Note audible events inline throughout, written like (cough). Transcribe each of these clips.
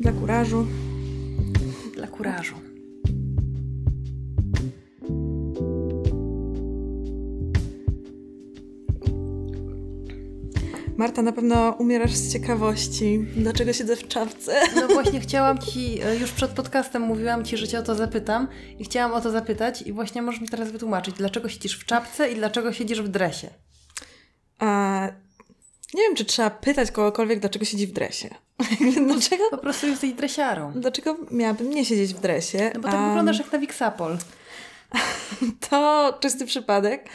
Dla kurażu. Dla kurażu. Marta, na pewno umierasz z ciekawości. Dlaczego siedzę w czapce? No właśnie chciałam Ci, e, już przed podcastem mówiłam Ci, że Cię o to zapytam i chciałam o to zapytać i właśnie możesz mi teraz wytłumaczyć, dlaczego siedzisz w czapce i dlaczego siedzisz w dresie. A nie wiem, czy trzeba pytać kogokolwiek, dlaczego siedzi w dresie. (laughs) dlaczego, Po prostu jesteś dresiarą. dlaczego miałabym nie siedzieć w dresie? No bo tak a wyglądasz jak na Wixapol. (laughs) To czysty przypadek.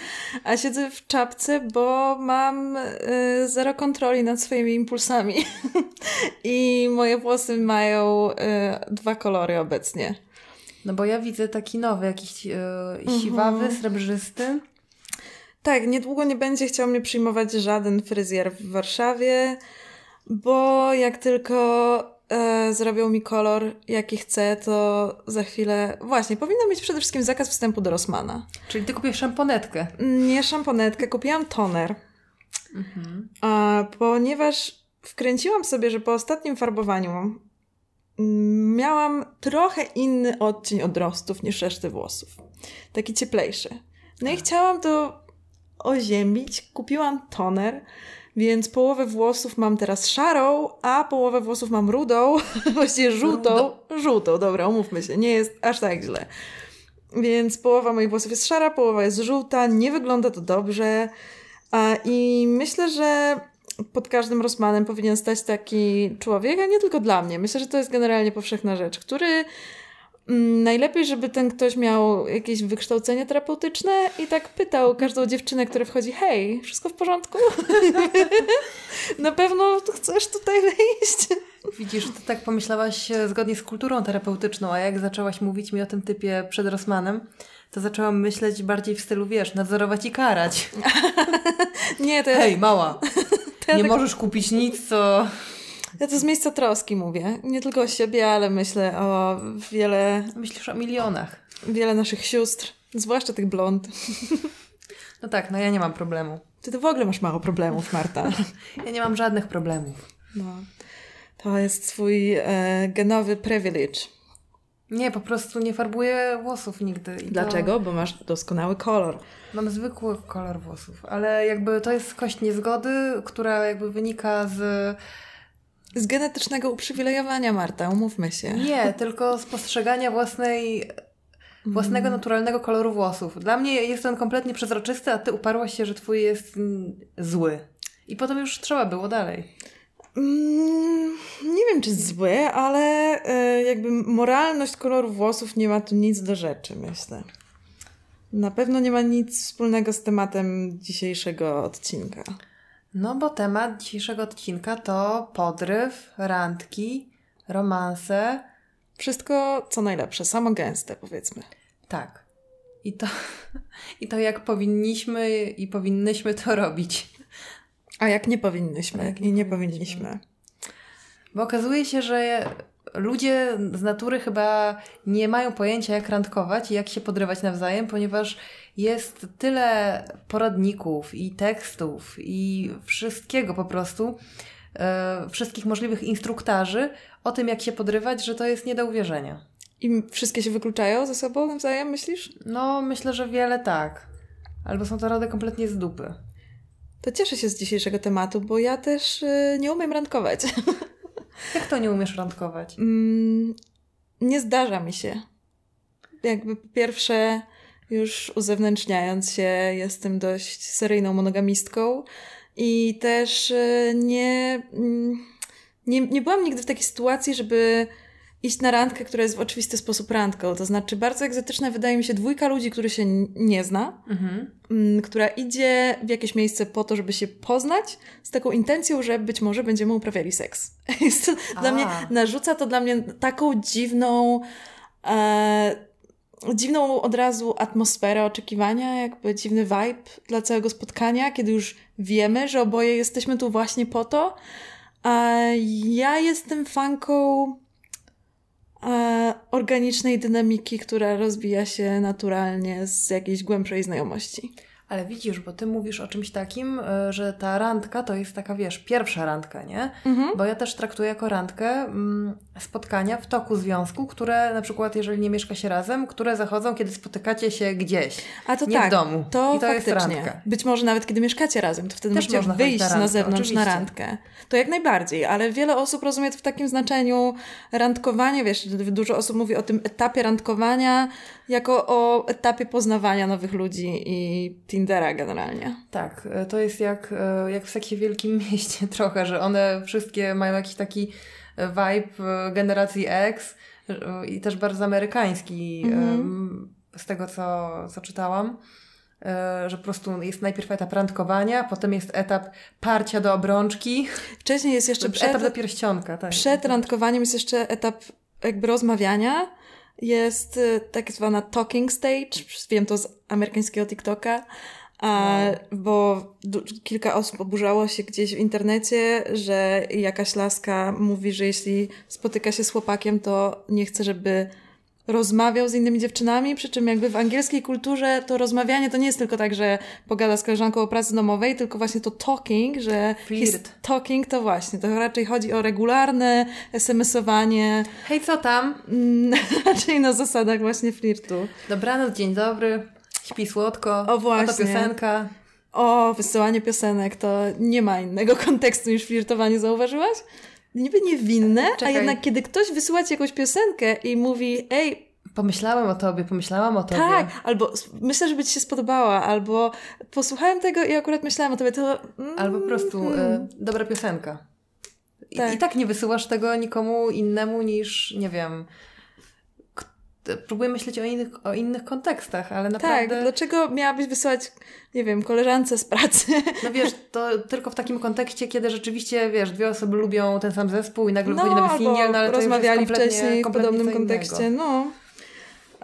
A siedzę w czapce, bo mam y, zero kontroli nad swoimi impulsami. (laughs) I moje włosy mają y, dwa kolory obecnie. No bo ja widzę taki nowy, jakiś e, siwawy, srebrzysty. Tak, niedługo nie będzie chciał mnie przyjmować żaden fryzjer w Warszawie, bo jak tylko e, zrobią mi kolor, jaki chcę, to za chwilę. Właśnie, powinno mieć przede wszystkim zakaz wstępu do Rossmana. Czyli Ty kupisz szamponetkę. Nie szamponetkę, kupiłam toner. A, ponieważ wkręciłam sobie, że po ostatnim farbowaniu miałam trochę inny odcień odrostów niż reszty włosów. Taki cieplejszy. No i chciałam to oziębić. Kupiłam toner, więc połowę włosów mam teraz szarą, a połowę włosów mam rudą, (laughs) właściwie żółtą. Żółtą, dobra, umówmy się, nie jest aż tak źle. Więc połowa moich włosów jest szara, połowa jest żółta, nie wygląda to dobrze. I myślę, że pod każdym Rossmanem powinien stać taki człowiek, a nie tylko dla mnie. Myślę, że to jest generalnie powszechna rzecz, który najlepiej, żeby ten ktoś miał jakieś wykształcenie terapeutyczne i tak pytał każdą dziewczynę, która wchodzi, hej, wszystko w porządku? (laughs) Na pewno chcesz tutaj wejść? Widzisz, Ty tak pomyślałaś e, zgodnie z kulturą terapeutyczną, a jak zaczęłaś mówić mi o tym typie przed Rossmanem, to zaczęłam myśleć bardziej w stylu, wiesz, nadzorować i karać. (laughs) Nie, to Hej, mała, (laughs) nie tak, możesz kupić nic, co... ja to z miejsca troski mówię. Nie tylko o siebie, ale myślę o wiele, Myślisz o milionach. wiele naszych sióstr, zwłaszcza tych blond. (laughs) No tak, no ja nie mam problemu. Ty to w ogóle masz mało problemów, Marta. (laughs) Ja nie mam żadnych problemów. No. To jest twój e, genowy privilege. Nie, po prostu nie farbuję włosów nigdy. I to- Dlaczego? Bo masz doskonały kolor. Mam zwykły kolor włosów, ale jakby to jest kość niezgody, która jakby wynika z... Z genetycznego uprzywilejowania, Marta, umówmy się. Nie, tylko z postrzegania własnej... Własnego naturalnego koloru włosów. Dla mnie jest on kompletnie przezroczysty, a ty uparłaś się, że twój jest mm, zły. I potem już trzeba było dalej. Mm, nie wiem, czy zły, ale e, jakby moralność koloru włosów nie ma tu nic do rzeczy, myślę. Na pewno nie ma nic wspólnego z tematem dzisiejszego odcinka. No bo temat dzisiejszego odcinka to podryw, randki, romanse. Wszystko co najlepsze, samo gęste, powiedzmy. Tak. I to, (laughs) I to jak powinniśmy i powinnyśmy to robić. A jak nie powinnyśmy? Jak I nie nie powinniśmy. Bo okazuje się, że ludzie z natury chyba nie mają pojęcia, jak randkować i jak się podrywać nawzajem, ponieważ jest tyle poradników i tekstów i wszystkiego po prostu, e, wszystkich możliwych instruktarzy o tym, jak się podrywać, że to jest nie do uwierzenia. I wszystkie się wykluczają ze sobą nawzajem, myślisz? No, myślę, że wiele tak. Albo są to rady kompletnie z dupy. To cieszę się z dzisiejszego tematu, bo ja też y, nie umiem randkować. (laughs) Jak to nie umiesz randkować? Mm, nie zdarza mi się. Jakby po pierwsze, już uzewnętrzniając się, jestem dość seryjną monogamistką i też y, nie, mm, nie, nie byłam nigdy w takiej sytuacji, żeby iść na randkę, która jest w oczywisty sposób randką. To znaczy, bardzo egzotyczna wydaje mi się dwójka ludzi, który się nie zna, Mhm. mm, która idzie w jakieś miejsce po to, żeby się poznać, z taką intencją, że być może będziemy uprawiali seks. (laughs) Jest to dla mnie, narzuca to dla mnie taką dziwną, e, dziwną od razu atmosferę oczekiwania, jakby dziwny vibe dla całego spotkania, kiedy już wiemy, że oboje jesteśmy tu właśnie po to. A ja jestem fanką e, organicznej dynamiki, która rozwija się naturalnie z jakiejś głębszej znajomości. Ale widzisz, bo ty mówisz o czymś takim, e, że ta randka to jest taka, wiesz, pierwsza randka, nie? Mhm. Bo ja też traktuję jako randkę mm, spotkania w toku związku, które na przykład, jeżeli nie mieszka się razem, które zachodzą, kiedy spotykacie się gdzieś, A to nie tak, w domu. to I to jest faktycznie. randka. Być może nawet kiedy mieszkacie razem, to wtedy Też możecie można wyjść na na, randkę, zewnątrz na oczywiście. randkę. To jak najbardziej, ale wiele osób rozumie to w takim znaczeniu randkowanie, wiesz, dużo osób mówi o tym etapie randkowania jako o etapie poznawania nowych ludzi i Tindera generalnie. Tak, e, to jest jak, e, jak w seksie Wielkim (laughs) Mieście trochę, że one wszystkie mają jakiś taki e, vibe generacji X i też bardzo amerykański Mhm. z tego, co, co czytałam. Że po prostu jest najpierw etap randkowania, potem jest etap parcia do obrączki, Wcześniej jest jeszcze przed, etap do pierścionka. Tak. przed randkowaniem jest jeszcze etap jakby rozmawiania. Jest y, tak zwana talking stage, wiem to z amerykańskiego TikToka, a, bo kilka osób oburzało się gdzieś w internecie, że jakaś laska mówi, że jeśli spotyka się z chłopakiem, to nie chce, żeby rozmawiał z innymi dziewczynami, przy czym jakby w angielskiej kulturze to rozmawianie to nie jest tylko tak, że pogada z koleżanką o pracy domowej, tylko właśnie to talking, że Flirt. talking to właśnie, to raczej chodzi o regularne SMS-owanie, Hej, co tam? mm, (laughs) raczej na zasadach właśnie flirtu. Dobranoc, dzień dobry, śpi słodko, O, właśnie. oto piosenka. O, wysyłanie piosenek to nie ma innego kontekstu niż flirtowanie, zauważyłaś? Niby niewinne, a Czekaj. jednak kiedy ktoś wysyła ci jakąś piosenkę i mówi, ej, Pomyślałem o tobie, pomyślałam o tobie. tak, albo myślę, że by ci się spodobała, albo posłuchałem tego i akurat myślałam o tobie, to... Mm, Albo po prostu hmm. e, dobra piosenka. I Tak. tak. I tak nie wysyłasz tego nikomu innemu niż, nie wiem. Próbuję myśleć o innych, o innych kontekstach, ale Tak, naprawdę. dlaczego miałabyś wysyłać, nie wiem, koleżance z pracy? No wiesz, to tylko w takim kontekście, kiedy rzeczywiście, wiesz, dwie osoby lubią ten sam zespół i nagle wychodzi nowy singiel, no ale to już jest rozmawiali wcześniej w podobnym kontekście, no.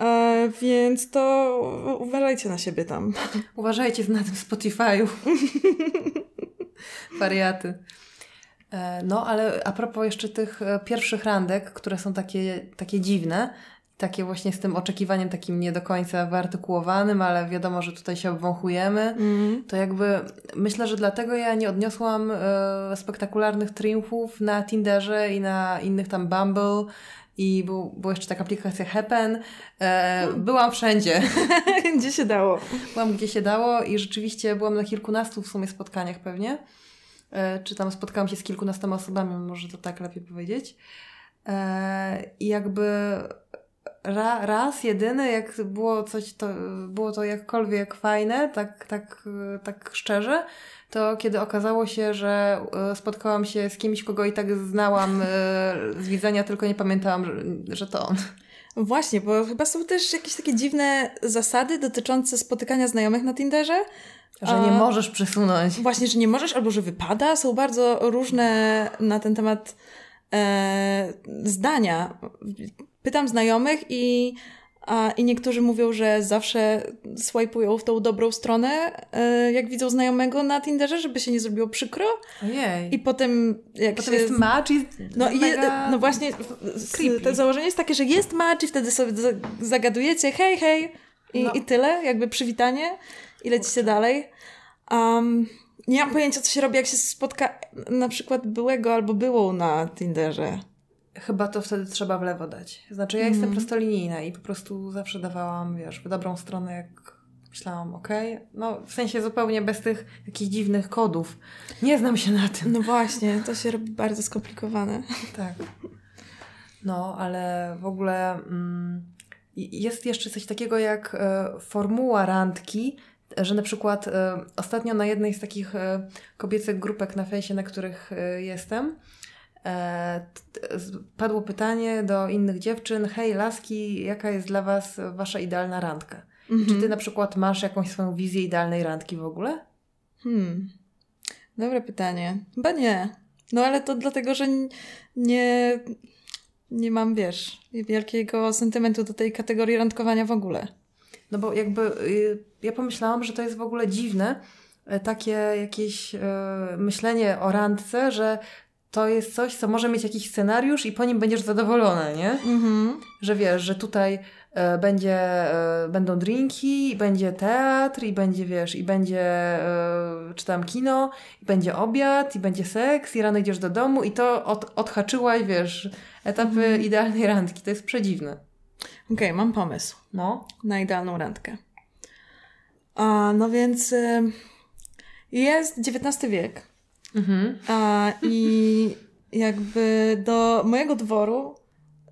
E, więc to uważajcie na siebie tam. Uważajcie na tym Spotify'u. (laughs) Wariaty. E, No, ale a propos jeszcze tych e, pierwszych randek, które są takie, takie dziwne, takie właśnie z tym oczekiwaniem takim nie do końca wyartykułowanym, ale wiadomo, że tutaj się obwąchujemy, Mm. to jakby myślę, że dlatego ja nie odniosłam e, spektakularnych triumfów na Tinderze i na innych tam Bumble i był, była jeszcze taka aplikacja Happen. E, byłam wszędzie. (laughs) Gdzie się dało? Byłam gdzie się dało i rzeczywiście byłam na kilkunastu w sumie spotkaniach pewnie. E, czy tam spotkałam się z kilkunastoma osobami, może to tak lepiej powiedzieć. E, I jakby ra, raz, jedyny, jak było coś, to było to jakkolwiek fajne, tak, tak, tak szczerze, to kiedy okazało się, że e, spotkałam się z kimś, kogo i tak znałam e, z widzenia, tylko nie pamiętałam, że, że to on. Właśnie, bo chyba są też jakieś takie dziwne zasady dotyczące spotykania znajomych na Tinderze. Że nie możesz przesunąć. Właśnie, że nie możesz, albo że wypada. Są bardzo różne na ten temat e, zdania. Pytam znajomych i, a, i niektórzy mówią, że zawsze swajpują w tą dobrą stronę, e, jak widzą znajomego na Tinderze, żeby się nie zrobiło przykro. Ojej. I potem jak Potem się... jest match i No, i no właśnie, creepy. to założenie jest takie, że jest match i wtedy sobie za- zagadujecie hej, hej i, No. i tyle, jakby przywitanie i lecicie dalej. Um, nie mam pojęcia, co się robi, jak się spotka na przykład byłego albo byłą na Tinderze. Chyba to wtedy trzeba w lewo dać. Znaczy ja jestem prostolinijna i po prostu zawsze dawałam, wiesz, w dobrą stronę, jak myślałam, okej. No w sensie zupełnie bez tych jakichś dziwnych kodów. Nie znam się na tym. No właśnie, to się robi bardzo skomplikowane. Tak. No, ale w ogóle mm, jest jeszcze coś takiego jak e, formuła randki, że na przykład e, ostatnio na jednej z takich e, kobiecych grupek na fejsie, na których jestem, padło pytanie do innych dziewczyn, hej laski, jaka jest dla was wasza idealna randka? Czy ty na przykład masz jakąś swoją wizję idealnej randki w ogóle? Hmm. Dobre pytanie. Chyba nie. No ale to dlatego, że nie, nie mam, wiesz, wielkiego sentymentu do tej kategorii randkowania w ogóle. No bo jakby y, ja pomyślałam, że to jest w ogóle dziwne, e, takie jakieś e, myślenie o randce, że to jest coś, co może mieć jakiś scenariusz i po nim będziesz zadowolona, nie? Mhm. Że wiesz, że tutaj e, będzie, e, będą drinki, i będzie teatr, i będzie, wiesz, i będzie, e, czy tam kino, i będzie obiad, i będzie seks, i rano idziesz do domu i to od, odhaczyłaś, wiesz, etapy idealnej randki. To jest przedziwne. Okej, mam pomysł No. na idealną randkę. A, no więc y, jest XIX wiek. Mhm. A, I jakby do mojego dworu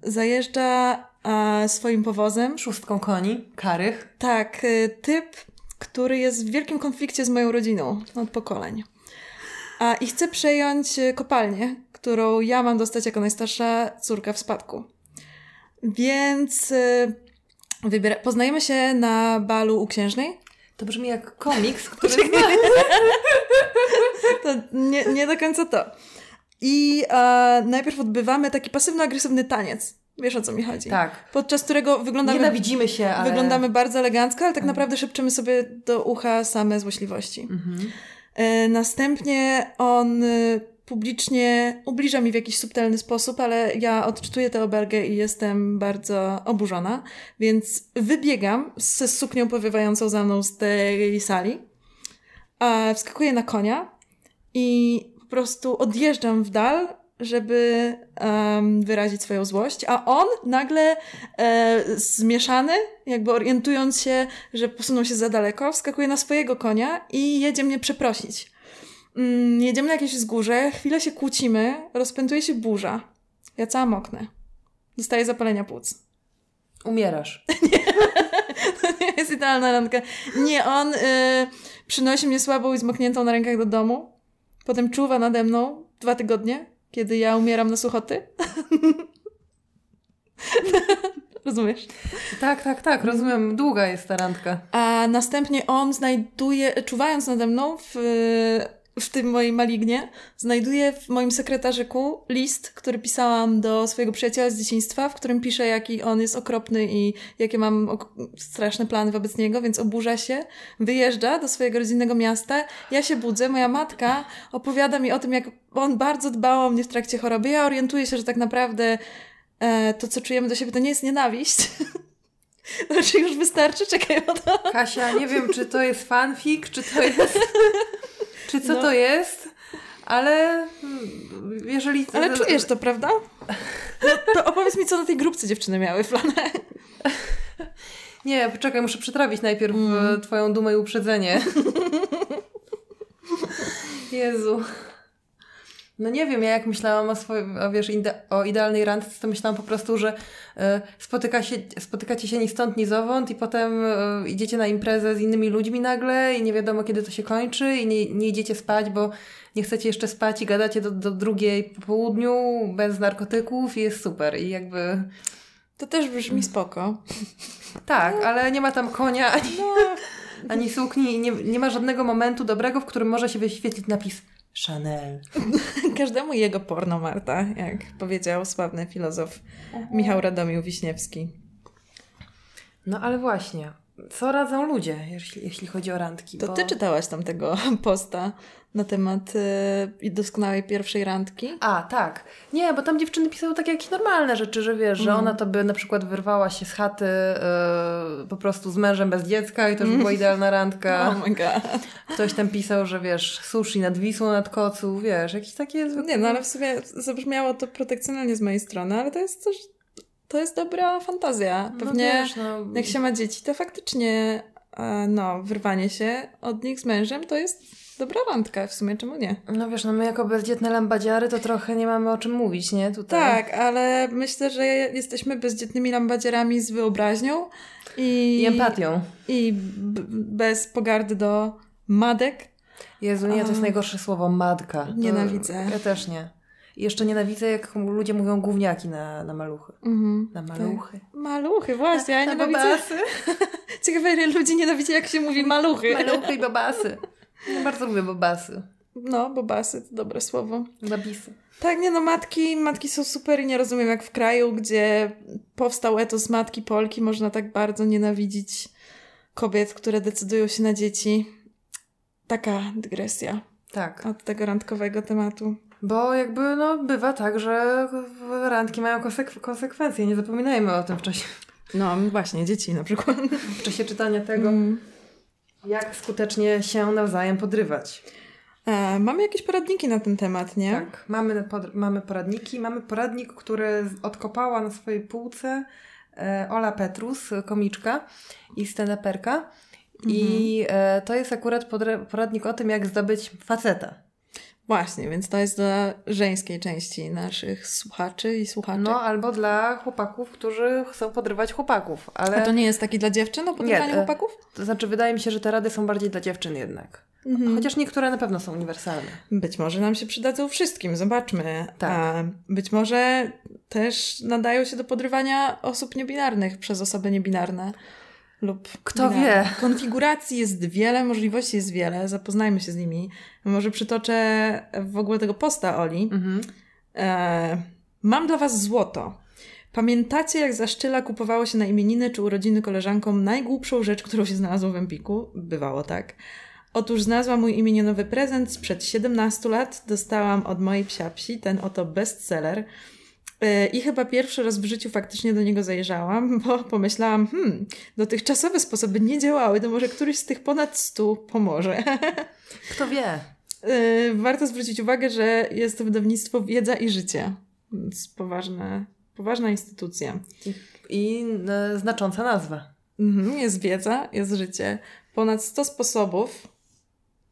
zajeżdża a, swoim powozem Szóstką koni, karych. tak, y, typ, który jest w wielkim konflikcie z moją rodziną od pokoleń. A, I chce przejąć y, kopalnię, którą ja mam dostać jako najstarsza córka w spadku. Więc y, wybiera... poznajemy się na balu u księżnej. To brzmi jak komiks, (laughs) który... (laughs) To nie, nie do końca to. I e, najpierw odbywamy taki pasywno-agresywny taniec. Wiesz o co mi chodzi? tak. Podczas którego wyglądamy, Nienawidzimy się, ale... wyglądamy bardzo elegancko, ale tak naprawdę szepczemy sobie do ucha same złośliwości. Mhm. E, następnie on publicznie ubliża mi w jakiś subtelny sposób, ale ja odczytuję tę obelgę i jestem bardzo oburzona, więc wybiegam ze suknią powiewającą za mną z tej sali, wskakuję na konia i po prostu odjeżdżam w dal, żeby em, wyrazić swoją złość, a on nagle e, zmieszany, jakby orientując się, że posunął się za daleko, wskakuje na swojego konia i jedzie mnie przeprosić. Mm, jedziemy na jakieś wzgórze, chwilę się kłócimy, rozpętuje się burza. Ja cała moknę. Dostaję zapalenia płuc. Umierasz. (laughs) To nie jest idealna randka. Nie, on y, przynosi mnie słabą i zmokniętą na rękach do domu. Potem czuwa nade mną dwa tygodnie, kiedy ja umieram na suchoty. (laughs) Rozumiesz? Tak, tak, tak, rozumiem. Długa jest ta randka. A następnie on znajduje, czuwając nade mną w, w tym moim malignie, znajduje w moim sekretarzyku list, który pisałam do swojego przyjaciela z dzieciństwa, w którym piszę, jaki on jest okropny i jakie mam straszne plany wobec niego, więc oburza się, wyjeżdża do swojego rodzinnego miasta. Ja się budzę, moja matka opowiada mi o tym, jak on bardzo dbał o mnie w trakcie choroby. Ja orientuję się, że tak naprawdę e, to, co czujemy do siebie, to nie jest nienawiść. To (laughs) czy już wystarczy? Czekaj, bo to... Kasia, nie wiem, czy to jest fanfic, czy to jest... (laughs) czy co No. to jest, ale mm, jeżeli... Ale czujesz to, prawda? No, to opowiedz mi, co na tej grupce dziewczyny miały planach. (laughs) Nie, poczekaj, muszę przetrawić najpierw Mm. e, twoją dumę i uprzedzenie. (laughs) Jezu. No nie wiem, ja jak myślałam o, swojej, o, wiesz, ide- o idealnej randce, to myślałam po prostu, że e, spotyka się, spotykacie się ni stąd, ni zowąd i potem e, idziecie na imprezę z innymi ludźmi nagle i nie wiadomo, kiedy to się kończy i nie, nie idziecie spać, bo nie chcecie jeszcze spać i gadacie do, do drugiej po południu bez narkotyków i jest super. I jakby... To też brzmi spoko. Tak, ale nie ma tam konia ani, No, ani sukni i nie, nie ma żadnego momentu dobrego, w którym może się wyświetlić napis Chanel. (laughs) każdemu jego porno, Marta, jak powiedział sławny filozof Michał Radomił Wiśniewski. No ale właśnie, co radzą ludzie, jeśli, jeśli chodzi o randki? To bo... ty czytałaś tam tego (laughs) posta na temat y, doskonałej pierwszej randki? A, tak. Nie, bo tam dziewczyny pisały takie jakieś normalne rzeczy, że wiesz, że ona to by na przykład wyrwała się z chaty yy, po prostu z mężem bez dziecka i to już była idealna randka. (laughs) Oh my god. Ktoś tam pisał, że wiesz, sushi nad Wisłą, nad Kocu, wiesz, jakieś takie... Nie, no ale w sumie zabrzmiało to protekcjonalnie z mojej strony, ale to jest też, to jest dobra fantazja. Pewnie no, wiesz, no, jak się ma dzieci, to faktycznie e, no, wyrwanie się od nich z mężem to jest dobra randka, w sumie czemu nie? No wiesz, no my jako bezdzietne lambadziary to trochę nie mamy o czym mówić, nie? Tutaj. Tak, ale myślę, że jesteśmy bezdzietnymi lambadzierami z wyobraźnią i, I empatią. i bez pogardy do madek. Jezu, nie, to jest najgorsze słowo, matka. To- Nienawidzę. Ja też nie. I jeszcze nienawidzę, jak ludzie mówią gówniaki na, na maluchy. Mhm. Na maluchy. Maluchy, właśnie, ja Na nienawidzę. babasy. (laughs) Ciekawe, ile ludzi nienawidzi, jak się mówi maluchy. Maluchy i babasy. Bardzo lubię babasy. No, bobasy to dobre słowo. Babisy. Tak, nie no, matki, matki są super i nie rozumiem, jak w kraju, gdzie powstał etos matki Polki, można tak bardzo nienawidzić kobiet, które decydują się na dzieci. Taka dygresja Tak. od tego randkowego tematu. Bo jakby no, bywa tak, że randki mają konsek- konsekwencje. Nie zapominajmy o tym w czasie. No właśnie, dzieci na przykład. W czasie czytania tego, mm. Jak skutecznie się nawzajem podrywać. E, mamy jakieś poradniki na ten temat, nie? Tak, mamy, pod, mamy poradniki. Mamy poradnik, który odkopała na swojej półce e, Ola Petrus, komiczka i stand-uperka. Mhm. I e, to jest akurat poradnik o tym, jak zdobyć faceta. Właśnie, więc to jest dla żeńskiej części naszych słuchaczy i słuchaczy. No, albo dla chłopaków, którzy chcą podrywać chłopaków. Ale... A to nie jest taki dla dziewczyn o podrywaniu nie, chłopaków? To znaczy, wydaje mi się, że te rady są bardziej dla dziewczyn jednak. Mhm. Chociaż niektóre na pewno są uniwersalne. Być może nam się przydadzą wszystkim, zobaczmy. Tak. Być może też nadają się do podrywania osób niebinarnych przez osoby niebinarne. Lub Kto wie? Konfiguracji jest wiele, możliwości jest wiele, zapoznajmy się z nimi. Może przytoczę w ogóle tego posta Oli. Mhm. E, mam dla Was złoto. Pamiętacie, jak za szczyla kupowało się na imieniny czy urodziny koleżankom najgłupszą rzecz, którą się znalazło w Empiku? Bywało tak. Otóż znalazłam mój imieninowy prezent sprzed 17 lat. Dostałam od mojej psiapsi ten oto bestseller. E, I chyba pierwszy raz w życiu faktycznie do niego zajrzałam, (laughs) bo pomyślałam, hmm, dotychczasowe sposoby nie działały, to może któryś z tych ponad stu pomoże. (laughs) Kto wie? E, warto zwrócić uwagę, że jest to wydawnictwo Wiedza i Życie. Więc poważne, poważna instytucja. I, i e, znacząca nazwa. Mhm, jest wiedza, jest życie. Ponad 100 sposobów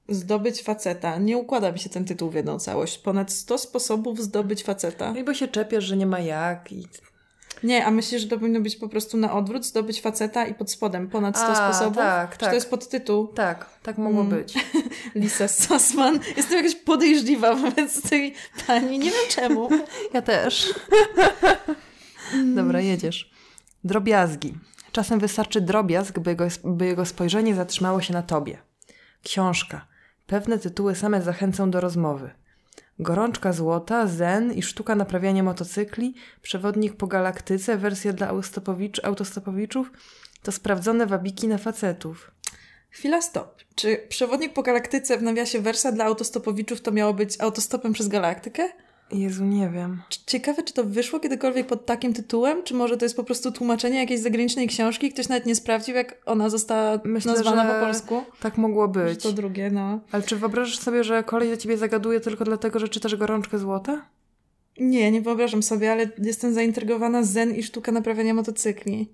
Zdobyć faceta. Nie układa mi się ten tytuł w jedną całość. Ponad 100 sposobów zdobyć faceta. No i bo się czepiasz, że nie ma jak i... Nie, a myślisz, że to powinno być po prostu na odwrót, zdobyć faceta i pod spodem ponad 100 a, sposobów? tak, Czy tak. to jest podtytuł? Tak, tak mogło mm. być. (laughs) Lisa Sussman. Jestem jakaś podejrzliwa wobec tej pani. Nie wiem czemu. (laughs) Ja też. Dobra, jedziesz. Drobiazgi. Czasem wystarczy drobiazg, by jego, by jego spojrzenie zatrzymało się na tobie. Książka. Pewne tytuły same zachęcą do rozmowy. Gorączka złota, zen i sztuka naprawiania motocykli, przewodnik po galaktyce, wersja dla autostopowicz, autostopowiczów to sprawdzone wabiki na facetów. Chwila stop. Czy przewodnik po galaktyce w nawiasie wersja dla autostopowiczów to miało być autostopem przez galaktykę? Jezu, nie wiem. Ciekawe, czy to wyszło kiedykolwiek pod takim tytułem, czy może to jest po prostu tłumaczenie jakiejś zagranicznej książki? Ktoś nawet nie sprawdził, jak ona została Myślę, nazwana po polsku? Tak mogło być. to drugie, no. Ale czy wyobrażasz sobie, że kolej do ciebie zagaduje tylko dlatego, że czytasz Gorączkę Złota? Nie, nie wyobrażam sobie, ale jestem zaintrygowana zen i sztuka naprawiania motocykli.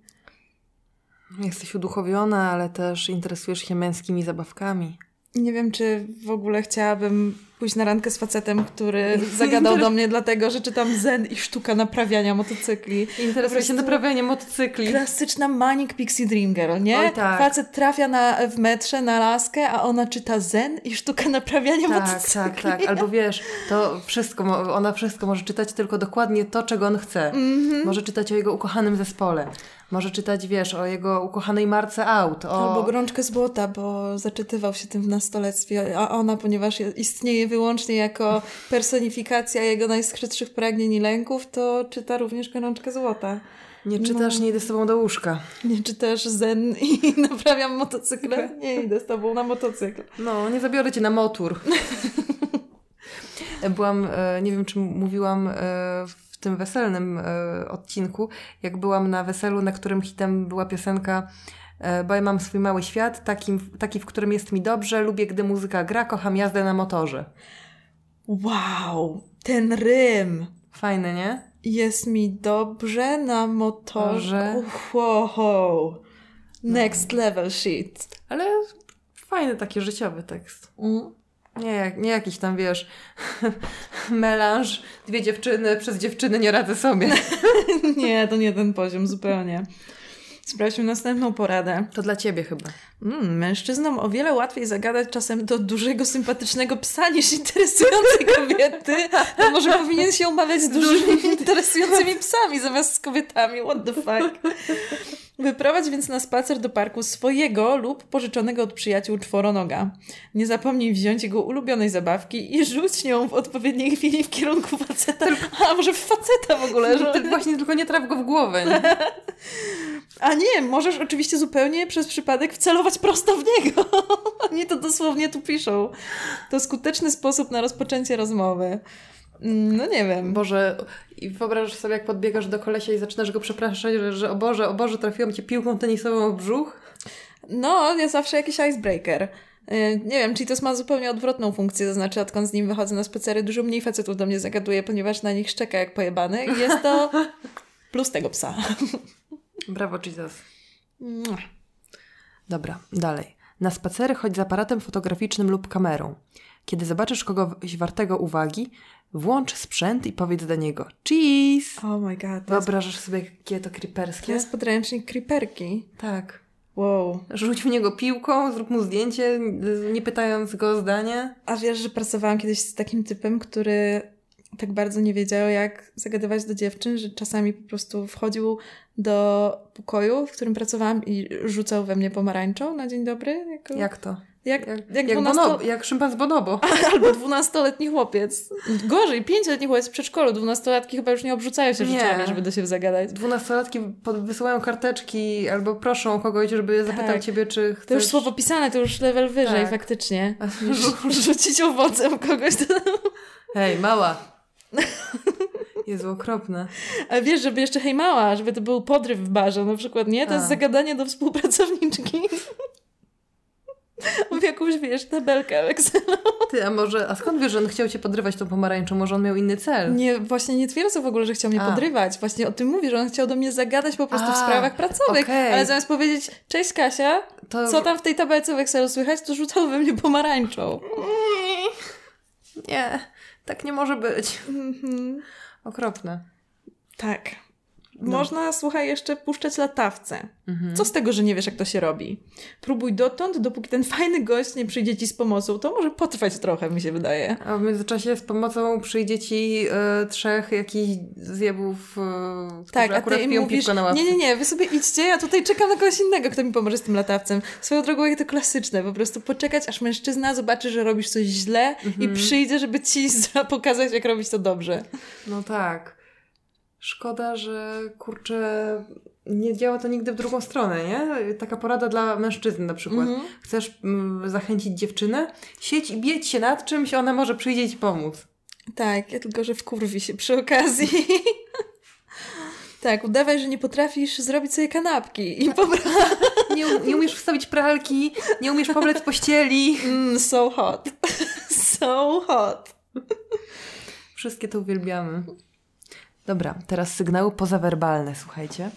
Jesteś uduchowiona, ale też interesujesz się męskimi zabawkami. Nie wiem, czy w ogóle chciałabym pójść na randkę z facetem, który (laughs) zagadał do mnie dlatego, że czytam zen i sztuka naprawiania motocykli. Interesuje się naprawianiem motocykli. Klasyczna Manic Pixie Dream Girl, nie? Oj, tak. Facet trafia na, w metrze na laskę, a ona czyta zen i sztuka naprawiania tak, motocykli. Tak, tak, Albo wiesz, to wszystko, ona wszystko może czytać tylko dokładnie to, czego on chce. Mm -hmm. Może czytać o jego ukochanym zespole. Może czytać, wiesz, o jego ukochanej marce aut. O... Albo Gorączkę Złota, bo zaczytywał się tym w nastolectwie, a ona, ponieważ istnieje wyłącznie jako personifikacja jego najskrytszych pragnień i lęków, to czyta również Gorączkę Złota. Nie czytasz, no. nie idę z tobą do łóżka. Nie czytasz zen i (laughs) naprawiam motocykle? Nie idę z tobą na motocykl. No, nie zabiorę cię na motor. (laughs) Byłam, e, nie wiem czy mówiłam e, w tym weselnym e, odcinku, jak byłam na weselu, na którym hitem była piosenka bo ja mam swój mały świat, taki, taki, w którym jest mi dobrze, lubię, gdy muzyka gra, kocham jazdę na motorze. Wow, ten rym! Fajny, nie? Jest mi dobrze na motorze. Wow. Next no. level shit. Ale fajny taki życiowy tekst. Mm. Nie, nie jakiś tam, wiesz, (laughs) melanż, dwie dziewczyny, przez dziewczyny nie radzę sobie. (laughs) nie, to nie ten poziom, zupełnie. Sprawdźmy następną poradę. To dla ciebie chyba. Mm, mężczyznom o wiele łatwiej zagadać czasem do dużego, sympatycznego psa niż interesującej (laughs) kobiety. To może powinien się umawiać z dużymi, interesującymi psami zamiast z kobietami. What the fuck? Wyprowadź więc na spacer do parku swojego lub pożyczonego od przyjaciół czworonoga. Nie zapomnij wziąć jego ulubionej zabawki i rzuć nią w odpowiedniej chwili w kierunku faceta. A może w faceta w ogóle? Że... Tak właśnie, tylko nie traf go w głowę. Nie? (laughs) A nie, możesz oczywiście zupełnie przez przypadek wcelować prosto w niego. (laughs) Oni to dosłownie tu piszą. To skuteczny sposób na rozpoczęcie rozmowy. Mm, No nie wiem. Boże, i wyobrażasz sobie, jak podbiegasz do kolesia i zaczynasz go przepraszać, że, że o Boże, o Boże, trafiłam cię piłką tenisową w brzuch? No, jest zawsze jakiś icebreaker. Yy, Nie wiem, Cheetos ma zupełnie odwrotną funkcję, to znaczy odkąd z nim wychodzę na spacery, dużo mniej facetów do mnie zagaduje, ponieważ na nich szczeka jak pojebany i jest to (laughs) plus tego psa. (laughs) Brawo, Jesus. Dobra, dalej. Na spacery chodź z aparatem fotograficznym lub kamerą. Kiedy zobaczysz kogoś wartego uwagi, włącz sprzęt i powiedz do niego cheese. Oh my god. To jest, Wyobrażasz sobie, jakie to to creeperskie? jest podręcznik creeperki. Tak. Wow. Rzuć w niego piłką, zrób mu zdjęcie, nie pytając go o zdanie. A wiesz, że pracowałam kiedyś z takim typem, który tak bardzo nie wiedział, jak zagadywać do dziewczyn, że czasami po prostu wchodził do pokoju, w którym pracowałam i rzucał we mnie pomarańczą na dzień dobry. Jako, Jak to? Jak, Jak, jak, jak, dwunasto- bonobo, jak szympan z bonobo. (laughs) Albo dwunastoletni chłopiec. Gorzej, pięcioletni chłopiec w przedszkolu. Dwunastolatki chyba już nie obrzucają się rzeczami, żeby do siebie zagadać. Dwunastolatki wysyłają karteczki albo proszą kogoś, żeby zapytał Tak. ciebie, czy chcesz... To już słowo pisane, to już level wyżej Tak. faktycznie. (laughs) Rzucić owocem kogoś. To... Hej, mała! (laughs) Jezu, okropne. Ale wiesz, żeby jeszcze hej mała, żeby to był podryw w barze na przykład, nie? To A. jest zagadanie do współpracowniczki. (laughs) W jakąś, wiesz, tabelkę w Excelu. Ty, a może, a skąd wiesz, że on chciał cię podrywać tą pomarańczą? Może on miał inny cel? Nie, właśnie nie twierdzę w ogóle, że chciał mnie A. podrywać. Właśnie o tym mówi, że on chciał do mnie zagadać po prostu w A, sprawach pracowych. okej. Ale zamiast powiedzieć, cześć Kasia, To... co tam w tej tabelce w Excelu słychać, to rzucał we mnie pomarańczą. Nie, tak nie może być. Mhm. Okropne. Tak. No. Można, słuchaj, jeszcze puszczać latawce. Mhm. Co z tego, że nie wiesz, jak to się robi? Próbuj dotąd, dopóki ten fajny gość nie przyjdzie ci z pomocą. To może potrwać trochę, mi się wydaje. A w międzyczasie z pomocą przyjdzie ci e, trzech jakichś zjebów, którzy Tak, a akurat ty piją mówisz, na ławce. nie, nie, nie, wy sobie idźcie, ja tutaj czekam na kogoś innego, kto mi pomoże z tym latawcem. Swoją drogą, jak to klasyczne, po prostu poczekać, aż mężczyzna zobaczy, że robisz coś źle i Mhm. przyjdzie, żeby ci (laughs) za- pokazać, jak robić to dobrze. No tak. Szkoda, że kurczę, nie działa to nigdy w drugą stronę, nie? Taka porada dla mężczyzn na przykład. Mhm. Chcesz mm, zachęcić dziewczynę? Siedź i bieć się nad czymś, ona może przyjdzie ci pomóc. Tak, ja tylko, że wkurwi się przy okazji. (laughs) tak, udawaj, że nie potrafisz zrobić sobie kanapki i po. (laughs) Nie, nie umiesz wstawić pralki, nie umiesz poblec pościeli. Mm, so hot. (laughs) so hot. Wszystkie to uwielbiamy. Dobra, teraz sygnały pozawerbalne, słuchajcie.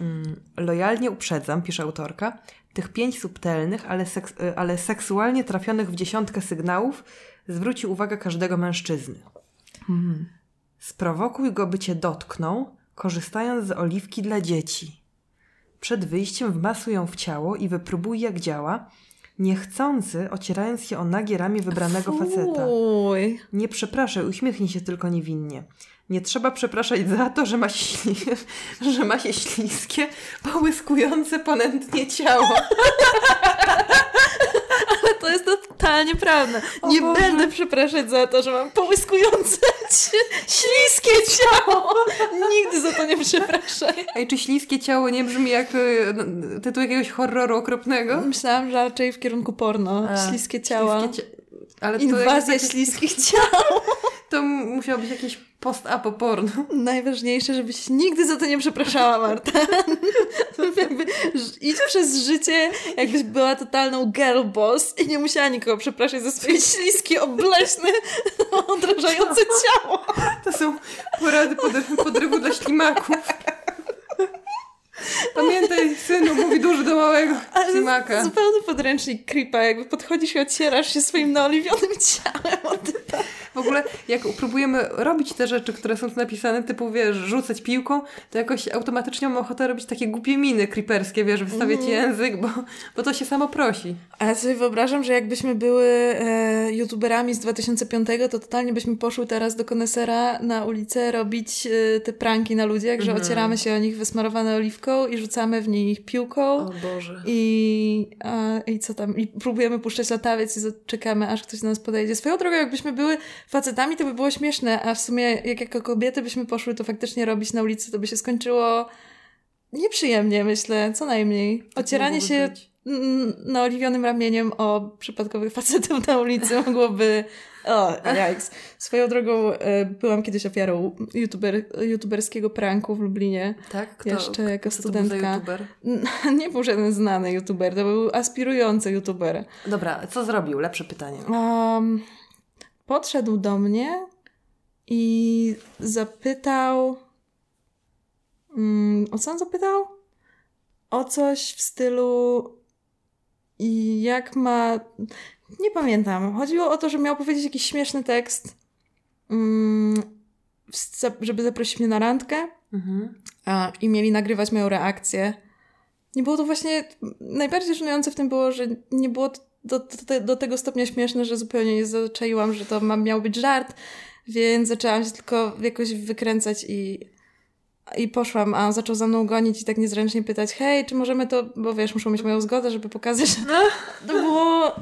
Mm, lojalnie uprzedzam, pisze autorka, tych pięć subtelnych, ale, seks, y, ale seksualnie trafionych w dziesiątkę sygnałów zwróci uwagę każdego mężczyzny. Sprowokuj go, by cię dotknął, korzystając z oliwki dla dzieci. Przed wyjściem wmasuj ją w ciało i wypróbuj, jak działa, niechcący ocierając się o nagie ramię wybranego faceta. Fuj. Nie przepraszaj, uśmiechnij się tylko niewinnie. Nie trzeba przepraszać za to, że ma, śli... (laughs) że ma się śliskie, połyskujące ponętnie ciało. (laughs) Ale to jest totalnie prawda. Nie Boże. będę przepraszać za to, że mam połyskujące, śliskie ciało. Nigdy za to nie przepraszaj. Ej, czy śliskie ciało nie brzmi jak y, tytuł jakiegoś horroru okropnego? Myślałam, że raczej w kierunku porno. A, śliskie ciała. Śliskie. Ale to, Inwazja śliskich ciał. (laughs) to musiało być jakieś post-apo porno. Najważniejsze, żebyś nigdy za to nie przepraszała, Marta. (laughs) Jakby, idź przez życie, jakbyś była totalną girl boss i nie musiała nikogo przepraszać za swoje śliskie, obleśne, odrażające (laughs) ciało. To są porady podry- podrywu dla ślimaków. Pamiętaj, synu, mówi duży do małego ślimaka. zupełny podręcznik creepa, jakby podchodzisz i ocierasz się swoim naoliwionym ciałem o typa. W ogóle, jak próbujemy robić te rzeczy, które są tu napisane, typu, wiesz, rzucać piłką, to jakoś automatycznie mam ochotę robić takie głupie miny creeperskie, wiesz, wystawiać Mhm. język, bo, bo to się samo prosi. A ja sobie wyobrażam, że jakbyśmy były e, youtuberami z 2005, to totalnie byśmy poszły teraz do konesera na ulicę robić e, te pranki na ludziach, że Mhm. ocieramy się o nich wysmarowane oliwką i rzucamy w nich piłką. Boże. I, a, I co tam? I próbujemy puszczać latawiec i czekamy, aż ktoś do nas podejdzie. Swoją drogą, jakbyśmy były facetami, to by było śmieszne, a w sumie jak jako kobiety byśmy poszły to faktycznie robić na ulicy, to by się skończyło nieprzyjemnie, myślę, co najmniej. Ocieranie mogłoby się być. naoliwionym ramieniem o przypadkowych (laughs) facetów na ulicy mogłoby O, jajks. Swoją drogą e, byłam kiedyś ofiarą youtuber, youtuberskiego pranku w Lublinie. Tak? Kto, Jeszcze jako kto to był studentka. (laughs) Nie był żaden znany youtuber, to był aspirujący youtuber. Dobra, co zrobił? Lepsze pytanie. Um, podszedł do mnie i zapytał. Mm, o co on zapytał? O coś w stylu. I jak ma. Nie pamiętam. Chodziło o to, że miał powiedzieć jakiś śmieszny tekst, mm, żeby zaprosić mnie na randkę Mhm. a, i mieli nagrywać moją reakcję. Nie było to właśnie. Najbardziej żenujące w tym było, że nie było to do, do, do tego stopnia śmieszne, że zupełnie nie zaczaiłam, że to ma, miał być żart, więc zaczęłam się tylko jakoś wykręcać i, i poszłam, a on zaczął za mną gonić i tak niezręcznie pytać, hej, czy możemy to, bo wiesz, muszą mieć moją zgodę, żeby pokazać, że to (laughs) było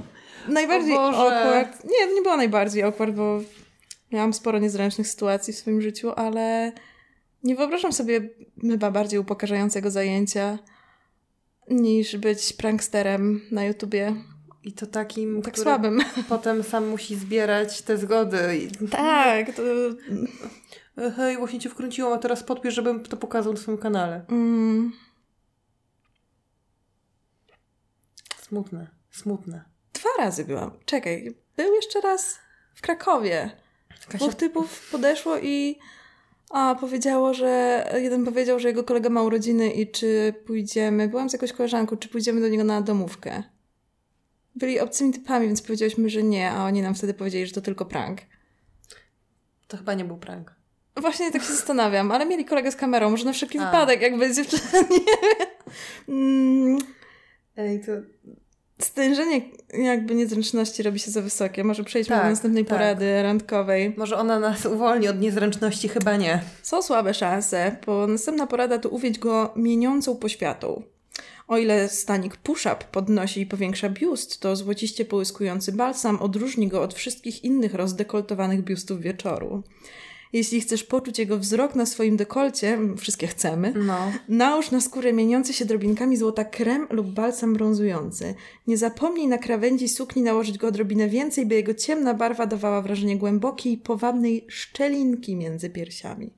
najbardziej awkward. Nie, nie było najbardziej awkward, bo miałam sporo niezręcznych sytuacji w swoim życiu, ale nie wyobrażam sobie chyba bardziej upokarzającego zajęcia niż być pranksterem na YouTubie. I to takim, Tak słabym. (laughs) potem sam musi zbierać te zgody. I, Tak, to... hej, właśnie cię wkręciłam, a teraz podpisz, żebym to pokazał na swoim kanale. Mm, Smutne, smutne. dwa razy byłam. Czekaj, był jeszcze raz w Krakowie. Kasia, Dwóch typów podeszło i a, powiedziało, że jeden powiedział, że jego kolega ma urodziny i czy pójdziemy, byłam z jakąś koleżanką, czy pójdziemy do niego na domówkę. Byli obcymi typami, więc powiedziałyśmy, że nie, a oni nam wtedy powiedzieli, że to tylko prank. to chyba nie był prank. Właśnie tak się zastanawiam, ale mieli kolegę z kamerą, może na wszelki A. wypadek, jakby dziewczyna (laughs) nie... Mm, Ej, to... Stężenie jakby niezręczności robi się za wysokie. Może przejdźmy Tak, do następnej tak. porady randkowej. Może ona nas uwolni od niezręczności? Chyba nie. Są słabe szanse, bo następna porada to uwiedź go mieniącą poświatą. O ile stanik push-up podnosi i powiększa biust, to złociście połyskujący balsam odróżni go od wszystkich innych rozdekoltowanych biustów wieczoru. Jeśli chcesz poczuć jego wzrok na swoim dekolcie, wszystkie chcemy, No. Nałóż na skórę mieniący się drobinkami złota krem lub balsam brązujący. Nie zapomnij na krawędzi sukni nałożyć go odrobinę więcej, by jego ciemna barwa dawała wrażenie głębokiej, powabnej szczelinki między piersiami.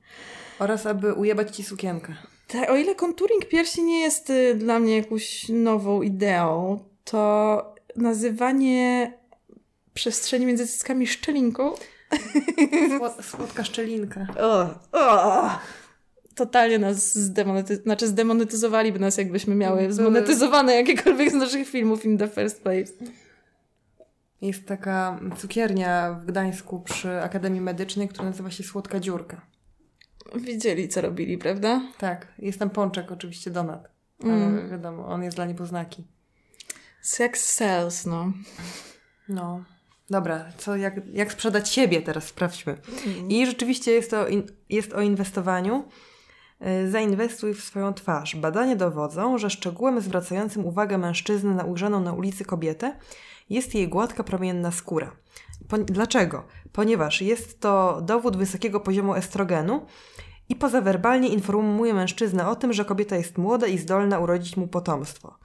Oraz aby ujebać ci sukienkę. Tak, o ile konturing piersi nie jest y, dla mnie jakąś nową ideą, to nazywanie przestrzeni między cyckami szczelinką (laughs) Słod- Słodka szczelinka. O, o, totalnie nas zdemonetyzowali, znaczy zdemonetyzowaliby nas, jakbyśmy miały zmonetyzowane jakiekolwiek z naszych filmów in the first place. Jest taka cukiernia w Gdańsku przy Akademii Medycznej, która nazywa się Słodka Dziurka. Widzieli, co robili, prawda? Tak, jest tam pączek oczywiście Donat. Mm. wiadomo, on jest dla niepoznaki. Sex sells, no. No. Dobra, co, jak, jak sprzedać siebie teraz sprawdźmy. I rzeczywiście jest to in, jest o inwestowaniu. Y, Zainwestuj w swoją twarz. Badania dowodzą, że szczegółem zwracającym uwagę mężczyzny na ujrzaną na ulicy kobietę jest jej gładka, promienna skóra. Po, dlaczego? Ponieważ jest to dowód wysokiego poziomu estrogenu i pozawerbalnie informuje mężczyznę o tym, że kobieta jest młoda i zdolna urodzić mu potomstwo.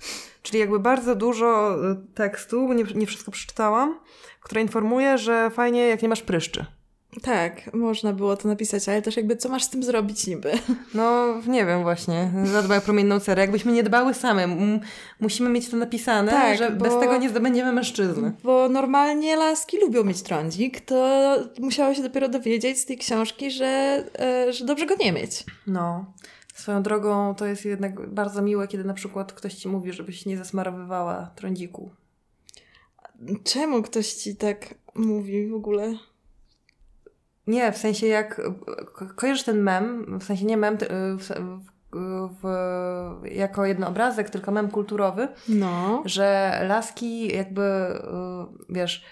Czyli jakby bardzo dużo y, tekstu, nie, nie wszystko przeczytałam, które informuje, że fajnie jak nie masz pryszczy. Tak, można było to napisać, ale też jakby co masz z tym zrobić niby? (laughs) No, nie wiem właśnie. Zadbaj o promienną cerę. Jakbyśmy nie dbały same. M- musimy mieć to napisane, Tak, że bo- bez tego nie zdobędziemy mężczyzny. Bo normalnie laski lubią mieć trądzik, to musiało się dopiero dowiedzieć z tej książki, że, e, że dobrze go nie mieć. No. Swoją drogą to jest jednak bardzo miłe, kiedy na przykład ktoś ci mówi, żebyś nie zasmarowywała trądziku. Czemu ktoś ci tak mówi w ogóle? Nie, w sensie jak ko- kojarzysz ten mem, w sensie nie mem ty- w, w, jako jednoobrazek, tylko mem kulturowy, No. że laski jakby, y, wiesz,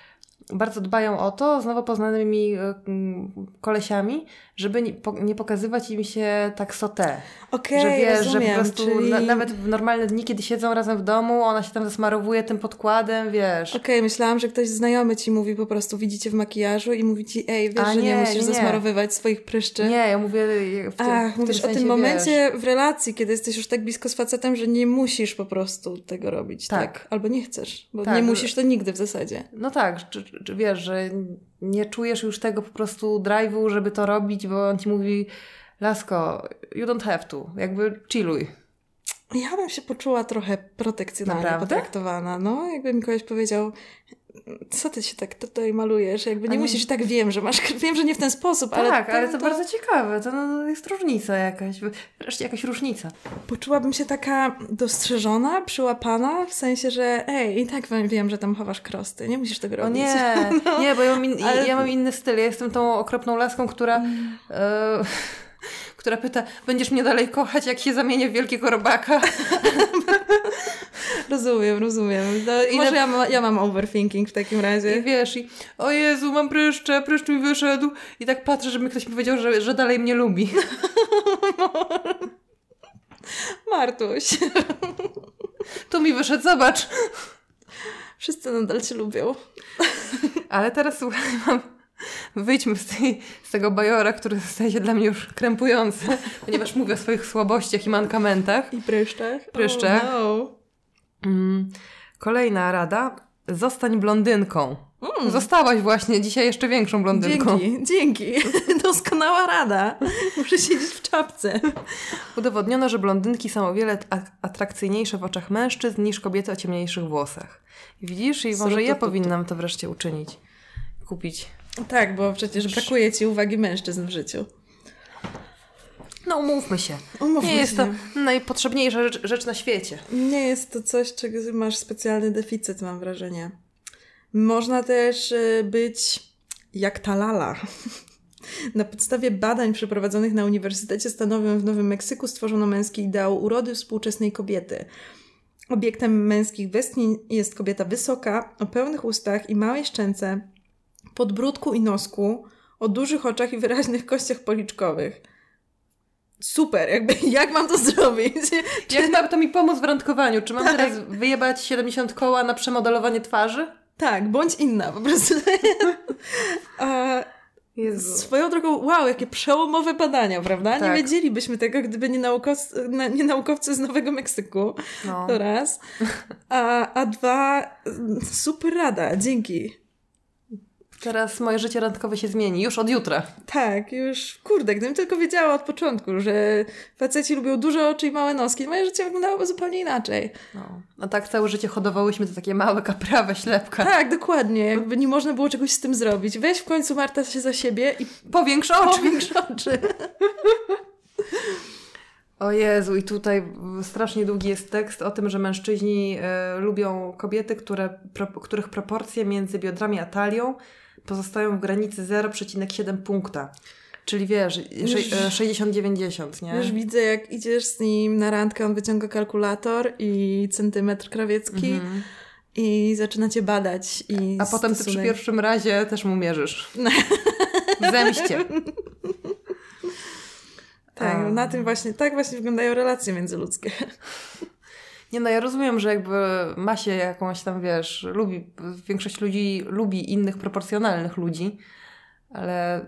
bardzo dbają o to z nowo poznanymi mm, kolesiami, żeby nie, po, nie pokazywać im się tak sote. Okej, że wiesz, rozumiem, że po prostu czyli... na, nawet w normalne dni, kiedy siedzą razem w domu, ona się tam zasmarowuje tym podkładem, wiesz. Okej, myślałam, że ktoś znajomy ci mówi po prostu, widzicie w makijażu i mówi ci, ej, wiesz, A że nie, nie, musisz nie. zasmarowywać swoich pryszczy. Nie, ja mówię w tym, Ach, w mówisz tym o sensie, tym momencie Wiesz, w relacji, kiedy jesteś już tak blisko z facetem, że nie musisz po prostu tego robić, tak? Tak. Albo nie chcesz, bo Tak, nie że- musisz to nigdy w zasadzie. no tak, że, wiesz, że nie czujesz już tego po prostu drive'u, żeby to robić, bo on ci mówi Lasko, you don't have to, jakby chilluj. Ja bym się poczuła trochę protekcjonalnie Naprawdę? potraktowana. No, jakby mi kogoś powiedział, co ty się tak tutaj malujesz? Jakby nie A nie- musisz tak wiem, że masz, (laughs) wiem, że nie w ten sposób, ale tak, ale to, bardzo ciekawe, to no, jest różnica jakaś, wreszcie jakaś różnica. Poczułabym się taka dostrzeżona, przyłapana, w sensie, że ej, i tak wam- wiem, że tam chowasz krosty, nie musisz tego O robić. nie, (laughs) nie, bo ja mam, in, Ale- ja mam inny styl. Ja jestem tą okropną laską, która, e, która pyta, będziesz mnie dalej kochać, jak się zamienię w wielkiego robaka? (laughs) Rozumiem, rozumiem. No, I może na- ja, ma, ja mam overthinking w takim I razie. wiesz, i o Jezu, mam pryszcze, pryszcz mi wyszedł. I tak patrzę, żeby ktoś mi powiedział, że, że dalej mnie lubi. (laughs) Martuś, (laughs) Tu mi wyszedł, zobacz. wszyscy nadal cię lubią. Ale teraz słuchaj, mam... Wyjdźmy z, tej, z tego bajora, który staje się dla mnie już krępujący, ponieważ mówię o swoich słabościach i mankamentach. I pryszczach. Pryszczach. Oh, no. Mm, Kolejna rada. Zostań blondynką. Mm. Zostałaś właśnie dzisiaj jeszcze większą blondynką. Dzięki, dzięki. (laughs) Doskonała rada. Muszę siedzieć w czapce. Udowodniono, że blondynki są o wiele atrakcyjniejsze w oczach mężczyzn niż kobiety o ciemniejszych włosach. Widzisz? I może ja powinnam to wreszcie uczynić. Kupić. Tak, bo przecież brakuje ci uwagi mężczyzn w życiu. No umówmy się. Umówmy Nie jest się. to najpotrzebniejsza rzecz, rzecz na świecie. Nie jest to coś, czego masz specjalny deficyt, mam wrażenie. Można też y, być jak ta lala. (laughs) Na podstawie badań przeprowadzonych na Uniwersytecie Stanowym w Nowym Meksyku stworzono męski ideał urody współczesnej kobiety. Obiektem męskich westchnień jest kobieta wysoka, o pełnych ustach i małej szczęce, podbródku i nosku, o dużych oczach i wyraźnych (laughs) kościach policzkowych. Super, jakby (laughs) jak mam to zrobić? (laughs) Jak ma to mi pomóc w randkowaniu? Czy mam Tak. teraz wyjebać 70 koła na przemodelowanie twarzy? Tak, bądź inna po prostu. A Jezu. swoją drogą, wow, jakie przełomowe badania, prawda? Tak. Nie wiedzielibyśmy tego, gdyby nie, naukowcy, na- nie naukowcy z Nowego Meksyku. No. To raz. A, a dwa, super rada, dzięki. Teraz moje życie randkowe się zmieni. Już od jutra. Tak, już, kurde, gdybym tylko wiedziała od początku, że faceci lubią duże oczy i małe noski, moje życie wyglądałoby zupełnie inaczej. No. A tak całe życie hodowałyśmy to takie małe kaprawe ślepka. Tak, dokładnie, jakby nie można było czegoś z tym zrobić. Weź w końcu Marta się za siebie i Powiększ oczy. powiększ oczy. (laughs) O Jezu, i tutaj strasznie długi jest tekst o tym, że mężczyźni e, lubią kobiety, które, pro, których proporcje między biodrami a talią pozostają w granicy 0,7 punkta. Czyli wiesz, Już- sze- e, 60-90, nie? Już widzę, jak idziesz z nim na randkę, on wyciąga kalkulator i centymetr krawiecki Mhm. i zaczyna cię badać. I A potem ty przy pierwszym razie też mu mierzysz. (laughs) Zemście. Tak, A. na tym właśnie, tak właśnie wyglądają relacje międzyludzkie. Nie no, ja rozumiem, że jakby ma się jakąś tam, wiesz, lubi, większość ludzi lubi innych proporcjonalnych ludzi, ale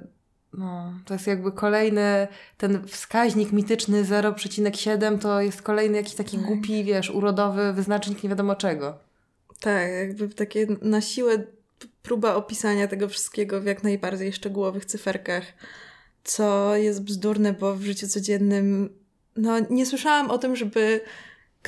no, to jest jakby kolejny, ten wskaźnik mityczny 0,7 to jest kolejny jakiś taki Tak. głupi, wiesz, urodowy wyznacznik nie wiadomo czego. Tak, jakby takie na siłę próba opisania tego wszystkiego w jak najbardziej szczegółowych cyferkach, co jest bzdurne, bo w życiu codziennym no nie słyszałam o tym, żeby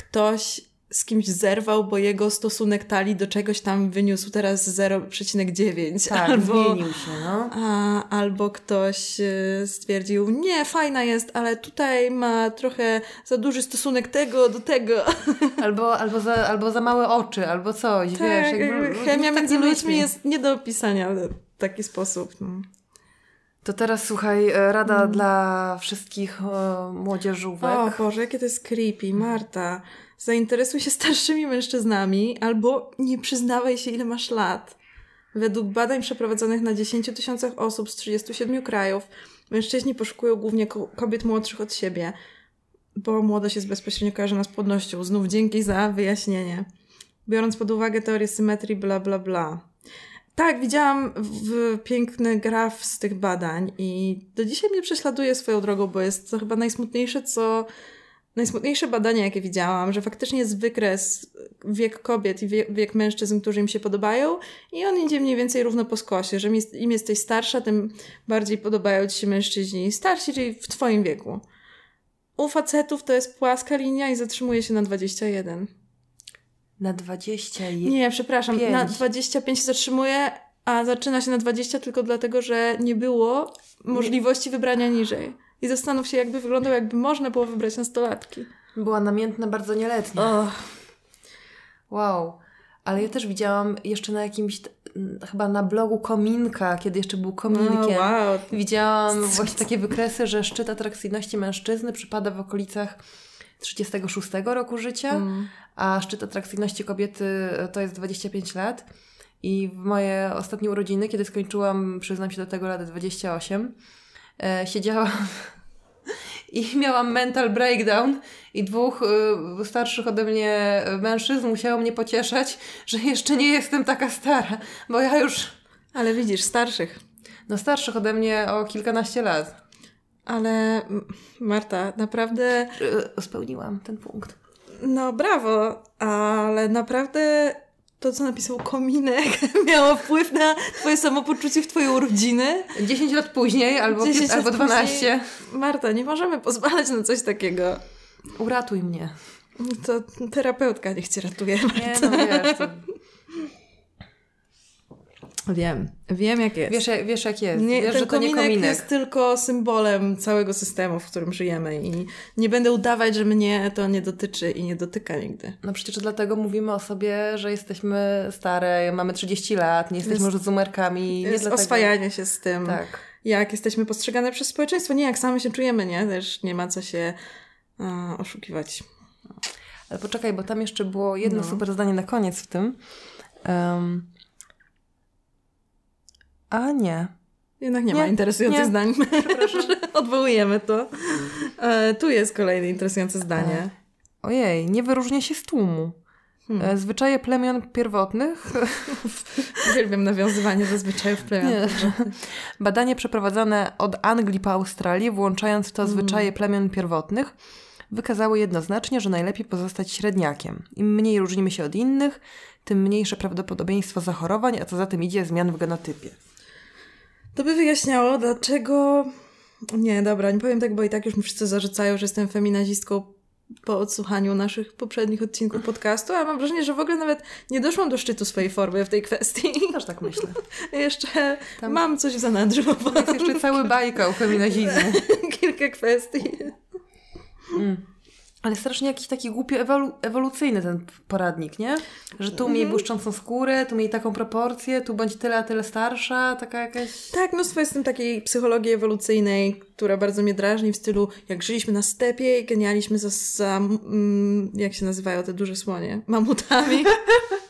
ktoś z kimś zerwał, bo jego stosunek talii do czegoś tam wyniósł teraz 0,9. Tak, albo, zmienił się, no. a, albo ktoś y, stwierdził, nie, fajna jest, ale tutaj ma trochę za duży stosunek tego do tego. (laughs) Albo, albo, za, albo za małe oczy, albo coś, wiesz. Tak, jakby jakby chemia tak między nie ludźmi jest nie do opisania w taki sposób. No. To teraz słuchaj, e, rada Mm. dla wszystkich e, młodzieżówek. O Boże, jakie to jest creepy. Marta, zainteresuj się starszymi mężczyznami albo nie przyznawaj się, ile masz lat. Według badań przeprowadzonych na 10 tysiącach osób z 37 krajów, mężczyźni poszukują głównie ko- kobiet młodszych od siebie, bo młodość jest bezpośrednio kojarzona z płodnością. Znów dzięki za wyjaśnienie. Biorąc pod uwagę teorię symetrii, bla bla bla. Tak, widziałam w, piękny graf z tych badań i do dzisiaj mnie prześladuje swoją drogą, bo jest to chyba najsmutniejsze, co najsmutniejsze badania, jakie widziałam, że faktycznie jest wykres wiek kobiet i wiek mężczyzn, którzy im się podobają i on idzie mniej więcej równo po skosie, że im jesteś starsza, tym bardziej podobają ci się mężczyźni starsi, czyli w twoim wieku. U facetów to jest płaska linia i zatrzymuje się na 21. Na 21? Nie, przepraszam, 5. na 25 się zatrzymuje, a zaczyna się na 20 tylko dlatego, że nie było możliwości wybrania niżej. I zastanów się, jakby wyglądał, jakby można było wybrać nastolatki. Była namiętna, bardzo nieletnia. Oh. Wow. Ale ja też widziałam jeszcze na jakimś, chyba na blogu Kominka, kiedy jeszcze był Kominkiem. Oh, wow. Widziałam (laughs) właśnie takie wykresy, że szczyt atrakcyjności mężczyzny przypada w okolicach 36 roku życia, mm. a szczyt atrakcyjności kobiety to jest 25 lat. I w moje ostatnie urodziny, kiedy skończyłam, przyznam się do tego, lat 28, e, siedziałam (laughs) i miałam mental breakdown i dwóch y, starszych ode mnie mężczyzn musiało mnie pocieszać, że jeszcze nie jestem taka stara, bo ja już... Ale widzisz, starszych. No starszych ode mnie o kilkanaście lat. Ale Marta, naprawdę... Spełniłam ten punkt. No brawo, ale naprawdę to, co napisał Kominek, (laughs) miało wpływ na twoje samopoczucie w twojej urodziny. 10 lat później albo, 10 albo 12. Później. Marta, nie możemy pozwalać na coś takiego. Uratuj mnie. To terapeutka niech cię ratuje. Marta. Nie, no wiesz, to... Wiem, wiem jak jest. Wiesz, wiesz jak jest. Nie, wiesz, ten że to kominek, nie kominek jest tylko symbolem całego systemu, w którym żyjemy i nie będę udawać, że mnie to nie dotyczy i nie dotyka nigdy. No przecież dlatego mówimy o sobie, że jesteśmy stare, mamy 30 lat, nie jesteśmy już zumerkami. Jest dlatego... oswajanie się z tym, tak. jak jesteśmy postrzegane przez społeczeństwo, nie jak same się czujemy, nie? Też nie ma co się uh, oszukiwać. Ale poczekaj, bo tam jeszcze było jedno no. super zdanie na koniec w tym. Um, a nie. Jednak nie, nie ma interesujących nie. zdań. (laughs) Odwołujemy to. E, tu jest kolejne interesujące zdanie. E, ojej, nie wyróżnia się z tłumu. Hmm. E, zwyczaje plemion pierwotnych. (laughs) Uwielbiam nawiązywanie do zwyczajów plemion pierwotnych. Badanie przeprowadzone od Anglii po Australię, włączając w to hmm. zwyczaje plemion pierwotnych, wykazały jednoznacznie, że najlepiej pozostać średniakiem. Im mniej różnimy się od innych, tym mniejsze prawdopodobieństwo zachorowań, a co za tym idzie zmian w genotypie. To by wyjaśniało, dlaczego. Nie, dobra, nie powiem tak, bo i tak już mi wszyscy zarzucają, że jestem feminazistką po odsłuchaniu naszych poprzednich odcinków podcastu, a mam wrażenie, że w ogóle nawet nie doszłam do szczytu swojej formy w tej kwestii. Też tak myślę. (laughs) jeszcze Tam... mam coś w zanadrzu. Jest jeszcze cały bajka o feminazizmie. (laughs) Kilka kwestii. Mm. Ale strasznie jakiś taki głupio ewolu ewolucyjny ten poradnik, nie? Że tu miej mhm. błyszczącą skórę, tu miej taką proporcję, tu bądź tyle, a tyle starsza, taka jakaś... Tak, mnóstwo jest w tym takiej psychologii ewolucyjnej, która bardzo mnie drażni w stylu, jak żyliśmy na stepie i genialiśmy za, za mm, jak się nazywają te duże słonie? Mamutami. (laughs)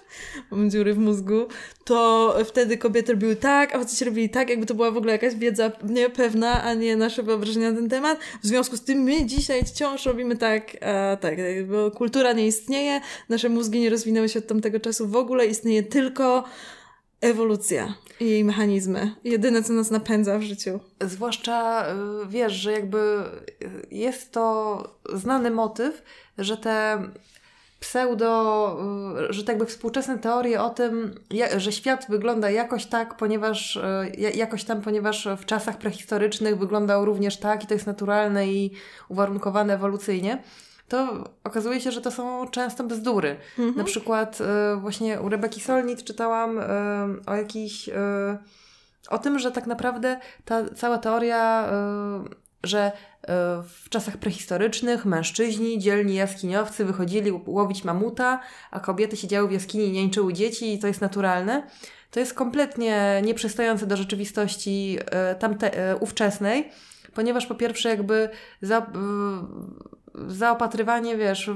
mam dziury w mózgu, to wtedy kobiety robiły tak, a faceci robili tak, jakby to była w ogóle jakaś wiedza niepewna, a nie nasze wyobrażenia na ten temat. W związku z tym my dzisiaj wciąż robimy tak, a tak, bo kultura nie istnieje, nasze mózgi nie rozwinęły się od tamtego czasu w ogóle, istnieje tylko ewolucja i jej mechanizmy. Jedyne, co nas napędza w życiu. Zwłaszcza y, wiesz, że jakby jest to znany motyw, że te pseudo, y, że tak by współczesne teorie o tym, że świat wygląda jakoś tak, ponieważ y, jakoś tam, ponieważ w czasach prehistorycznych wyglądał również tak i to jest naturalne i uwarunkowane ewolucyjnie, to okazuje się, że to są często bzdury. Mhm. Na przykład y, właśnie u Rebeki Solnit czytałam o jakiś o tym, że tak naprawdę ta cała teoria, że w czasach prehistorycznych mężczyźni, dzielni jaskiniowcy wychodzili łowić mamuta, a kobiety siedziały w jaskini i niańczyły dzieci i to jest naturalne. To jest kompletnie nieprzystające do rzeczywistości e, tamte, e, ówczesnej, ponieważ po pierwsze jakby za, zaopatrywanie, wiesz,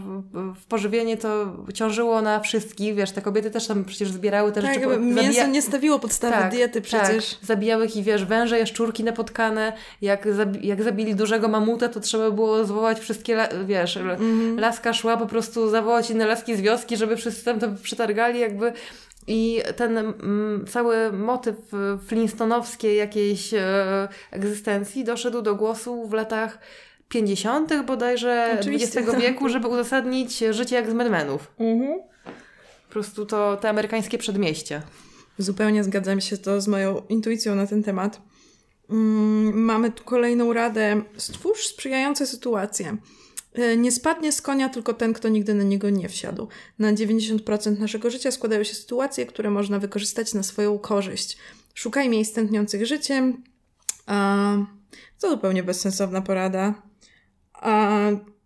w pożywienie to ciążyło na wszystkich, wiesz, te kobiety też tam przecież zbierały te tak, rzeczy. Tak, mięso zabija... nie stawiło podstawy tak, diety przecież. Tak, zabijały ich, wiesz, węże, jaszczurki napotkane, jak, zabi jak zabili dużego mamuta, to trzeba było zwołać wszystkie, wiesz, mm -hmm. laska szła po prostu zawołać inne laski z wioski, żeby wszyscy tam to przetargali, jakby i ten mm, cały motyw flintstonowskiej jakiejś e, egzystencji doszedł do głosu w latach 50. bodajże Oczywiście, XX wieku, (laughs) żeby uzasadnić życie jak z Mad Menów. Mhm. Po prostu to te amerykańskie przedmieścia. Zupełnie zgadzam się to z moją intuicją na ten temat. Mm, mamy tu kolejną radę. Stwórz sprzyjające sytuacje. E, Nie spadnie z konia tylko ten, kto nigdy na niego nie wsiadł. Na 90% naszego życia składają się sytuacje, które można wykorzystać na swoją korzyść. Szukaj miejsc tętniących życiem. A, to zupełnie bezsensowna porada. A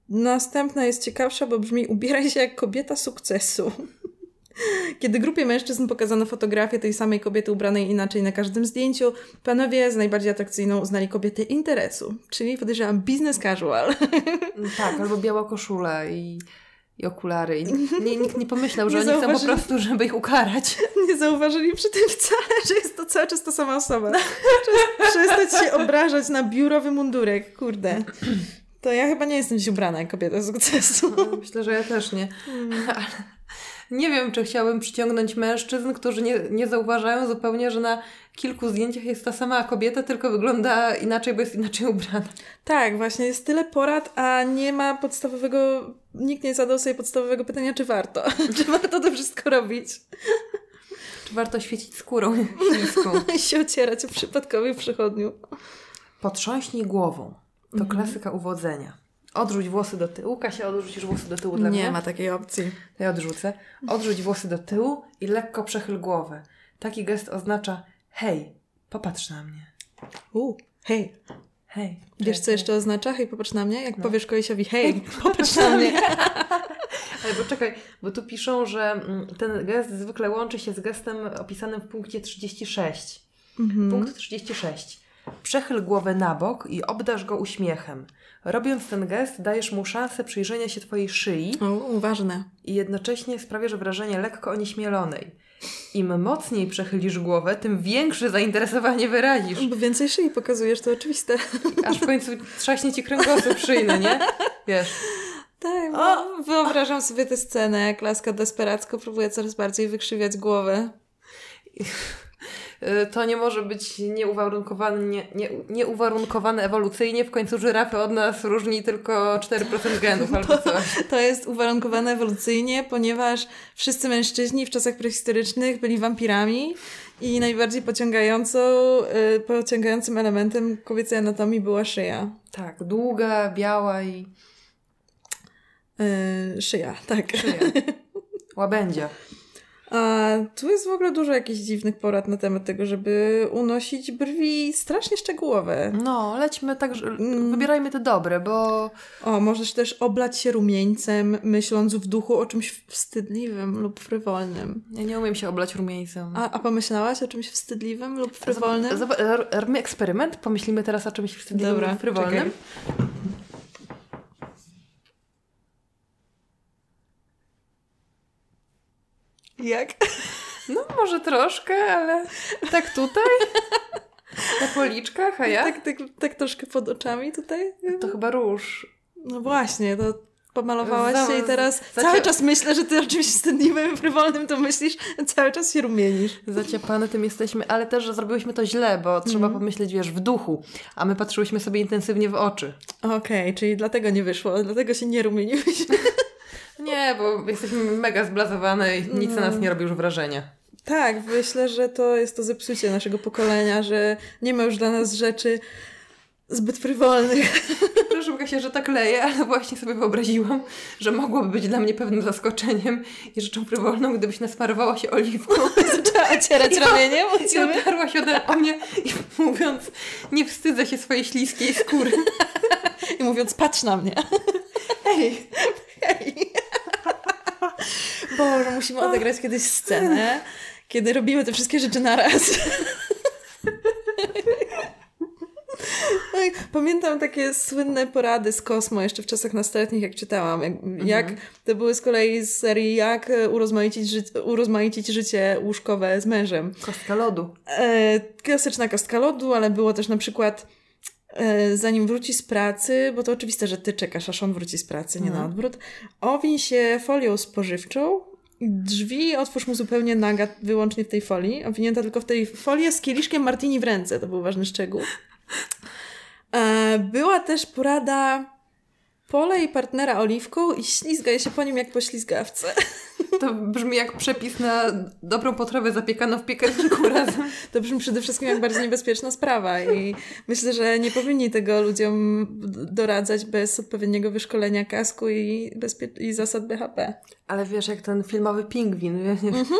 następna jest ciekawsza, bo brzmi ubieraj się jak kobieta sukcesu. (laughs) Kiedy grupie mężczyzn pokazano fotografię tej samej kobiety ubranej inaczej na każdym zdjęciu, panowie z najbardziej atrakcyjną uznali kobietę interesu, czyli podejrzewam business casual. Tak, albo biała koszula i, i okulary. I nikt, nie, nikt nie pomyślał, (laughs) że Nie oni chcą po zauważyli. prostu, żeby ich ukarać. (laughs) Nie zauważyli przy tym wcale, że jest to cały czas ta sama osoba. Przestać się obrażać na biurowy mundurek, kurde. To ja chyba nie jestem dziś ubrana jak kobieta sukcesu. No, Myślę, że ja też nie. (laughs) Ale nie wiem, czy chciałabym przyciągnąć mężczyzn, którzy nie, nie zauważają zupełnie, że na kilku zdjęciach jest ta sama kobieta, tylko wygląda inaczej, bo jest inaczej ubrana. Tak, właśnie jest tyle porad, a nie ma podstawowego, nikt nie zadał sobie podstawowego pytania, czy warto. (laughs) czy warto to wszystko robić. Czy warto świecić skórą (laughs) chińską? I się ocierać o przypadkowych przychodniu. Potrząśnij głową. To klasyka uwodzenia. Odrzuć włosy do tyłu. Kasia, odrzucisz włosy do tyłu dla mnie? Nie ma takiej opcji. To ja odrzucę. Odrzuć włosy do tyłu i lekko przechyl głowę. Taki gest oznacza hej, popatrz na mnie. U, hej. Hej. Wiesz, co jeszcze oznacza? Hej, popatrz na mnie. Jak No. powiesz kolesiowi, hej, popatrz na mnie. (laughs) Ale poczekaj, bo tu piszą, że mm, ten gest zwykle łączy się z gestem opisanym w punkcie 36. Mhm. Punkt 36. Przechyl głowę na bok i obdarz go uśmiechem. Robiąc ten gest, dajesz mu szansę przyjrzenia się Twojej szyi O, ważne. i jednocześnie sprawiasz wrażenie lekko onieśmielonej. Im mocniej przechylisz głowę, tym większe zainteresowanie wyrazisz. Bo więcej szyi pokazujesz, to oczywiste. Aż w końcu trzaśnie Ci kręgosłup szyjny, nie? Wiesz. Tak, bo wyobrażam sobie tę scenę, jak laska desperacko próbuje coraz bardziej wykrzywiać głowę. (laughs) Y, To nie może być nieuwarunkowane, nie, nie, nieuwarunkowane ewolucyjnie. W końcu żyrafy od nas różni tylko 4% genów albo (laughs) coś. To jest uwarunkowane ewolucyjnie, ponieważ wszyscy mężczyźni w czasach prehistorycznych byli wampirami i najbardziej pociągającą, y, pociągającym elementem kobiecej anatomii była szyja. Tak, długa, biała i Y, szyja, tak. szyja. (laughs) Łabędzia. A tu jest w ogóle dużo jakichś dziwnych porad na temat tego, żeby unosić brwi strasznie szczegółowe. No, lećmy tak, że Mm. wybierajmy te dobre, bo O, możesz też oblać się rumieńcem, myśląc w duchu o czymś wstydliwym lub frywolnym. ja nie umiem się oblać rumieńcem. A, a pomyślałaś o czymś wstydliwym lub frywolnym? Zob- zob- r- Robimy eksperyment, pomyślimy teraz o czymś wstydliwym Dobra, lub frywolnym. Jak? (laughs) No, może troszkę, ale tak tutaj? Na policzkach, a ja? Tak, tak, tak troszkę pod oczami tutaj? To chyba róż. No właśnie, to pomalowałaś się i teraz cały czas myślę, że ty o czymś wstydliwym, frywolnym to myślisz, cały czas się rumienisz. Zaciepane tym jesteśmy, ale też, że zrobiłyśmy to źle, bo trzeba Mhm. pomyśleć, wiesz, w duchu, a my patrzyłyśmy sobie intensywnie w oczy. Okej, czyli dlatego nie wyszło, dlatego się nie rumieniłyśmy. (laughs) Nie, bo jesteśmy mega zblazowane i nic na nas nie robi już wrażenia. Tak, myślę, że to jest to zepsucie naszego pokolenia, że nie ma już dla nas rzeczy zbyt frywolnych. (laughs) Proszę Kasia, że tak leję, ale właśnie sobie wyobraziłam, że mogłoby być dla mnie pewnym zaskoczeniem i rzeczą frywolną, gdybyś nasmarowała się oliwką (laughs) Zaczęła ocierać ramieniem od i otarła się ode o mnie i mówiąc, nie wstydzę się swojej śliskiej skóry. (laughs) I mówiąc, patrz na mnie. Hej! Hej. (laughs) Boże, musimy odegrać kiedyś scenę, kiedy robimy te wszystkie rzeczy na raz. (laughs) Oj, Pamiętam takie słynne porady z Kosmo jeszcze w czasach nastoletnich, jak czytałam. Jak, jak to były z kolei z serii Jak e, urozmaicić, ży urozmaicić życie łóżkowe z mężem. Kostka lodu. E, klasyczna kostka lodu, ale było też na przykład zanim wróci z pracy, bo to oczywiste, że ty czekasz, aż on wróci z pracy, nie na Mhm. odwrót, owiń się folią spożywczą drzwi otwórz mu zupełnie naga, wyłącznie w tej folii, owinięta tylko w tej folii z kieliszkiem martini w ręce, to był ważny szczegół. E, była też porada polej partnera oliwką i ślizgaj się po nim jak po ślizgawce. To brzmi jak przepis na dobrą potrawę zapiekaną w piekarniku (laughs) razem. To brzmi przede wszystkim jak bardzo niebezpieczna sprawa i myślę, że nie powinni tego ludziom doradzać bez odpowiedniego wyszkolenia kasku i, bezpie- i zasad BHP. Ale wiesz, jak ten filmowy pingwin, wiesz, mhm.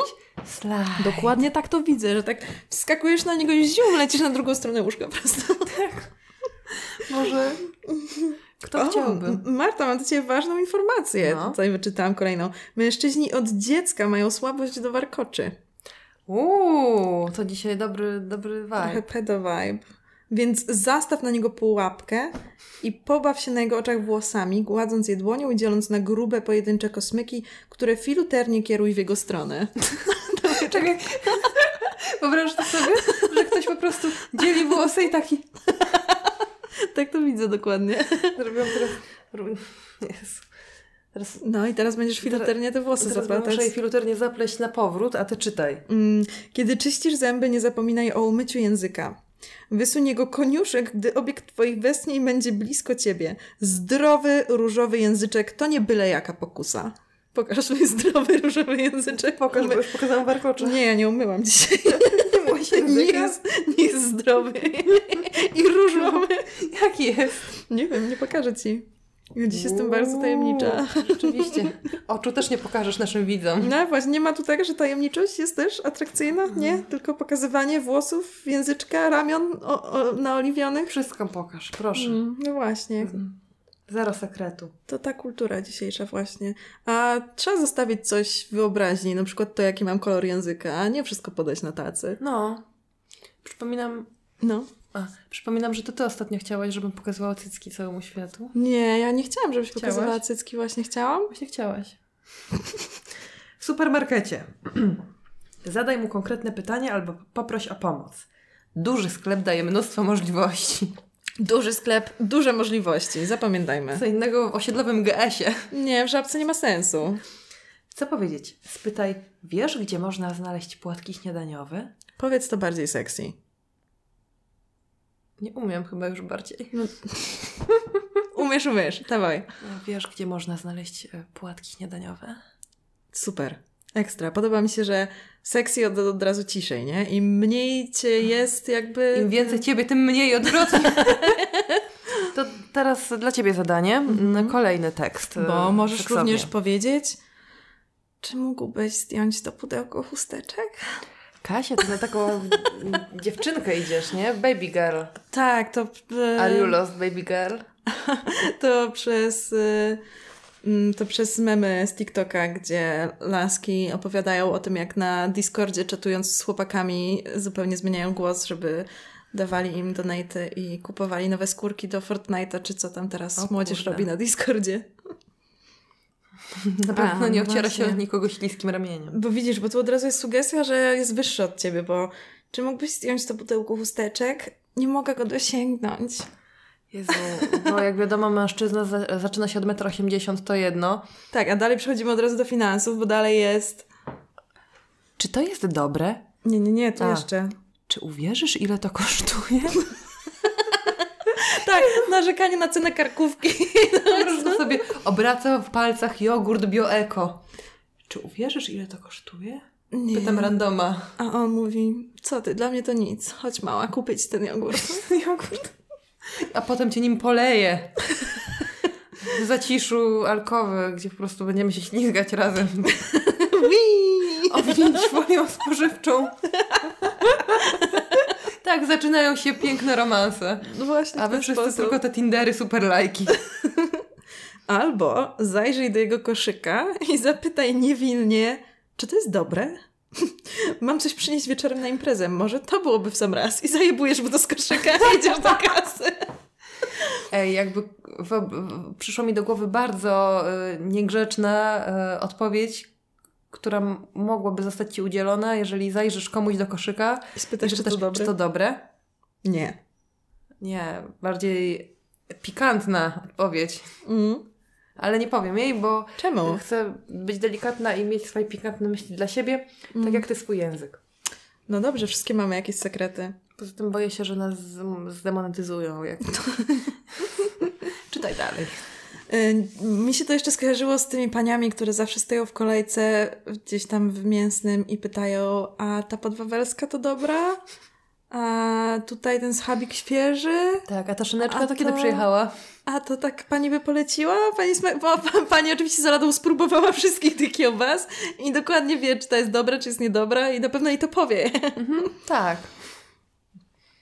Dokładnie tak to widzę, że tak wskakujesz na niego i zium, lecisz na drugą stronę łóżka po prostu. Tak. Może kto o, chciałby? Marta, mam do Ciebie ważną informację. No. Tutaj wyczytałam kolejną. Mężczyźni od dziecka mają słabość do warkoczy. Uuu, to dzisiaj dobry, dobry vibe. Trochę pedo vibe. Więc zastaw na niego pułapkę i pobaw się na jego oczach włosami, gładząc je dłonią i dzieląc na grube, pojedyncze kosmyki, które filuternie kieruj w jego stronę. (laughs) Czekaj. Wyobrażasz to sobie? Że ktoś po prostu dzieli włosy i taki... (laughs) tak to widzę dokładnie. (laughs) Robią teraz... Jezu. Teraz, no i teraz będziesz filuternie te włosy teraz zaplatać. Muszę je filuternie zapleść na powrót, a ty czytaj. Mm, kiedy czyścisz zęby, nie zapominaj o umyciu języka. Wysuń jego koniuszek, gdy obiekt twoich westchnień będzie blisko ciebie. Zdrowy, różowy języczek to nie byle jaka pokusa. Pokaż swój zdrowy, różowy języczek. Pokaż, bo już pokazałam warkocze. Nie, ja nie umyłam dzisiaj. (laughs) Nie, nie, jest, nie jest zdrowy i różowy. Jaki jest? Nie wiem, nie pokażę ci. Ja dziś jestem bardzo tajemnicza. Rzeczywiście. Oczu też nie pokażesz naszym widzom. No właśnie, nie ma tu tak, że tajemniczość jest też atrakcyjna? Nie? Mhm. Tylko pokazywanie włosów, języczka, ramion o, o, naoliwionych? Wszystko pokaż, proszę. Mm, no właśnie. Mm. Zero sekretu. To ta kultura dzisiejsza właśnie. A trzeba zostawić coś wyobraźni, na przykład to, jaki mam kolor języka, a nie wszystko podać na tacy. No. Przypominam... No. A, przypominam, że to ty ostatnio chciałaś, żebym pokazywała cycki całemu światu. Nie, ja nie chciałam, żebyś Chciałaś? pokazywała cycki. Właśnie chciałam. Właśnie chciałaś. w supermarkecie. (clears throat) Zadaj mu konkretne pytanie albo poproś o pomoc. Duży sklep daje mnóstwo możliwości. Duży sklep, duże możliwości, zapamiętajmy. Co innego w osiedlowym GS-ie. Nie, w żabce nie ma sensu. Co powiedzieć? Spytaj, wiesz, gdzie można znaleźć płatki śniadaniowe? Powiedz to bardziej sexy. Nie umiem chyba już bardziej. No. (laughs) umiesz, umiesz, dawaj. Wiesz, gdzie można znaleźć e, płatki śniadaniowe? Super. Ekstra. Podoba mi się, że sexy od, od razu ciszej, nie? Im mniej cię jest jakby... Im więcej ciebie, tym mniej odwrotnie. (laughs) to teraz dla ciebie zadanie. Mm-hmm. Kolejny tekst. Bo możesz seksownie. również powiedzieć, czy mógłbyś zdjąć to pudełko chusteczek? Kasia, ty na taką dziewczynkę idziesz, nie? Baby girl. Tak, to... Are you lost, baby girl? (laughs) to przez... Y, mm, to przez memy z TikToka, gdzie laski opowiadają o tym, jak na Discordzie czatując z chłopakami zupełnie zmieniają głos, żeby dawali im donaty i kupowali nowe skórki do Fortnite'a, czy co tam teraz o, młodzież kurde. robi na Discordzie. Na pewno nie ociera właśnie. się od nikogo śliskim ramieniem. Bo widzisz, bo tu od razu jest sugestia, że jest wyższy od ciebie, bo czy mógłbyś zdjąć to pudełko chusteczek? Nie mogę go dosięgnąć. Jezu, bo jak wiadomo, mężczyzna za, zaczyna się od 1,80 m, to jedno. Tak, a dalej przechodzimy od razu do finansów, bo dalej jest... Czy to jest dobre? Nie, nie, nie, to a. jeszcze. Czy uwierzysz, ile to kosztuje? (laughs) tak, narzekanie na cenę karkówki. (laughs) Po prostu sobie obraca w palcach jogurt bioeko. Czy uwierzysz, ile to kosztuje? Nie. Pytam randoma. A on mówi, co ty, dla mnie to nic. Chodź mała, kupić ten jogurt. (laughs) jogurt. A potem cię nim poleje. W zaciszu alkowy, gdzie po prostu będziemy się ślizgać razem. Owinięć folią spożywczą. Tak, zaczynają się piękne romanse. No właśnie. A wy wszyscy sposób. tylko te Tindery super lajki. Albo zajrzyj do jego koszyka i zapytaj niewinnie, czy to jest dobre? (laughs) Mam coś przynieść wieczorem na imprezę. Może to byłoby w sam raz. I zajebujesz mu do z koszyka i idziesz do kasy. (laughs) Ej, jakby w, w, przyszło mi do głowy bardzo y, niegrzeczna y, odpowiedź, która mogłaby zostać Ci udzielona, jeżeli zajrzysz komuś do koszyka i spytasz, i czy, to dobre? czy to dobre. Nie. Nie, bardziej pikantna odpowiedź. Mm. Ale nie powiem jej, bo Czemu? chcę być delikatna i mieć swoje pikantne myśli dla siebie, tak mm. tak jak Ty swój język. No dobrze, wszystkie mamy jakieś sekrety. Poza tym boję się, że nas zdemonetyzują. Jak... (laughs) Czytaj dalej. Y, Mi się to jeszcze skojarzyło z tymi paniami, które zawsze stoją w kolejce gdzieś tam w mięsnym i pytają, a ta podwawelska to dobra? A tutaj ten schabik świeży? Tak, a ta szyneczka A to kiedy przyjechała? A to tak pani by poleciła? Pani, sma- bo, pa- pani oczywiście z radą spróbowała (laughs) wszystkich tych kiełbas i dokładnie wie, czy to jest dobre, czy jest niedobra i na pewno jej to powie. Tak.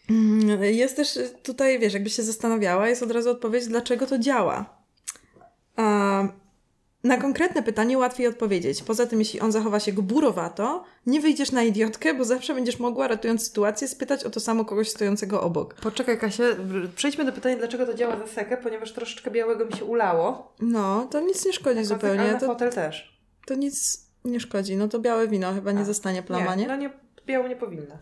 Mm, Jest też tutaj, wiesz, jakby się zastanawiała, jest od razu odpowiedź, dlaczego to działa. A, na konkretne pytanie łatwiej odpowiedzieć. Poza tym, jeśli on zachowa się gburowato, nie wyjdziesz na idiotkę, bo zawsze będziesz mogła, ratując sytuację, spytać o to samo kogoś stojącego obok. Poczekaj, Kasia, przejdźmy do pytania, dlaczego to działa za sekę, ponieważ troszeczkę białego mi się ulało. No, to nic nie szkodzi Ale zupełnie. na To, hotel też. to nic nie szkodzi. No to białe wino chyba nie A, zostanie plama, nie? Nie, no nie, biało nie powinno.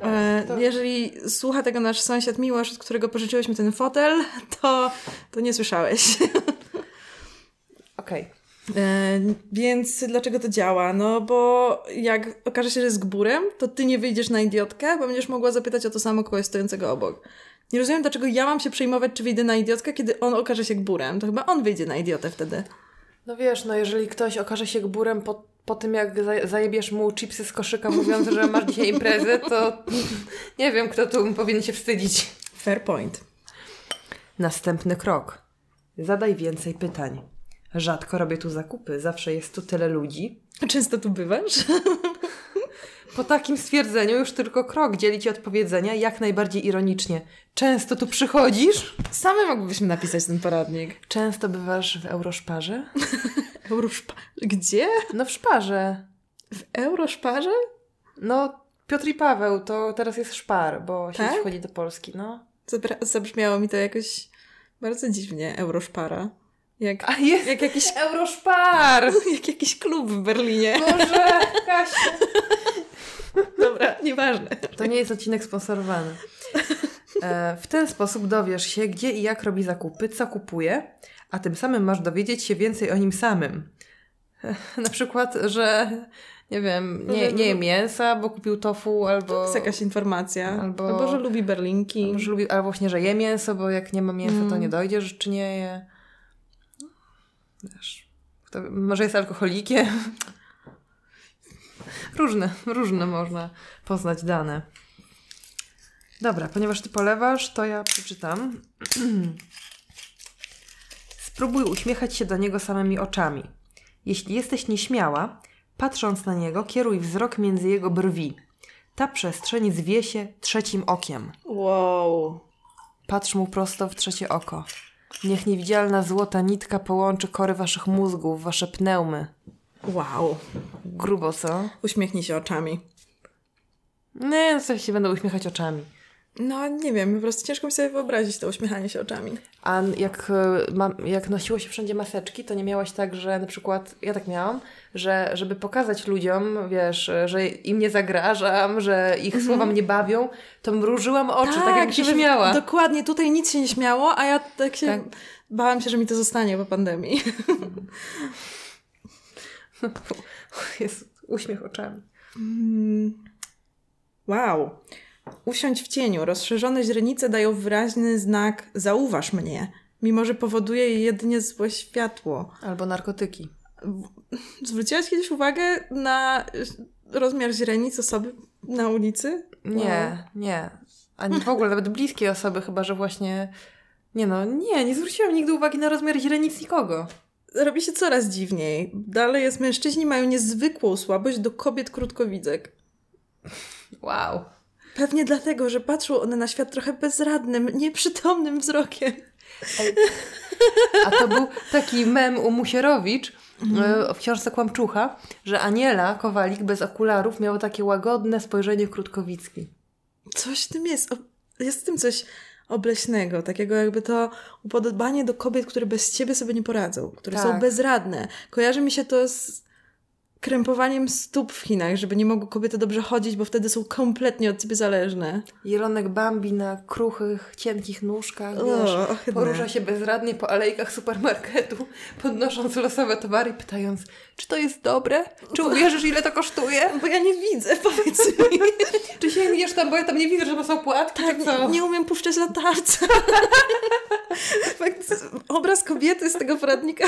E, to- Jeżeli słucha tego nasz sąsiad Miłosz, od którego pożyczyłyśmy ten fotel, to, to nie słyszałeś. (laughs) Okej. E, więc dlaczego to działa? No bo jak okaże się, że jest gburem, to ty nie wyjdziesz na idiotkę, bo będziesz mogła zapytać o to samo kogoś stojącego obok. Nie rozumiem, dlaczego ja mam się przejmować, czy wyjdę na idiotkę, kiedy on okaże się gburem. To chyba on wyjdzie na idiotę wtedy. No wiesz, no jeżeli ktoś okaże się gburem po, po tym, jak za- zajebiesz mu chipsy z koszyka, mówiąc, że masz dzisiaj imprezę, to (laughs) nie wiem, kto tu powinien się wstydzić. Fair point. Następny krok. Zadaj więcej pytań. Rzadko robię tu zakupy, zawsze jest tu tyle ludzi. Często tu bywasz? Po takim stwierdzeniu już tylko krok dzieli ci odpowiedzenia jak najbardziej ironicznie. Często tu przychodzisz? Same moglibyśmy napisać ten poradnik. Często bywasz w Euroszparze? (laughs) Euroszpa... Gdzie? No w szparze. W Euroszparze? No Piotr i Paweł, to teraz jest szpar, bo sieć Tak? wchodzi do Polski, no. Zabra- zabrzmiało mi to jakoś bardzo dziwnie, Euroszpara. Jak, A jest jak, jakiś, Euroszpar! (laughs) jak jakiś klub w Berlinie. Boże, (laughs) Kasia. Dobra, nieważne. To nie jest odcinek sponsorowany. E, w ten sposób dowiesz się, gdzie i jak robi zakupy, co kupuje, a tym samym masz dowiedzieć się więcej o nim samym. E, (laughs) na przykład, że nie wiem, nie, nie je mięsa, bo kupił tofu, albo, To jest jakaś informacja. Albo- Albo, że lubi berlinki. albo, że lubi, albo właśnie, że je mięso, bo jak nie ma mięsa, to Mm. nie dojdziesz, czy nie je. Wiesz, może jest alkoholikiem. Różne, różne można poznać dane. Dobra, ponieważ ty polewasz, to ja przeczytam. (clears throat) Spróbuj uśmiechać się do niego samymi oczami. Jeśli jesteś nieśmiała, patrząc na niego, kieruj wzrok między jego brwi. Ta przestrzeń zwie się trzecim okiem. Wow. Patrz mu prosto w trzecie oko. Niech niewidzialna złota nitka połączy kory waszych mózgów, wasze pneumy. Wow. Grubo, co? Uśmiechnij się oczami. Nie, no co się będą uśmiechać oczami. No, nie wiem, po prostu ciężko mi sobie wyobrazić to uśmiechanie się oczami. A jak, e, jak nosiło się wszędzie maseczki, to nie miałaś tak, że na przykład, ja tak miałam, że żeby pokazać ludziom, wiesz, że im nie zagrażam, że ich słowa mnie bawią, to mrużyłam oczy, tak, jak się śmiała. Dokładnie, tutaj nic się nie śmiało, a ja tak się Tak. bałam się, że mi to zostanie po pandemii. (laughs) Jest uśmiech oczami. Mm. Wow. Usiądź w cieniu. Rozszerzone źrenice dają wyraźny znak zauważ mnie, mimo że powoduje je jedynie złe światło. Albo narkotyki. Zwróciłaś kiedyś uwagę na rozmiar źrenic osoby na ulicy? Nie, nie. Ani w ogóle, nawet bliskiej osoby, chyba że właśnie. Nie no, nie, nie zwróciłam nigdy uwagi na rozmiar źrenic nikogo. Robi się coraz dziwniej. Dalej jest, mężczyźni mają niezwykłą słabość do kobiet krótkowidzek. Wow. Pewnie dlatego, że patrzą one na świat trochę bezradnym, nieprzytomnym wzrokiem. A to był taki mem u Musierowicz e, w książce Kłamczucha, że Aniela Kowalik bez okularów miała takie łagodne spojrzenie krótkowicki. Coś w tym jest. Jest w tym coś obleśnego, takiego jakby to upodobanie do kobiet, które bez ciebie sobie nie poradzą, które są Tak. bezradne. Kojarzy mi się to z krępowaniem stóp w Chinach, żeby nie mogły kobiety dobrze chodzić, bo wtedy są kompletnie od ciebie zależne. Jelonek Bambi na kruchych, cienkich nóżkach, O, wiesz, ohydne. porusza się bezradnie po alejkach supermarketu, (laughs) podnosząc losowe towary, pytając, czy to jest dobre? Czy (laughs) uwierzysz, ile to kosztuje? Bo ja nie widzę, (laughs) powiedz mi. Czy sięgniesz tam, bo ja tam nie widzę, że to są płatki, Tak, czy co? nie, umiem puszczać latarca. Obraz kobiety z tego poradnika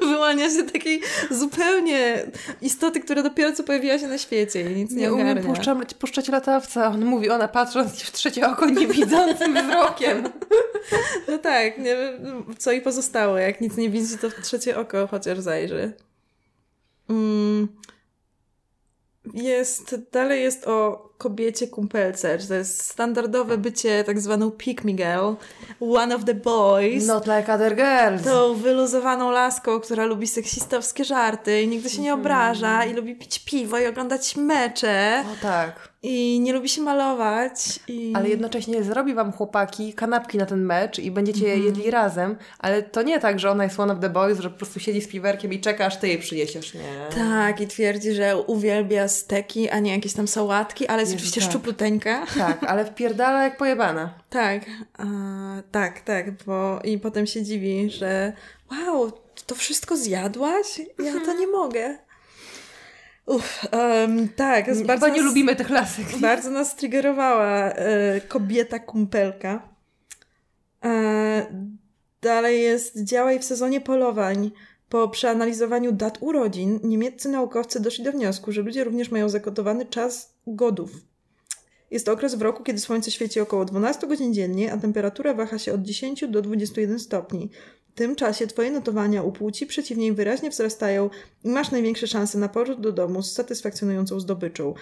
wyłania się takiej zupełnie istoty, która dopiero co pojawiła się na świecie i nic nie, Nie umiem ogarnia. puszczać, latawca. On mówi, ona patrząc w trzecie oko niewidzącym (laughs) wzrokiem. No tak, nie wiem, co jej pozostało. Jak nic nie widzi, to w trzecie oko chociaż zajrzy. Mm. Jest, dalej jest o kobiecie kumpelce, że to jest standardowe bycie tak zwaną pick me girl, one of the boys. Not like other girls. Tą wyluzowaną laską, która lubi seksistowskie żarty i nigdy się nie obraża i lubi pić piwo i oglądać mecze O tak. I nie lubi się malować. I... Ale jednocześnie zrobi wam chłopaki kanapki na ten mecz i będziecie je jedli razem, ale to nie tak, że ona jest one of the boys, że po prostu siedzi z piwerkiem i czeka, aż ty jej przyniesiesz. Nie. Tak, i twierdzi, że uwielbia steki, a nie jakieś tam sałatki, ale jest Jezu, oczywiście tak. szczupluteńka. Tak, ale wpierdala jak pojebana. (laughs) Tak, a, tak, tak, bo i potem się dziwi, że wow, to wszystko zjadłaś? Ja to nie mogę. Uff, em, tak, jest bardzo nie nas, lubimy tych lasek. (laughs) bardzo nas triggerowała e, kobieta kumpelka. E, dalej jest działaj w sezonie polowań. Po przeanalizowaniu dat urodzin niemieccy naukowcy doszli do wniosku, że ludzie również mają zakotowany czas godów. Jest to okres w roku, kiedy słońce świeci około 12 godzin dziennie, a temperatura waha się od 10 do 21 stopni. Tym czasie twoje notowania u płci przeciwnej wyraźnie wzrastają i masz największe szanse na powrót do domu z satysfakcjonującą zdobyczą.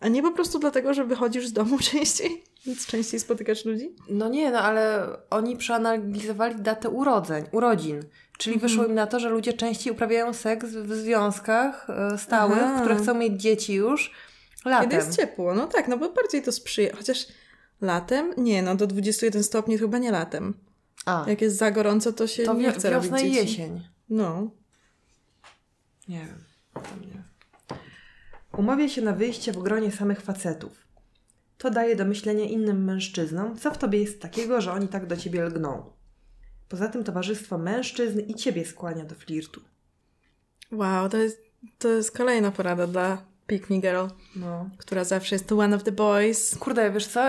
A nie po prostu dlatego, że wychodzisz z domu (laughs) częściej? Więc częściej spotykasz ludzi? No nie, no ale oni przeanalizowali datę urodzeń, urodzin. Czyli Mhm. wyszło im na to, że ludzie częściej uprawiają seks w związkach e, stałych, Aha. które chcą mieć dzieci już latem. Kiedy jest ciepło, no tak, no bo bardziej to sprzyja. Chociaż latem? Nie, no do 21 stopni to chyba nie latem. A, Jak jest za gorąco, to się to nie chce robić i dzieci. jesień. No. Nie wiem. Nie. Umawia się na wyjście w gronie samych facetów. To daje do myślenia innym mężczyznom, co w tobie jest takiego, że oni tak do ciebie lgną. Poza tym towarzystwo mężczyzn i ciebie skłania do flirtu. Wow, to jest, to jest kolejna porada dla Pick Me Girl, No. która zawsze jest one of the boys. Kurde, wiesz co,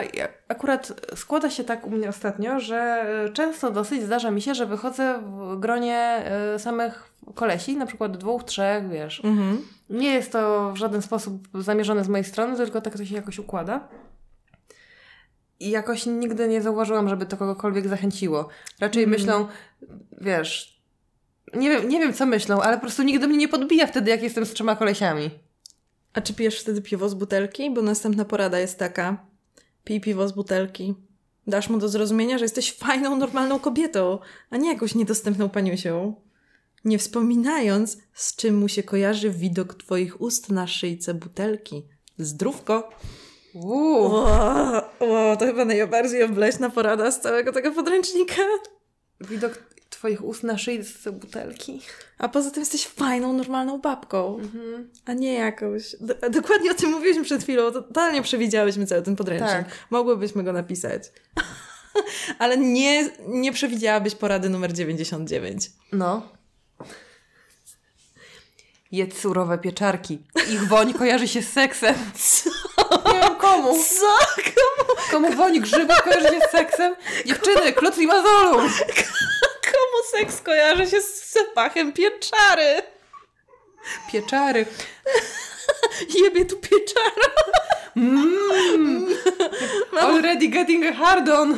akurat składa się tak u mnie ostatnio, że często dosyć zdarza mi się, że wychodzę w gronie e, samych kolesi, na przykład dwóch, trzech, wiesz. Mhm. Nie jest to w żaden sposób zamierzone z mojej strony, tylko tak to się jakoś układa. I jakoś nigdy nie zauważyłam, żeby to kogokolwiek zachęciło. Raczej Mhm. myślą, wiesz, nie wiem, nie wiem co myślą, ale po prostu nigdy mnie nie podbija wtedy, jak jestem z trzema kolesiami. A czy pijesz wtedy piwo z butelki? Bo następna porada jest taka. Pij piwo z butelki. Dasz mu do zrozumienia, że jesteś fajną, normalną kobietą, a nie jakąś niedostępną paniusią. Nie wspominając, z czym mu się kojarzy widok twoich ust na szyjce butelki. Zdrówko! Uuu. O, o, to chyba najbardziej obleśna porada z całego tego podręcznika. Widok twoich ust na szyi z butelki. A poza tym jesteś fajną, normalną babką, Mhm. a nie jakąś. Do, dokładnie o tym mówiliśmy przed chwilą. Totalnie przewidziałyśmy cały ten podręcznik. Tak. Mogłybyśmy go napisać. (laughs) Ale nie, nie przewidziałabyś porady numer 99. No. Jedz surowe pieczarki. Ich woń (laughs) kojarzy się z seksem. Co? (laughs) Nie wiem komu. Co? Komu woń grzyba kojarzy się z seksem? Dziewczyny, mazolu. Komu seks kojarzy się z zapachem pieczary? Pieczary. (laughs) Jebie tu pieczara. Mmm. Already getting a hard on.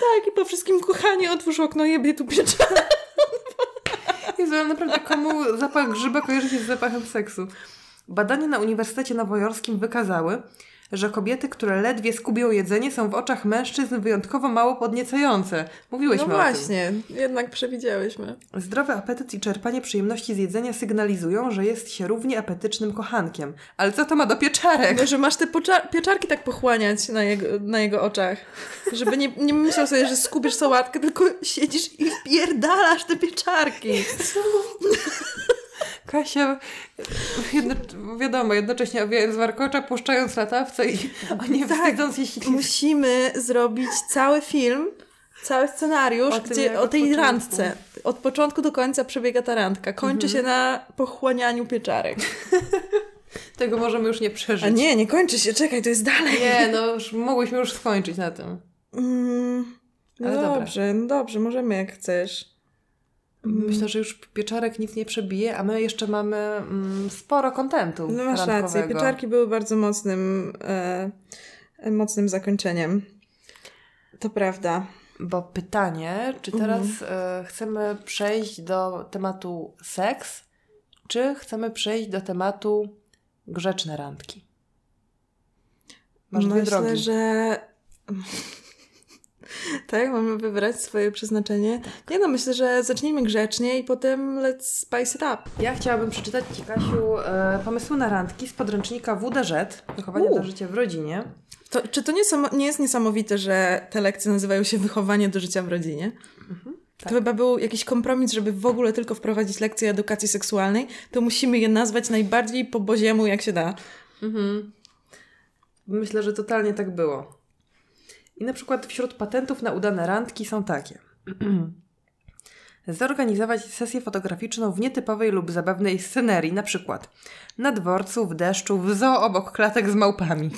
Tak, i po wszystkim kochanie otwórz okno, jebie tu pieczara. Jezu, ale naprawdę komu zapach grzyba kojarzy się z zapachem seksu? Badania na Uniwersytecie Nowojorskim wykazały, że kobiety, które ledwie skubią jedzenie, są w oczach mężczyzn wyjątkowo mało podniecające. Mówiłyśmy No o tym. właśnie, jednak przewidziałyśmy. Zdrowy apetyt i czerpanie przyjemności z jedzenia sygnalizują, że jest się równie apetycznym kochankiem. Ale co to ma do pieczarek? No, że masz te pieczarki tak pochłaniać na jego, na jego oczach. Żeby nie, nie myślał sobie, że skupisz sałatkę, tylko siedzisz i wpierdalasz te pieczarki. (laughs) Kasia, jedno, wiadomo, jednocześnie owijając warkocza, puszczając latawce i (laughs) nie Tak. wstydząc jeśli Musimy zrobić cały film, cały scenariusz O gdzie, o tej początku. randce. Od początku do końca przebiega ta randka. Kończy się na pochłanianiu pieczarek. (laughs) tego możemy już nie przeżyć. A nie, nie kończy się, czekaj, to jest dalej. Nie, no już mogłyśmy już skończyć na tym. Mm, no Ale dobra. dobrze, no dobrze, możemy jak chcesz. Myślę, że już pieczarek nic nie przebije, a my jeszcze mamy mm, sporo kontentu No masz rację, pieczarki były bardzo mocnym, e, mocnym zakończeniem. To prawda. Bo pytanie, czy teraz e, chcemy przejść do tematu seks, czy chcemy przejść do tematu grzeczne randki? Masz Myślę, że... (laughs) tak, mamy wybrać swoje przeznaczenie. Tak. Nie no, myślę, że zacznijmy grzecznie i potem let's spice it up. Ja chciałabym przeczytać Ci, Kasiu, e, pomysły na randki z podręcznika WDŻ, Wychowanie U. do życia w rodzinie. To, czy to nie, nie jest niesamowite, że te lekcje nazywają się wychowanie do życia w rodzinie? tak. To chyba był jakiś kompromis, żeby w ogóle tylko wprowadzić lekcje edukacji seksualnej, to musimy je nazwać najbardziej po boziemu, jak się da. Mhm. Myślę, że totalnie tak było. I na przykład wśród patentów na udane randki są takie. (clears throat) Zorganizować sesję fotograficzną w nietypowej lub zabawnej scenerii, na przykład na dworcu, w deszczu, w zoo obok klatek z małpami. (laughs)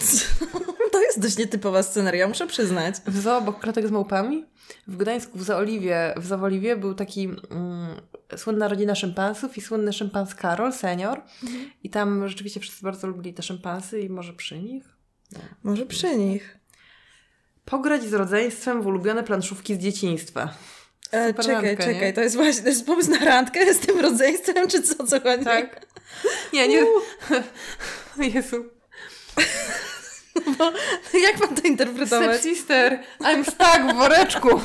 To jest dość nietypowa sceneria, muszę przyznać. W zoo obok klatek z małpami? W Gdańsku w Zooliwie, w Zooliwie był taki mm, słynna rodzina szympansów i słynny szympans Karol, senior. I tam rzeczywiście wszyscy bardzo lubili te szympansy i może przy nich. Może przy nich. Pograć z rodzeństwem w ulubione planszówki z dzieciństwa. E, czekaj, randka, nie? czekaj, to jest właśnie, to jest pomysł na randkę z tym rodzeństwem, czy co, co chodzi? Tak? Nie, nie. (laughs) Jezu. Jak mam to interpretować? Stepsister, I'm stuck w woreczku. (laughs)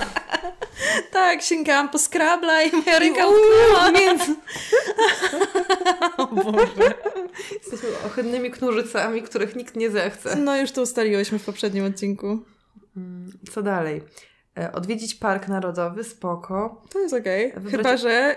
Tak, sięgałam po skrabla i moja ręka utknęła. między... (laughs) O Boże. Jesteśmy ohydnymi knurzycami, których nikt nie zechce. No już to ustaliłyśmy w poprzednim odcinku. Mm, Co dalej? E, Odwiedzić Park Narodowy, spoko. To jest okej. Wybrać- Chyba, że...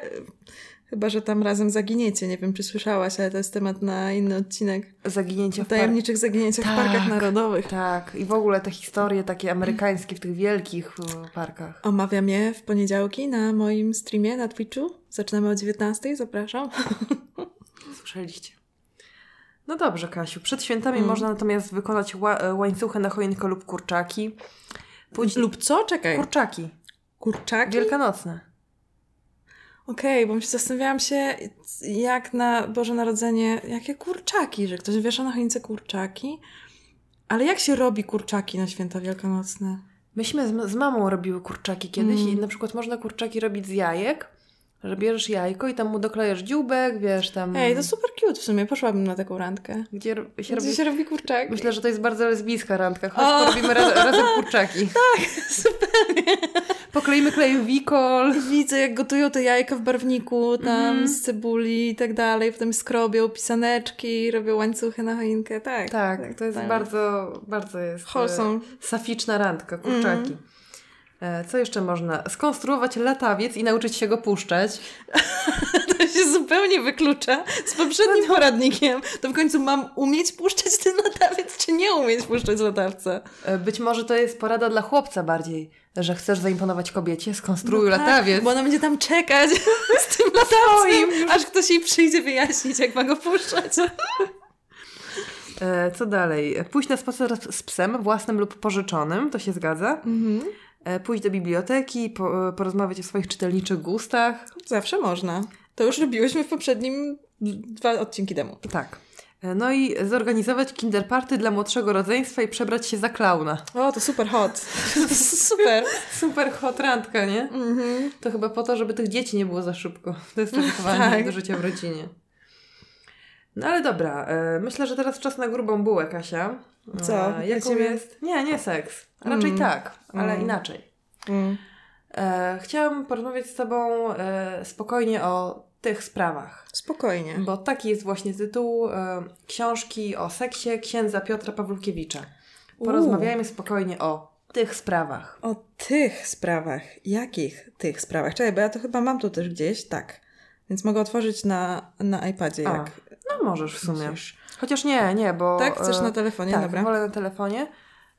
Chyba, że tam razem zaginiecie. Nie wiem, czy słyszałaś, ale to jest temat na inny odcinek. Zaginięcie O w tajemniczych zaginięciach w Tak. parkach narodowych. Tak, i w ogóle te historie takie amerykańskie w tych wielkich e, parkach. Omawiam je w poniedziałki na moim streamie na Twitchu. Zaczynamy o 19, zapraszam. (laughs) Słyszeliście. No dobrze, Kasiu. Przed świętami Mm. można natomiast wykonać e, łańcuchy na choinkę lub kurczaki. Pójdź... Lub co? Czekaj. Kurczaki. Kurczaki? Wielkanocne. Okej, bo się zastanawiałam się, jak na Boże Narodzenie, jakie kurczaki, że ktoś wiesza na choince kurczaki. Ale jak się robi kurczaki na święta wielkanocne? Myśmy z, z mamą robiły kurczaki kiedyś Mm. i na przykład można kurczaki robić z jajek, że bierzesz jajko i tam mu doklejesz dzióbek, wiesz, tam... Ej, to super cute w sumie, poszłabym na taką randkę. Gdzie się Gdzie robi... się robi kurczaki? Myślę, że to jest bardzo lesbijska randka. Chodź, O! porobimy raz, razem kurczaki. (laughs) Super. Pokleimy klejem wikol. Widzę, jak gotują te jajka w barwniku, tam Mhm. z cebuli i tak dalej, potem skrobią pisaneczki, robią łańcuchy na choinkę, tak. Tak, to jest tak. bardzo, bardzo jest... e, Wholesome. Saficzna randka, kurczaki. E, Co jeszcze można? Skonstruować latawiec i nauczyć się go puszczać. (laughs) To się zupełnie wyklucza z poprzednim poradnikiem. To w końcu mam umieć puszczać ten latawiec, czy nie umieć puszczać latawca? E, Być może to jest porada dla chłopca bardziej, że chcesz zaimponować kobiecie, skonstruuj No tak, latawiec. Bo ona będzie tam czekać (laughs) z tym latawcem, aż ktoś jej przyjdzie wyjaśnić, jak ma go puszczać. (laughs) E, Co dalej? Pójść na spacer z psem, własnym lub pożyczonym, to się zgadza. Mhm. E, Pójść do biblioteki, po, porozmawiać o swoich czytelniczych gustach. Zawsze można. To już robiłyśmy w poprzednim dwa odcinki temu. Tak. E, No i zorganizować kinderparty dla młodszego rodzeństwa i przebrać się za klauna. O, to super hot. (laughs) super. Super hot randka, nie? Mhm. To chyba po to, żeby tych dzieci nie było za szybko. To jest Tak. do życia w rodzinie. No ale dobra, e, myślę, że teraz czas na grubą bułę, Kasia. Co? E, jaką jest? Nie, nie seks. Raczej Mm. tak, ale Mm. inaczej. Mm. E, chciałam porozmawiać z Tobą e, spokojnie o tych sprawach. Spokojnie. Bo taki jest właśnie tytuł e, książki o seksie księdza Piotra Pawlukiewicza. Porozmawiajmy spokojnie o tych sprawach. O tych sprawach. Jakich tych sprawach? Czekaj, bo ja to chyba mam tu też gdzieś. Tak. Więc mogę otworzyć na, na iPadzie, A, jak No możesz w sumie. myślisz. Chociaż nie, nie, bo... Tak? Chcesz e, na telefonie? tak, Dobra. wolę na telefonie.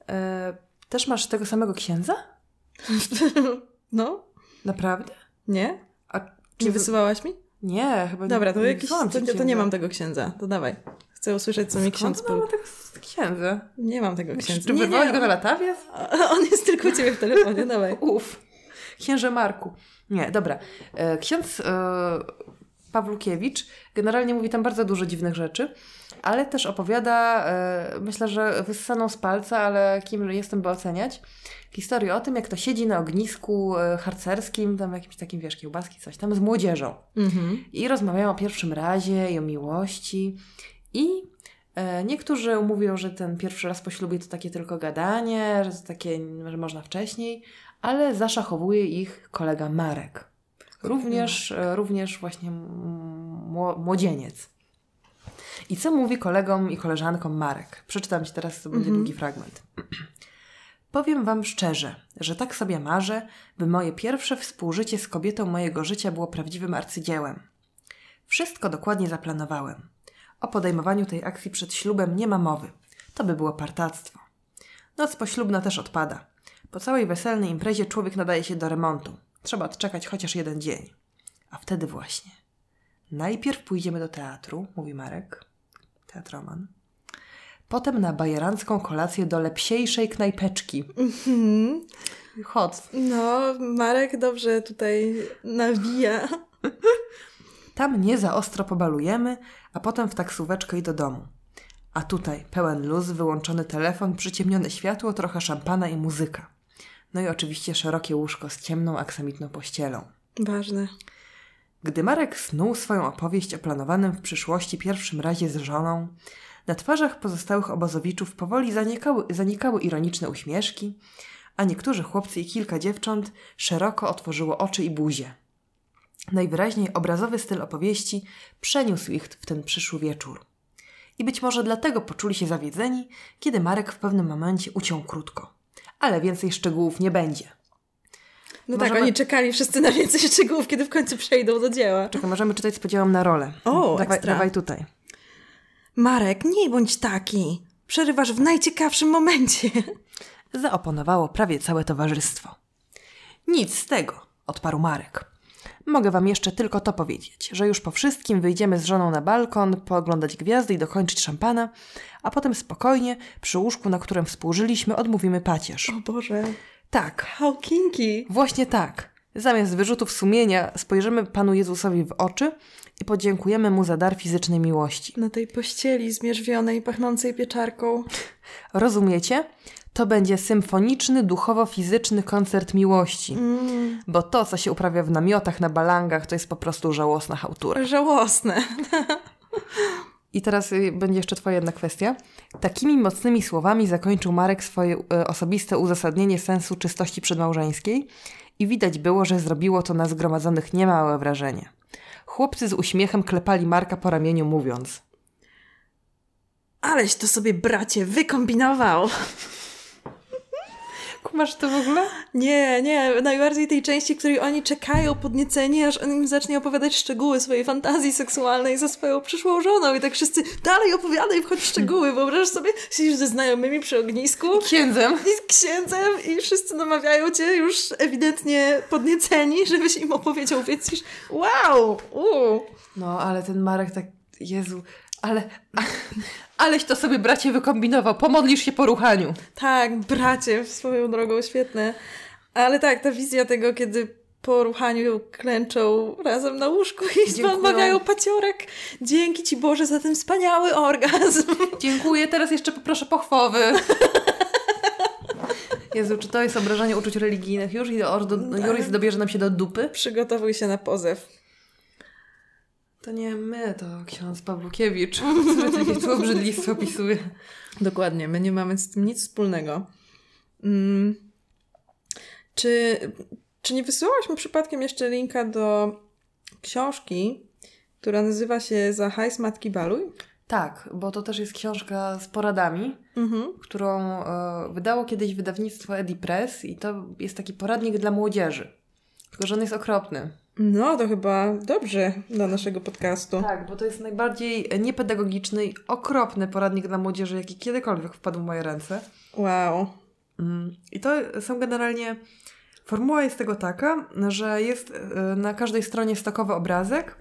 E, też masz tego samego księdza? (laughs) No? Naprawdę? Nie? A Nie wysyłałaś mi? Nie, chyba Dobra, to, nie jakiś, to, to nie mam tego księdza. To dawaj. Chcę usłyszeć, co mi ksiądz powie. mamy tego księdza? Nie mam tego Czy, księdza. czy Nie, nie, go na latawiec? (laughs) On jest tylko u ciebie w telefonie, (laughs) dawaj. Uf. Księże Marku. Nie, dobra. E, Ksiądz e, Pawlukiewicz generalnie mówi tam bardzo dużo dziwnych rzeczy, ale też opowiada, e, myślę, że wyssaną z palca, ale kim jestem, by oceniać, historię o tym, jak to siedzi na ognisku e, harcerskim, tam jakimś takim, wiesz, kiełbaski, coś tam, z młodzieżą. Mhm. I rozmawiają o pierwszym razie i o miłości. I e, niektórzy mówią, że ten pierwszy raz po ślubie to takie tylko gadanie, że to takie, że można wcześniej, ale zaszachowuje ich kolega Marek. Również, również właśnie mło- młodzieniec. I co mówi kolegom i koleżankom Marek? Przeczytam Ci teraz, to będzie Mhm. długi fragment. Powiem Wam szczerze, że tak sobie marzę, by moje pierwsze współżycie z kobietą mojego życia było prawdziwym arcydziełem. Wszystko dokładnie zaplanowałem. O podejmowaniu tej akcji przed ślubem nie ma mowy. To by było partactwo. Noc poślubna też odpada. Po całej weselnej imprezie człowiek nadaje się do remontu. Trzeba odczekać chociaż jeden dzień. A wtedy właśnie. Najpierw pójdziemy do teatru, mówi Marek, teatroman. Potem na bajerancką kolację do lepsiejszej knajpeczki. Mhm. Hot. No, Marek dobrze tutaj nawija. Tam nie za ostro pobalujemy, a potem w taksóweczkę i do domu. A tutaj pełen luz, wyłączony telefon, przyciemnione światło, trochę szampana i muzyka. No i oczywiście szerokie łóżko z ciemną, aksamitną pościelą. Ważne. Gdy Marek snuł swoją opowieść o planowanym w przyszłości pierwszym razie z żoną, na twarzach pozostałych obozowiczów powoli zanikały, zanikały ironiczne uśmieszki, a niektórzy chłopcy i kilka dziewcząt szeroko otworzyło oczy i buzie. Najwyraźniej obrazowy styl opowieści przeniósł ich w ten przyszły wieczór. I być może dlatego poczuli się zawiedzeni, kiedy Marek w pewnym momencie uciął krótko. Ale więcej szczegółów nie będzie. No Możemy- tak, oni czekali wszyscy na więcej szczegółów, kiedy w końcu przejdą do dzieła. Czekaj, możemy czytać z podziałem na rolę. O, dawaj, ekstra. dawaj tutaj. Marek, nie bądź taki. Przerywasz w najciekawszym momencie. zaoponowało prawie całe towarzystwo. Nic z tego, odparł Marek. Mogę wam jeszcze tylko to powiedzieć, że już po wszystkim wyjdziemy z żoną na balkon, pooglądać gwiazdy i dokończyć szampana, a potem spokojnie, przy łóżku, na którym współżyliśmy, odmówimy pacierz. O Boże. Tak, How kinky. właśnie tak. Zamiast wyrzutów sumienia spojrzymy Panu Jezusowi w oczy i podziękujemy Mu za dar fizycznej miłości. Na tej pościeli zmierzwionej, pachnącej pieczarką. (laughs) Rozumiecie? To będzie symfoniczny, duchowo-fizyczny koncert miłości. Mm, Bo to, co się uprawia w namiotach, na balangach, to jest po prostu żałosna chałtura. żałosne. (laughs) I teraz y, będzie jeszcze twoja jedna kwestia. Takimi mocnymi słowami zakończył Marek swoje y, osobiste uzasadnienie sensu czystości przedmałżeńskiej i widać było, że zrobiło to na zgromadzonych niemałe wrażenie. Chłopcy z uśmiechem klepali Marka po ramieniu, mówiąc Aleś to sobie, bracie, wykombinował. Kumasz to w ogóle? Nie, nie, najbardziej tej części, w której oni czekają podnieceni, aż on im zacznie opowiadać szczegóły swojej fantazji seksualnej ze swoją przyszłą żoną i tak wszyscy dalej opowiadaj, wchodź w szczegóły. Wyobrażasz sobie, siedzisz ze znajomymi przy ognisku Księdzem. i z księdzem i wszyscy namawiają cię już ewidentnie podnieceni, żebyś im opowiedział więcej. Wow! Uu. No, ale ten Marek tak, Jezu, ale, aleś to sobie bracie wykombinował, pomodlisz się po ruchaniu. Tak, bracie, swoją drogą, świetne. Ale tak, ta wizja tego, kiedy po ruchaniu klęczą razem na łóżku i odmawiają paciorek. Dzięki Ci Boże za ten wspaniały orgazm. Dziękuję, teraz jeszcze poproszę pochwowy. Jezu, czy to jest obrażanie uczuć religijnych? Już i do, do, Juris dobierze nam się do dupy? Przygotowuj się na pozew. To nie my, to ksiądz Pawłukiewicz, który takie tu obrzydlistwo opisuje. Dokładnie, my nie mamy z tym nic wspólnego. Mm. Czy, czy nie wysyłałaś mi przypadkiem jeszcze linka do książki, która nazywa się Za hajs Matki Baluj? Tak, bo to też jest książka z poradami, mhm. którą e, wydało kiedyś wydawnictwo Edipress i to jest taki poradnik dla młodzieży. Tylko, że on jest okropny. No, to chyba dobrze dla naszego podcastu. Tak, bo to jest najbardziej niepedagogiczny i okropny poradnik dla młodzieży, jaki kiedykolwiek wpadł w moje ręce. Wow. Mm, I to są generalnie. Formuła jest tego taka, że jest e, na każdej stronie stokowy obrazek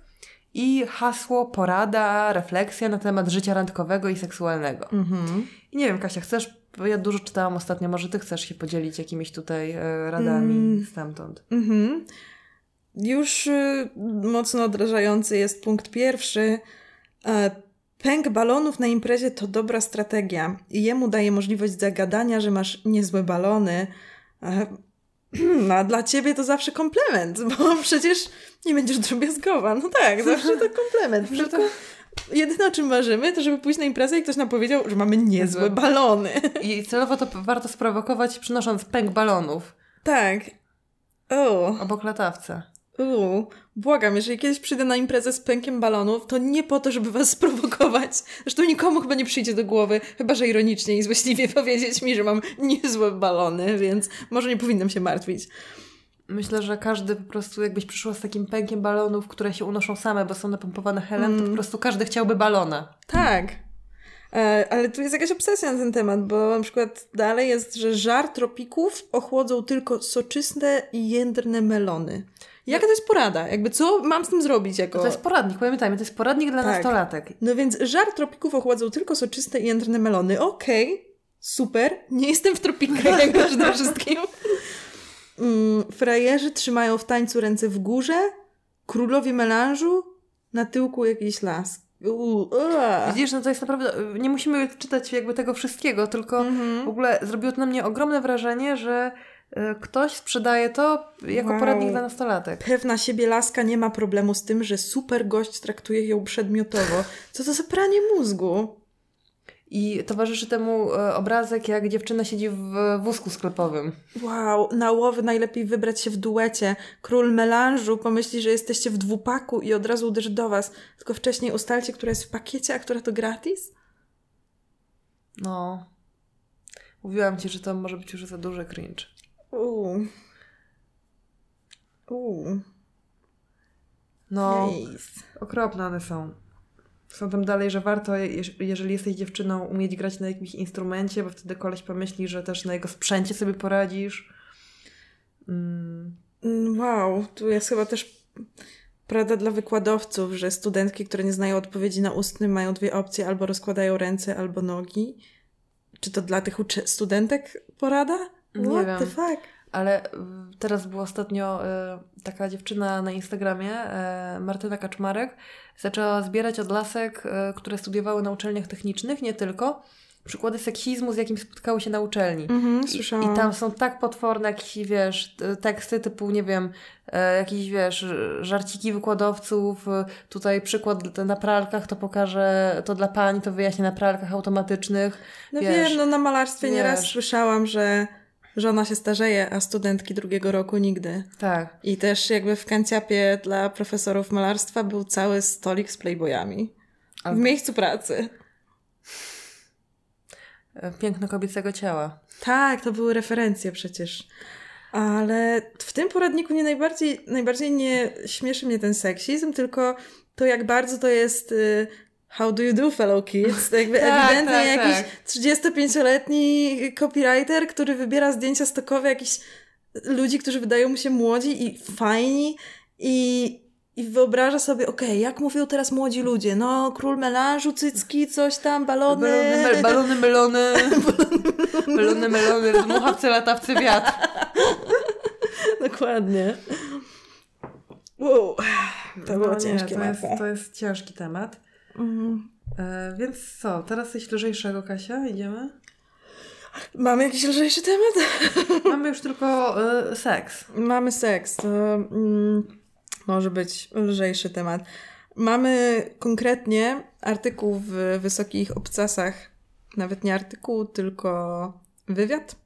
i hasło, porada, refleksja na temat życia randkowego i seksualnego. Mhm. I nie wiem, Kasia, chcesz, bo ja dużo czytałam ostatnio, może ty chcesz się podzielić jakimiś tutaj e, radami mm. stamtąd. Mhm. Już y, mocno odrażający jest punkt pierwszy. E, pęk balonów na imprezie to dobra strategia i jemu daje możliwość zagadania, że masz niezłe balony. E, (clears throat) no, a dla ciebie to zawsze komplement, bo (laughs) przecież nie będziesz drobiazgowa. No tak, zawsze to komplement. Wszystko, jedyne o czym marzymy, to żeby pójść na imprezę i ktoś nam powiedział, że mamy niezłe balony. I celowo to warto sprowokować, przynosząc pęk balonów. Tak. O. Obok latawca. Uuu, błagam, jeżeli kiedyś przyjdę na imprezę z pękiem balonów, to nie po to, żeby was (laughs) sprowokować. Zresztą nikomu chyba nie przyjdzie do głowy, chyba że ironicznie i złośliwie (laughs) powiedzieć mi, że mam niezłe balony, więc może nie powinnam się martwić. Myślę, że każdy po prostu, jakbyś przyszła z takim pękiem balonów, które się unoszą same, bo są napompowane helem, mm. to po prostu każdy chciałby balona. Tak. E, ale tu jest jakaś obsesja na ten temat, bo na przykład dalej jest, że żar tropików ochłodzą tylko soczyste i jędrne melony. Jaka to jest porada? Jakby co mam z tym zrobić? Jako... To jest poradnik, pamiętajmy, to jest poradnik dla tak. nastolatek. No więc żar tropików ochładzał tylko soczyste i jędrne melony. Okej, okay, super, nie jestem w tropikach jak (laughs) przede wszystkim. Mm, frajerzy trzymają w tańcu ręce w górze, królowie melanżu, na tyłku jakiś las. Widzisz, no to jest naprawdę, nie musimy czytać jakby tego wszystkiego, tylko mm -hmm. w ogóle zrobiło to na mnie ogromne wrażenie, że ktoś sprzedaje to jako wow. poradnik dla nastolatek. Pewna siebie laska nie ma problemu z tym, że super gość traktuje ją przedmiotowo. Co to za pranie mózgu? I towarzyszy temu e, obrazek, jak dziewczyna siedzi w wózku sklepowym. Wow, na łowy najlepiej wybrać się w duecie. Król melanżu pomyśli, że jesteście w dwupaku i od razu uderzy do was. Tylko wcześniej ustalcie, która jest w pakiecie, a która to gratis? No. Mówiłam ci, że to może być już za duży cringe. Uuu. Uuu. No, okropne one są. Są tam dalej, że warto, jeżeli jesteś dziewczyną, umieć grać na jakimś instrumencie, bo wtedy koleś pomyśli, że też na jego sprzęcie sobie poradzisz. Mm. mm. Wow, tu jest chyba też prawda dla wykładowców, że studentki, które nie znają odpowiedzi na ustny, mają dwie opcje: albo rozkładają ręce, albo nogi. Czy to dla tych studentek porada? Nie What wiem. the fuck? Ale teraz była ostatnio y, taka dziewczyna na Instagramie, y, Martyna Kaczmarek, zaczęła zbierać od lasek, y, które studiowały na uczelniach technicznych, nie tylko, przykłady seksizmu, z jakim spotkały się na uczelni. Mm-hmm, słyszałam. I, I tam są tak potworne jakieś, wiesz, teksty typu, nie wiem, e, jakieś, wiesz, żarciki wykładowców, tutaj przykład na pralkach, to pokażę, to dla pani, to wyjaśnię na pralkach automatycznych. No wiesz, wiem, no na malarstwie wiesz, nieraz słyszałam, że żona się starzeje, a studentki drugiego roku nigdy. Tak. I też jakby w kanciapie dla profesorów malarstwa był cały stolik z playboyami. W miejscu pracy. Piękno kobiecego ciała. Tak, to były referencje przecież. Ale w tym poradniku nie najbardziej, najbardziej nie śmieszy mnie ten seksizm, tylko to, jak bardzo to jest y, How do you do, fellow kids? To jakby (laughs) tak, ewidentnie tak, jakiś tak. 35-letni copywriter, który wybiera zdjęcia stokowe jakichś ludzi, którzy wydają mu się młodzi i fajni i, i wyobraża sobie, okej, okay, jak mówią teraz młodzi ludzie? No, król melanżu, cycki, coś tam, balony. Balony, (laughs) balony melony. balony, melony, dmuchawce, latawce, wiatr. (laughs) Dokładnie. Wow. To no było nie, ciężkie. To jest, to jest ciężki temat. Mhm. E, więc co, teraz coś lżejszego, Kasia? Idziemy? Mamy jakiś lżejszy temat? (laughs) Mamy już tylko e, seks. Mamy seks. To mm, może być lżejszy temat. Mamy konkretnie artykuł w Wysokich Obcasach, nawet nie artykuł, tylko wywiad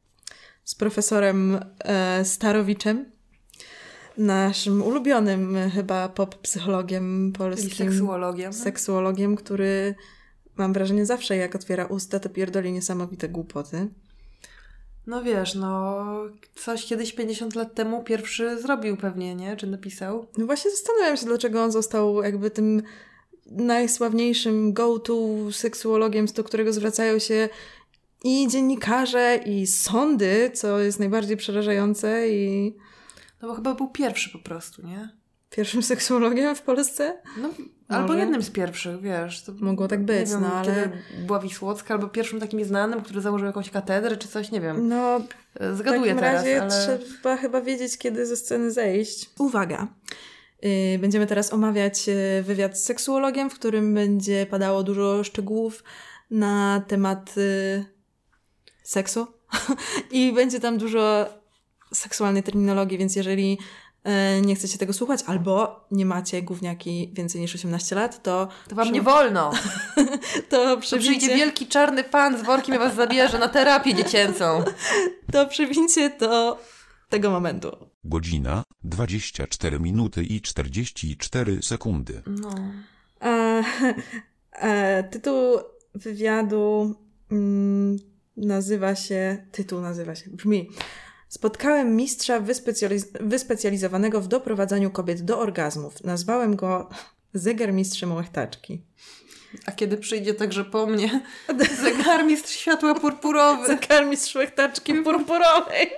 z profesorem e, Starowiczem, naszym ulubionym chyba pop-psychologiem polskim. I seksuologiem. Seksuologiem, który mam wrażenie zawsze jak otwiera usta, to pierdoli niesamowite głupoty. No wiesz, no coś kiedyś 50 lat temu pierwszy zrobił pewnie, nie? Czy napisał? No właśnie zastanawiam się, dlaczego on został jakby tym najsławniejszym go-to seksuologiem, do którego zwracają się i dziennikarze, i sądy, co jest najbardziej przerażające i... No bo chyba był pierwszy po prostu, nie? Pierwszym seksuologiem w Polsce? No, albo jednym z pierwszych, wiesz. To Mogło tak być, wiem, no ale... Była Wisłocka, albo pierwszym takim znanym, który założył jakąś katedrę, czy coś, nie wiem. No, Zgaduję w takim teraz, razie ale... trzeba chyba wiedzieć, kiedy ze sceny zejść. Uwaga! Yy, Będziemy teraz omawiać yy, wywiad z seksuologiem, w którym będzie padało dużo szczegółów na temat yy, seksu (laughs) i będzie tam dużo seksualnej terminologii, więc jeżeli yy, nie chcecie tego słuchać albo nie macie gówniaki więcej niż 18 lat, to... To wam nie wolno. (laughs) To To przyjdzie wielki czarny pan z workiem i was zabierze na terapię dziecięcą. (laughs) to przywincie do tego momentu. Godzina, 24 minuty i 44 sekundy. No. E, (laughs) e, tytuł wywiadu mm, nazywa się, tytuł nazywa się, brzmi Spotkałem mistrza wyspecjaliz- wyspecjalizowanego w doprowadzaniu kobiet do orgazmów. Nazwałem go (laughs) zegarmistrzem łechtaczki. A kiedy przyjdzie także po mnie (laughs) zegarmistrz światła purpurowy. Zegarmistrz łechtaczki purpurowej.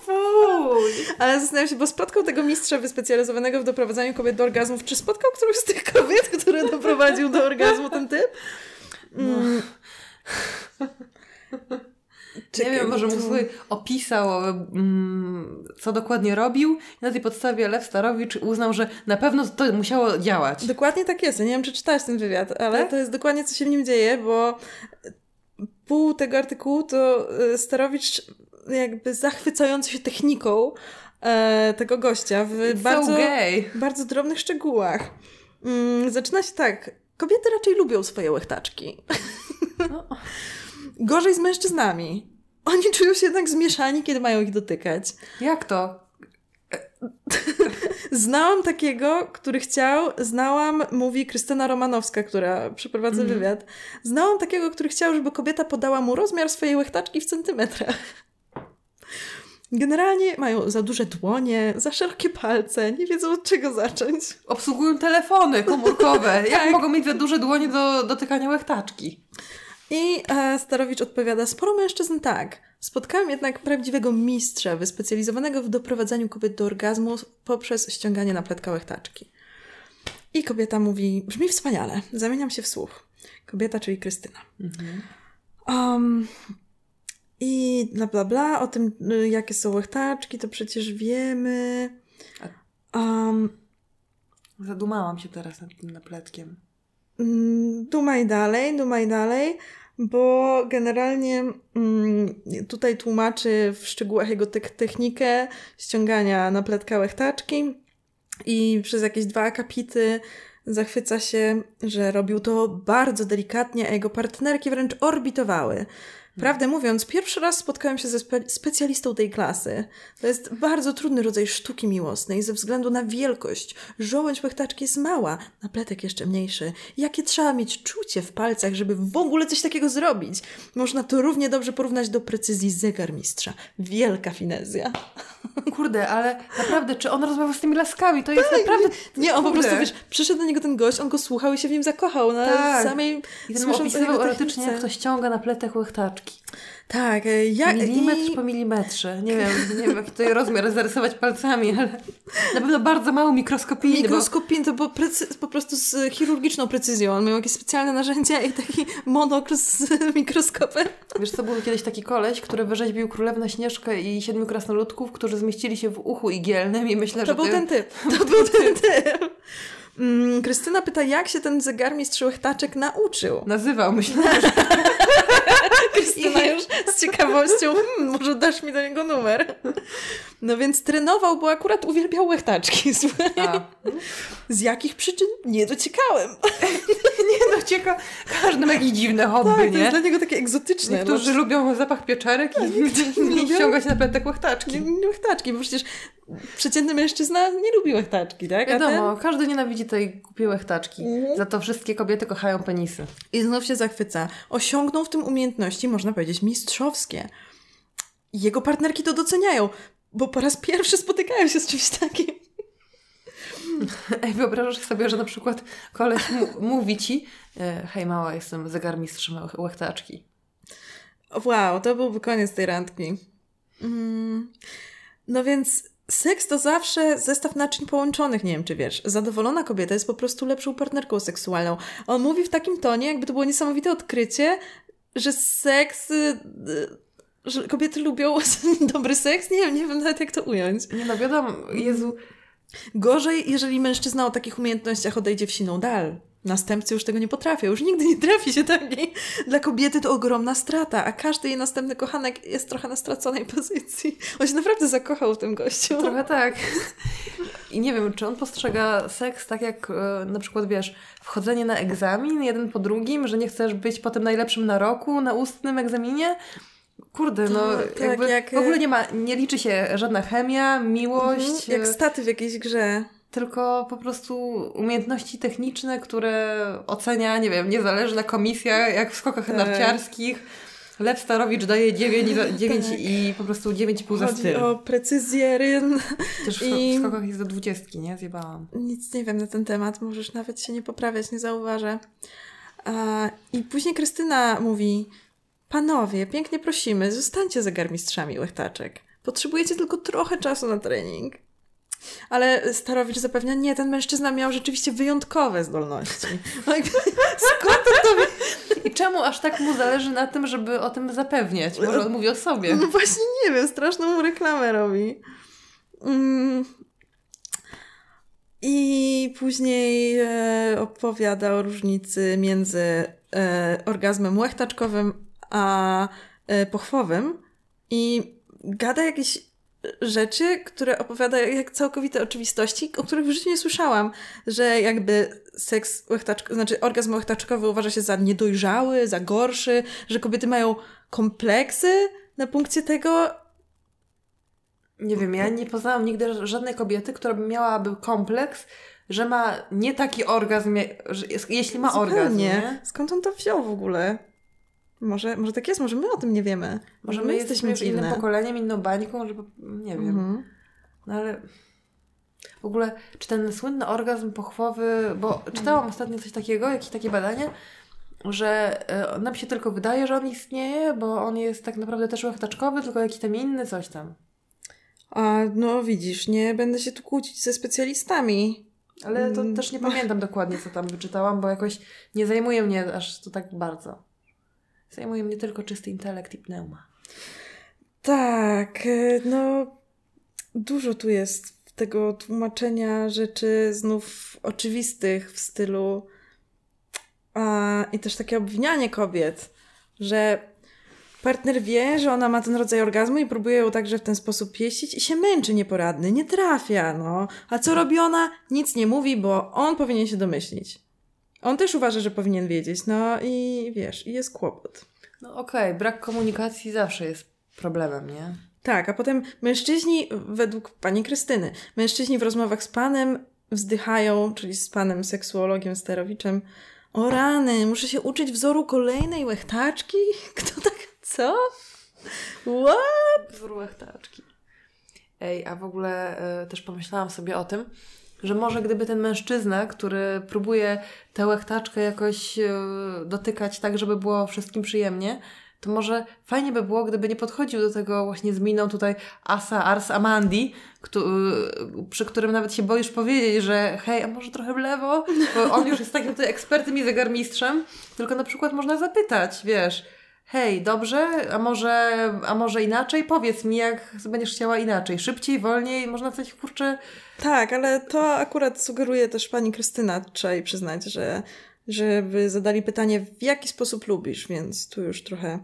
Fuj. Ale zastanawiam się, bo spotkał tego mistrza wyspecjalizowanego w doprowadzaniu kobiet do orgazmów. Czy spotkał którąś z tych kobiet, które doprowadził do orgazmu ten typ? Mm. Nie (laughs) Czekaj, wiem, może mu tu- sobie opisał, mm, co dokładnie robił i na tej podstawie Lew Starowicz uznał, że na pewno to musiało działać. Dokładnie tak jest. Ja nie wiem, czy czytałaś ten wywiad, ale Tak? to jest dokładnie, co się w nim dzieje, bo pół tego artykułu to e, Starowicz jakby zachwycający się techniką e, tego gościa w It's bardzo, so bardzo drobnych szczegółach. Mm, zaczyna się tak. Kobiety raczej lubią swoje łechtaczki. No. (laughs) Gorzej z mężczyznami. Oni czują się jednak zmieszani, kiedy mają ich dotykać. Jak to? (laughs) Znałam takiego, który chciał, znałam, mówi Krystyna Romanowska, która przeprowadza Mhm. wywiad. Znałam takiego, który chciał, żeby kobieta podała mu rozmiar swojej łechtaczki w centymetrach. Generalnie mają za duże dłonie, za szerokie palce, nie wiedzą od czego zacząć. Obsługują telefony komórkowe. (laughs) Jak Tak. mogą mieć za duże dłonie do dotykania łechtaczki? I e, Starowicz odpowiada, sporo mężczyzn tak. Spotkałem jednak prawdziwego mistrza wyspecjalizowanego w doprowadzaniu kobiet do orgazmu poprzez ściąganie na pletka łechtaczki. I kobieta mówi, brzmi wspaniale, zamieniam się w słuch. Kobieta, czyli Krystyna. Um, I bla bla bla, o tym y, jakie są łechtaczki, to przecież wiemy. Um, Zadumałam się teraz nad tym napletkiem. Mm, Dumaj dalej, dumaj dalej, bo generalnie mm, tutaj tłumaczy w szczegółach jego technikę ściągania na pletka łechtaczki i przez jakieś dwa akapity zachwyca się, że robił to bardzo delikatnie, a jego partnerki wręcz orbitowały. Prawdę mówiąc, pierwszy raz spotkałem się ze spe- specjalistą tej klasy. To jest bardzo trudny rodzaj sztuki miłosnej ze względu na wielkość. Żołędź łechtaczki jest mała, napletek jeszcze mniejszy. Jakie trzeba mieć czucie w palcach, żeby w ogóle coś takiego zrobić? Można to równie dobrze porównać do precyzji zegarmistrza. Wielka finezja. Kurde, ale naprawdę, czy on rozmawiał z tymi laskami? To jest naprawdę... Nie, on po prostu, wiesz, przyszedł do niego ten gość, on go słuchał i się w nim zakochał na Tak. samej I ten opisywał erotycznie, jak to ściąga na pletek łechtaczki. Tak, e, ja, Milimetr i... po milimetrze. Nie wiem, nie wiem jaki tutaj rozmiar zarysować palcami, ale na pewno bardzo mało mikroskopijny, Mikroskopin to po, precy- po prostu z chirurgiczną precyzją. On miał jakieś specjalne narzędzia i taki monokl z mikroskopem. bo wiesz co, był kiedyś taki koleś, który wyrzeźbił królewną Śnieżkę i siedmiu krasnoludków, którzy zmieścili się w uchu igielnym i myślę, To że był ty... ten typ. (laughs) To był ten typ. Mm, Krystyna pyta, jak się ten zegarmistrz łechtaczek nauczył. Nazywał, myślę, że (laughs) Krystyna już z ciekawością, hmm, może dasz mi do niego numer. (laughs) No więc trenował, bo akurat uwielbiał łechtaczki. (laughs) Słuchaj. A. Z jakich przyczyn? Nie dociekałem. (laughs) Nie no, cieka, każdy ma jakieś dziwne hobby, Tak, to jest nie? dla niego takie egzotyczne. Niektórzy no, lubią zapach pieczarek i, (laughs) i lubią. ściągać na plecach łechtaczki. nie, nie łechtaczki, bo przecież przeciętny mężczyzna nie lubi łechtaczki, tak? Wiadomo, każdy nienawidzi tej głupiej łechtaczki. Mhm. Za to wszystkie kobiety kochają penisy. I znów się zachwyca. Osiągnął w tym umiejętności, można powiedzieć, mistrzowskie. Jego partnerki to doceniają, bo po raz pierwszy spotykają się z czymś takim. (laughs) Ej, wyobrażasz sobie, że na przykład koleś mówi ci e, hej mała, jestem zegarmistrzem łech- łechtaczki. Wow, to byłby koniec tej randki. Mm. No więc seks to zawsze zestaw naczyń połączonych, nie wiem czy wiesz. Zadowolona kobieta jest po prostu lepszą partnerką seksualną. On mówi w takim tonie, jakby to było niesamowite odkrycie, że seks... że kobiety lubią (laughs) dobry seks? Nie wiem, nie wiem nawet jak to ująć. Nie no, wiadomo, Jezu, Gorzej, jeżeli mężczyzna o takich umiejętnościach odejdzie w siną dal. Następcy już tego nie potrafią, już nigdy nie trafi się taki. Dla kobiety to ogromna strata, a każdy jej następny kochanek jest trochę na straconej pozycji. On się naprawdę zakochał w tym gościu. trochę tak. I nie wiem, czy on postrzega seks tak jak e, na przykład, wiesz, wchodzenie na egzamin jeden po drugim, że nie chcesz być potem najlepszym na roku, na ustnym egzaminie? Kurde, no Tak, jakby jak- w ogóle nie ma, nie liczy się żadna chemia, miłość, Mhm, Jak e, staty w jakiejś grze. tylko po prostu umiejętności techniczne, które ocenia, nie wiem, niezależna komisja, jak w skokach Tak. narciarskich. Lew Starowicz daje 9, i za- (laughs) 9 Tak. i po prostu 9,5 za styl. o precyzję ryn. Też w, i- w skokach jest do 20, nie? Zjebałam. Nic nie wiem na ten temat, możesz nawet się nie poprawiać, nie zauważę. I później Krystyna mówi: Panowie, pięknie prosimy, zostańcie zegarmistrzami łechtaczek. Potrzebujecie tylko trochę czasu na trening. Ale Starowicz zapewnia, nie, ten mężczyzna miał rzeczywiście wyjątkowe zdolności. (laughs) No Skąd to wie? I czemu aż tak mu zależy na tym, żeby o tym zapewniać? Może on mówi o sobie. No właśnie nie wiem, straszną mu reklamę robi. Mm. I później e, opowiada o różnicy między e, orgazmem łechtaczkowym a e, pochwowym i gada jakieś rzeczy, które opowiada jak całkowite oczywistości, o których w życiu nie słyszałam, że jakby seks łechtaczkowy, znaczy orgazm łechtaczkowy uważa się za niedojrzały, za gorszy, że kobiety mają kompleksy na punkcie tego. Nie wiem, ja nie poznałam nigdy żadnej kobiety, która by miałaby kompleks, że ma nie taki orgazm, że jeśli ma orgazm, Zupełnie. nie? Skąd on to wziął w ogóle? Może, może tak jest, może my o tym nie wiemy. Może my jesteśmy już innym pokoleniem, inną bańką, że po- nie wiem. Mhm. No ale w ogóle, czy ten słynny orgazm pochwowy, bo czytałam ostatnio coś takiego, jakieś takie badanie, że e, nam się tylko wydaje, że on istnieje, bo on jest tak naprawdę też łechtaczkowy, tylko jakiś tam inny, coś tam. A no widzisz, nie będę się tu kłócić ze specjalistami. Ale to Mm. też nie pamiętam dokładnie, co tam wyczytałam, bo jakoś nie zajmuje mnie aż to tak bardzo. Zajmuje mnie tylko czysty intelekt i pneuma. Tak, e, no dużo tu jest tego tłumaczenia rzeczy znów oczywistych w stylu a, i też takie obwinianie kobiet, że partner wie, że ona ma ten rodzaj orgazmu i próbuje ją także w ten sposób pieścić i się męczy nieporadny, nie trafia, no. A co robi ona? Nic nie mówi, bo on powinien się domyślić. On też uważa, że powinien wiedzieć, no i wiesz, i jest kłopot. No okej, brak komunikacji zawsze jest problemem, nie? Tak, a potem mężczyźni, według pani Krystyny, mężczyźni w rozmowach z panem wzdychają, czyli z panem seksuologiem Sterowiczem, o rany, muszę się uczyć wzoru kolejnej łechtaczki? (laughs) Kto tak, co? What? Wzór łechtaczki. Ej, a w ogóle e, też pomyślałam sobie o tym, że może gdyby ten mężczyzna, który próbuje tę łechtaczkę jakoś e, dotykać tak, żeby było wszystkim przyjemnie, to może fajnie by było, gdyby nie podchodził do tego właśnie z miną tutaj Asa Ars Amandi, y, przy którym nawet się boisz powiedzieć, że hej, a może trochę w lewo? Bo on już jest takim tutaj ekspertem i zegarmistrzem, tylko na przykład można zapytać, wiesz, hej, dobrze, a może, a może inaczej? Powiedz mi, jak będziesz chciała inaczej. Szybciej, wolniej, można coś, kurczę... Tak, ale to akurat sugeruje też pani Krystyna, trzeba jej przyznać, że żeby zadali pytanie, w jaki sposób lubisz, więc tu już trochę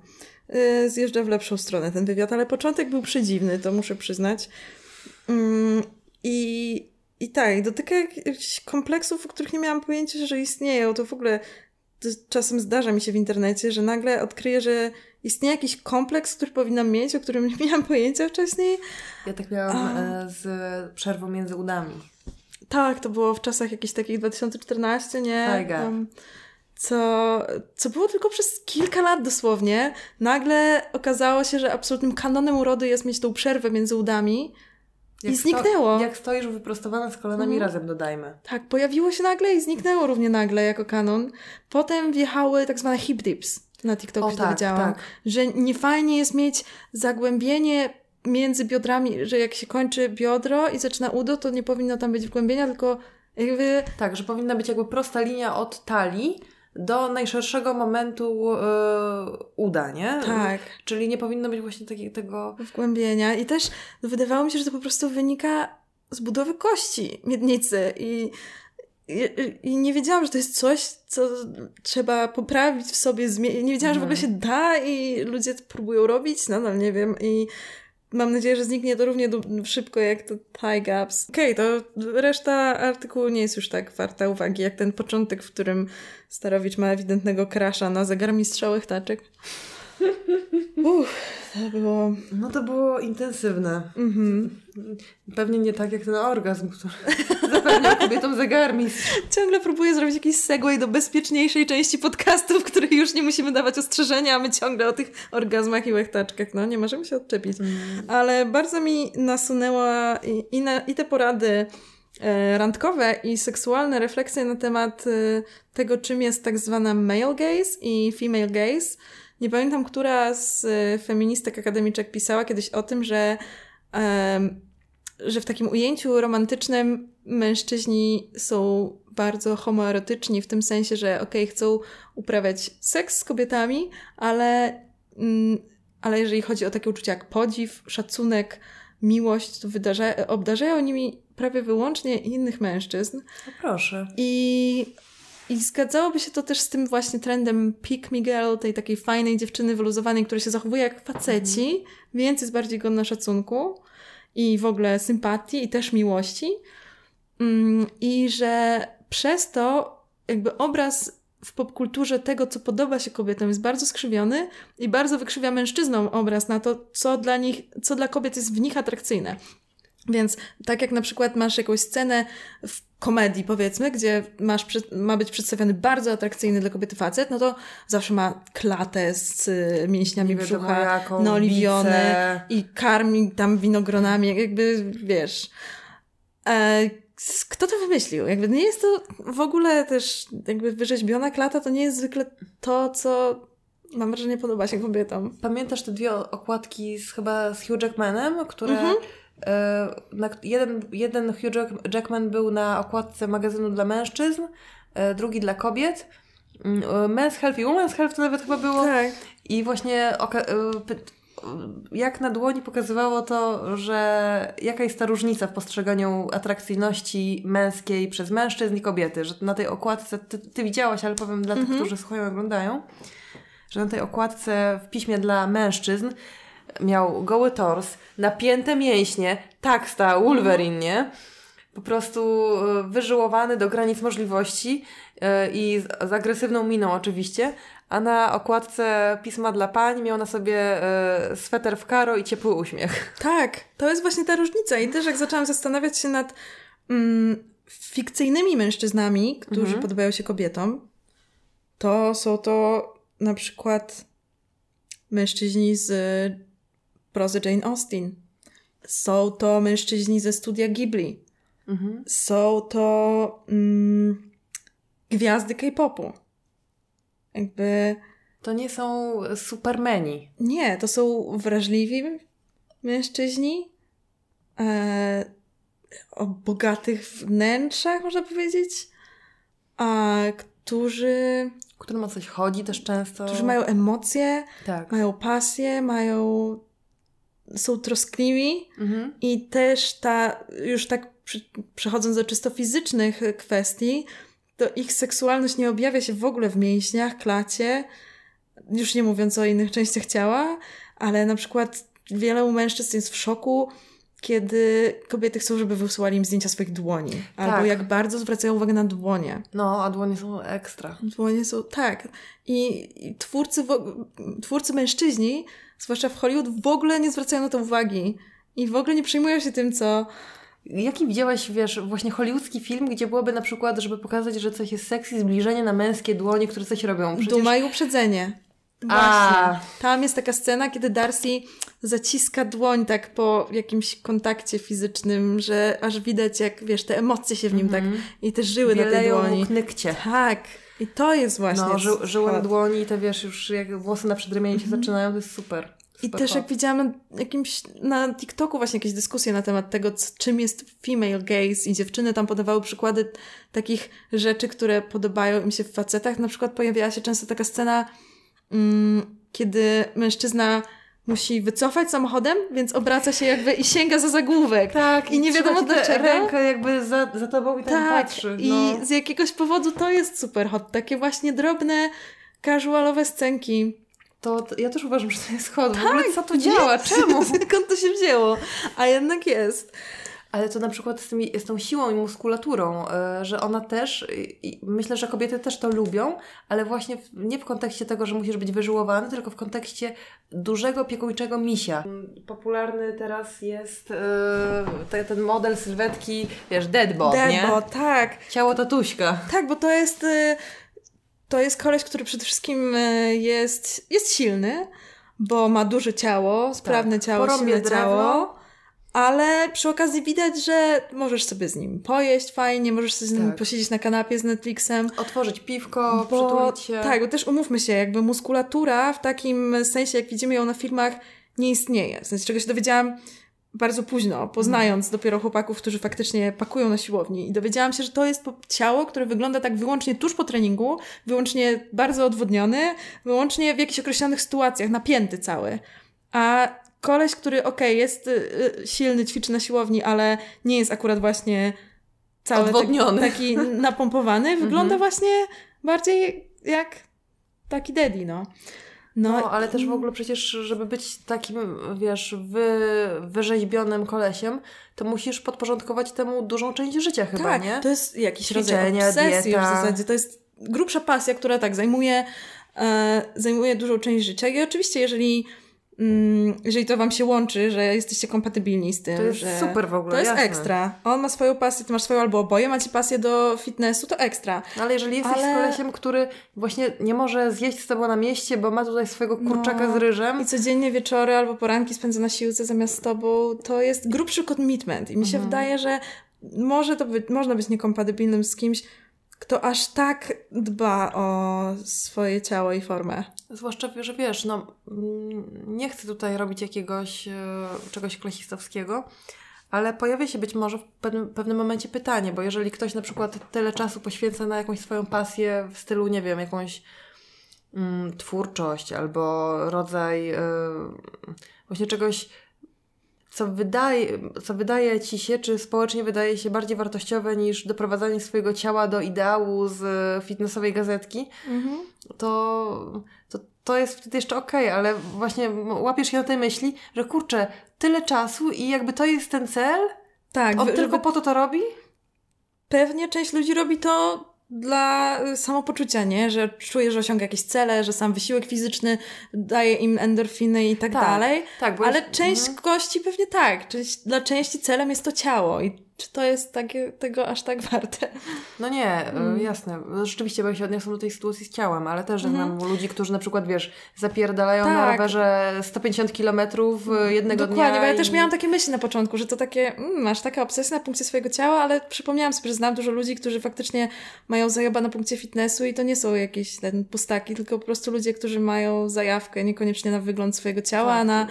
y, zjeżdża w lepszą stronę ten wywiad, ale początek był przedziwny, to muszę przyznać. Mm, I, I tak, dotyka jakichś kompleksów, o których nie miałam pojęcia, że istnieją. To w ogóle czasem zdarza mi się w internecie, że nagle odkryję, że istnieje jakiś kompleks, który powinnam mieć, o którym (laughs) nie miałam pojęcia wcześniej. Ja tak miałam A. e, z przerwą między udami. Tak, to było w czasach jakichś takich 2014, nie? Fajga. Tam, co, co było tylko przez kilka lat dosłownie. Nagle okazało się, że absolutnym kanonem urody jest mieć tą przerwę między udami. I zniknęło. Sto, jak stoisz wyprostowana z kolanami, Mhm. razem dodajmy. Tak, pojawiło się nagle i zniknęło równie nagle jako kanon. Potem wjechały tak zwane hip dips. Na TikToku O, tak, dowiedziałam. tak. Że niefajnie jest mieć zagłębienie między biodrami, że jak się kończy biodro i zaczyna udo, to nie powinno tam być wgłębienia, tylko jakby Tak, że powinna być jakby prosta linia od talii do najszerszego momentu e, uda, nie? tak. Czyli nie powinno być właśnie takiego tego... wgłębienia. I też no, wydawało mi się, że to po prostu wynika z budowy kości miednicy. I, i, i nie wiedziałam, że to jest coś, co trzeba poprawić w sobie. Zmie- nie wiedziałam, że w ogóle się da i ludzie próbują robić. Nadal nie wiem. I mam nadzieję, że zniknie to równie szybko jak to thigh gaps. Okej, to reszta artykułu nie jest już tak warta uwagi, jak ten początek, w którym Starowicz ma ewidentnego krasza na zegarmistrza łechtaczek. Uff, to było... No to było intensywne. Mhm. Pewnie nie tak jak ten orgazm, który (laughs) zapewniał kobietom zegarmistrz. Ciągle próbuję zrobić jakiś segway do bezpieczniejszej części podcastu, w której już nie musimy dawać ostrzeżenia, a my ciągle o tych orgazmach i łechtaczkach. No, nie możemy się odczepić. Ale bardzo mi nasunęła i, i, na, i te porady e, randkowe i seksualne refleksje na temat e, tego, czym jest tak zwana male gaze i female gaze. Nie pamiętam, która z e, feministek akademiczek pisała kiedyś o tym, że że w takim ujęciu romantycznym mężczyźni są bardzo homoerotyczni w tym sensie, że okej, chcą uprawiać seks z kobietami, ale, mm, ale jeżeli chodzi o takie uczucia jak podziw, szacunek, miłość, to wydarza, obdarzają nimi prawie wyłącznie innych mężczyzn. No proszę. I, I zgadzałoby się to też z tym właśnie trendem pick me girl, tej takiej fajnej dziewczyny wyluzowanej, która się zachowuje jak faceci, więc jest bardziej godna szacunku i w ogóle sympatii i też miłości. Mm, I że przez to jakby obraz w popkulturze tego, co podoba się kobietom, jest bardzo skrzywiony i bardzo wykrzywia mężczyznom obraz na to, co dla nich, co dla kobiet jest w nich atrakcyjne. Więc tak jak na przykład masz jakąś scenę w komedii, powiedzmy, gdzie masz, ma być przedstawiony bardzo atrakcyjny dla kobiety facet, no to zawsze ma klatę z y, mięśniami brzucha, naoliwione bice. i karmi tam winogronami, jakby wiesz. E, kto to wymyślił? Jakby nie jest to w ogóle też jakby wyrzeźbiona klata, to nie jest zwykle to, co mam wrażenie podoba się kobietom. Pamiętasz te dwie okładki z, chyba z Hugh Jackmanem, które... Mhm. E, jeden, jeden Hugh Jack- Jackman był na okładce magazynu dla mężczyzn, e, drugi dla kobiet. Mm, e, Men's Health i Women's Health to nawet chyba było. Tak. I właśnie jak na dłoni pokazywało to, że jaka jest ta różnica w postrzeganiu atrakcyjności męskiej przez mężczyzn i kobiety, że na tej okładce, ty, ty widziałaś, ale powiem dla tych, którzy słuchają i oglądają, że na tej okładce w piśmie dla mężczyzn miał goły tors, napięte mięśnie, tak stał Wolverine, nie? Po prostu e, wyżyłowany do granic możliwości e, i z, z agresywną miną oczywiście, a na okładce pisma dla pań miał na sobie e, sweter w karo i ciepły uśmiech. (laughs) Tak, to jest właśnie ta różnica. I też jak zaczęłam zastanawiać się nad mm, fikcyjnymi mężczyznami, którzy Mhm. podobają się kobietom, to są to na przykład mężczyźni z prozy Jane Austen. Są to mężczyźni ze studia Ghibli. Mhm. Są to mm, gwiazdy K-popu. Jakby To nie są supermeni. nie, to są wrażliwi mężczyźni e, o bogatych wnętrzach, można powiedzieć, a którzy, Którym o coś chodzi też często. którzy mają emocje, Tak. mają pasję, mają są troskliwi Mhm. i też ta, już tak przechodząc do czysto fizycznych kwestii, to ich seksualność nie objawia się w ogóle w mięśniach, klacie, już nie mówiąc o innych częściach ciała, ale na przykład wielu mężczyzn jest w szoku, kiedy kobiety chcą, żeby wysłali im zdjęcia swoich dłoni. Albo Tak. jak bardzo zwracają uwagę na dłonie. No, a dłonie są ekstra. Dłonie są, tak. I, i twórcy, twórcy mężczyźni, zwłaszcza w Hollywood, w ogóle nie zwracają na to uwagi. I w ogóle nie przejmują się tym, co... Jaki widziałaś, wiesz, właśnie hollywoodzki film, gdzie byłoby na przykład, żeby pokazać, że coś jest sexy, zbliżenie na męskie dłonie, które coś robią? Przecież... Duma i uprzedzenie. A. Właśnie. Tam jest taka scena, kiedy Darcy zaciska dłoń tak po jakimś kontakcie fizycznym, że aż widać jak, wiesz, te emocje się w nim tak i te żyły na tej dłoni. mu knykcie. Tak. I to jest właśnie No, ży, żyły na dłoni i te, wiesz, już jak włosy na przedramieniu się zaczynają, to jest super. I super też jak widziałam na jakimś, na TikToku właśnie jakieś dyskusje na temat tego, czym jest female gaze i dziewczyny tam podawały przykłady takich rzeczy, które podobają im się w facetach. Na przykład pojawiała się często taka scena, mm, kiedy mężczyzna musi wycofać samochodem, więc obraca się jakby i sięga za zagłówek. Tak, I nie wiadomo dlaczego. rękę jakby za, za tobą i tam Tak, patrzy. i No. z jakiegoś powodu to jest super hot. Takie właśnie drobne, casualowe scenki. To, to ja też uważam, że to jest hot. Ogóle co tu działa? Czemu? (laughs) Skąd to się wzięło? A jednak jest. Ale to na przykład z, tymi, z tą siłą i muskulaturą, y, że ona też, i myślę, że kobiety też to lubią, ale właśnie nie w kontekście tego, że musisz być wyżyłowany, tylko w kontekście dużego, piekuńczego misia. Popularny teraz jest y, te, ten model sylwetki, wiesz, deadbot, nie? Deadbot, tak. Ciało tatuśka. Tak, bo to jest, y, to jest koleś, który przede wszystkim jest, jest silny, bo ma duże ciało, sprawne ciało, Porąbie silne drewno. ciało. Ale przy okazji widać, że możesz sobie z nim pojeść fajnie, możesz sobie z nim Tak. posiedzieć na kanapie z Netflixem. Otworzyć piwko, przytulić się. Tak, bo też umówmy się, jakby muskulatura w takim sensie, jak widzimy ją na filmach, nie istnieje. W sensie, czego się dowiedziałam bardzo późno, poznając dopiero chłopaków, którzy faktycznie pakują na siłowni. I dowiedziałam się, że to jest ciało, które wygląda tak wyłącznie tuż po treningu, wyłącznie bardzo odwodniony, wyłącznie w jakichś określonych sytuacjach, napięty cały. A koleś, który okej, jest y, y, silny, ćwiczy na siłowni, ale nie jest akurat właśnie cały Odwodniony. Taki, napompowany, (laughs) wygląda właśnie bardziej jak taki daddy, no. No, ale też w ogóle przecież, żeby być takim, wiesz, wy, wyrzeźbionym kolesiem, to musisz podporządkować temu dużą część życia chyba, tak, nie? to jest jakiś rodzaj obsesji już w dieta. zasadzie. To jest grubsza pasja, która tak zajmuje, e, zajmuje dużą część życia. I oczywiście, jeżeli, jeżeli to wam się łączy, że jesteście kompatybilni z tym, To jest że super w ogóle, To jest jasne. ekstra. On ma swoją pasję, ty masz swoją, albo oboje macie pasję do fitnessu, to ekstra. No, ale jeżeli jesteś Ale- z kolesiem, który właśnie nie może zjeść z tobą na mieście, bo ma tutaj swojego kurczaka No. z ryżem, I codziennie wieczory albo poranki spędza na siłce zamiast z tobą, to jest grubszy commitment. I mi się wydaje, że może to być, można być niekompatybilnym z kimś, kto aż tak dba o swoje ciało i formę. zwłaszcza, że wiesz, no mm, nie chcę tutaj robić jakiegoś e, czegoś klasistowskiego, ale pojawia się być może w pewnym, momencie pytanie, bo jeżeli ktoś na przykład tyle czasu poświęca na jakąś swoją pasję w stylu, nie wiem, jakąś mm, twórczość albo rodzaj e, właśnie czegoś, co wydaje, co wydaje ci się, czy społecznie wydaje się bardziej wartościowe niż doprowadzanie swojego ciała do ideału z fitnessowej gazetki, to, to, to jest wtedy jeszcze okej, ale właśnie łapiesz się na tej myśli, że kurczę, tyle czasu i jakby to jest ten cel? Tak, On tylko po to to robi? pewnie część ludzi robi to dla y, samopoczucia, nie? Że czuje, że osiąga jakieś cele, że sam wysiłek fizyczny daje im endorfiny i tak, Tak, dalej. tak, Ale jest- część mhm. gości pewnie tak. Część, dla części celem jest to ciało. I czy to jest takie, tego aż tak warte? No nie, e, Mm. jasne. Rzeczywiście, bo ja się odniosę do tej sytuacji z ciałem, ale też znam ludzi, którzy na przykład, wiesz, zapierdalają na Mhm. Tak. rowerze 150 kilometrów e, jednego Dokładnie, dnia. bo ja też i- miałam takie myśli na początku, że to takie, mm, masz taka obsesja na punkcie swojego ciała, ale przypomniałam sobie, że znam dużo ludzi, którzy faktycznie mają zajaba na punkcie fitnessu i to nie są jakieś ten pustaki, tylko po prostu ludzie, którzy mają zajawkę niekoniecznie na wygląd swojego ciała, Tak. a na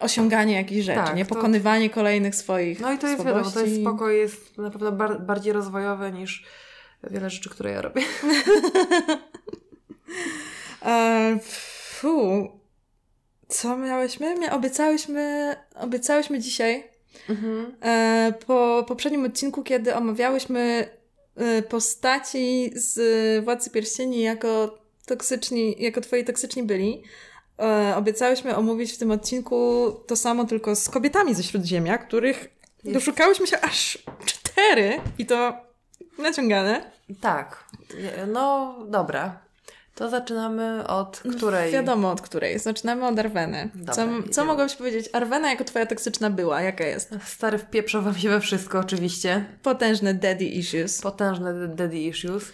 osiąganie jakichś rzeczy, Tak, nie? to- Pokonywanie kolejnych swoich No i to jest wiadomo, to słabości. jest spoko, jest na pewno bar- bardziej rozwojowe niż wiele rzeczy, które ja robię. (laughs) E, fu. Co miałyśmy? Mia- obiecałyśmy, obiecałyśmy dzisiaj Mhm. e, po poprzednim odcinku, kiedy omawiałyśmy e, postaci z Władcy Pierścieni jako toksyczni, jako twoi toksyczni byli. E, obiecałyśmy omówić w tym odcinku to samo, tylko z kobietami ze Śródziemia, których doszukałyśmy się aż cztery i to naciągane. Tak. No, dobra. To zaczynamy od której? Wiadomo od której. Zaczynamy od Arweny. Dobra, co, co mogłabyś powiedzieć? Arwena jako twoja toksyczna była, jaka jest? Stary wpieprzał wam się we wszystko, oczywiście. Potężne daddy issues. Potężne daddy issues.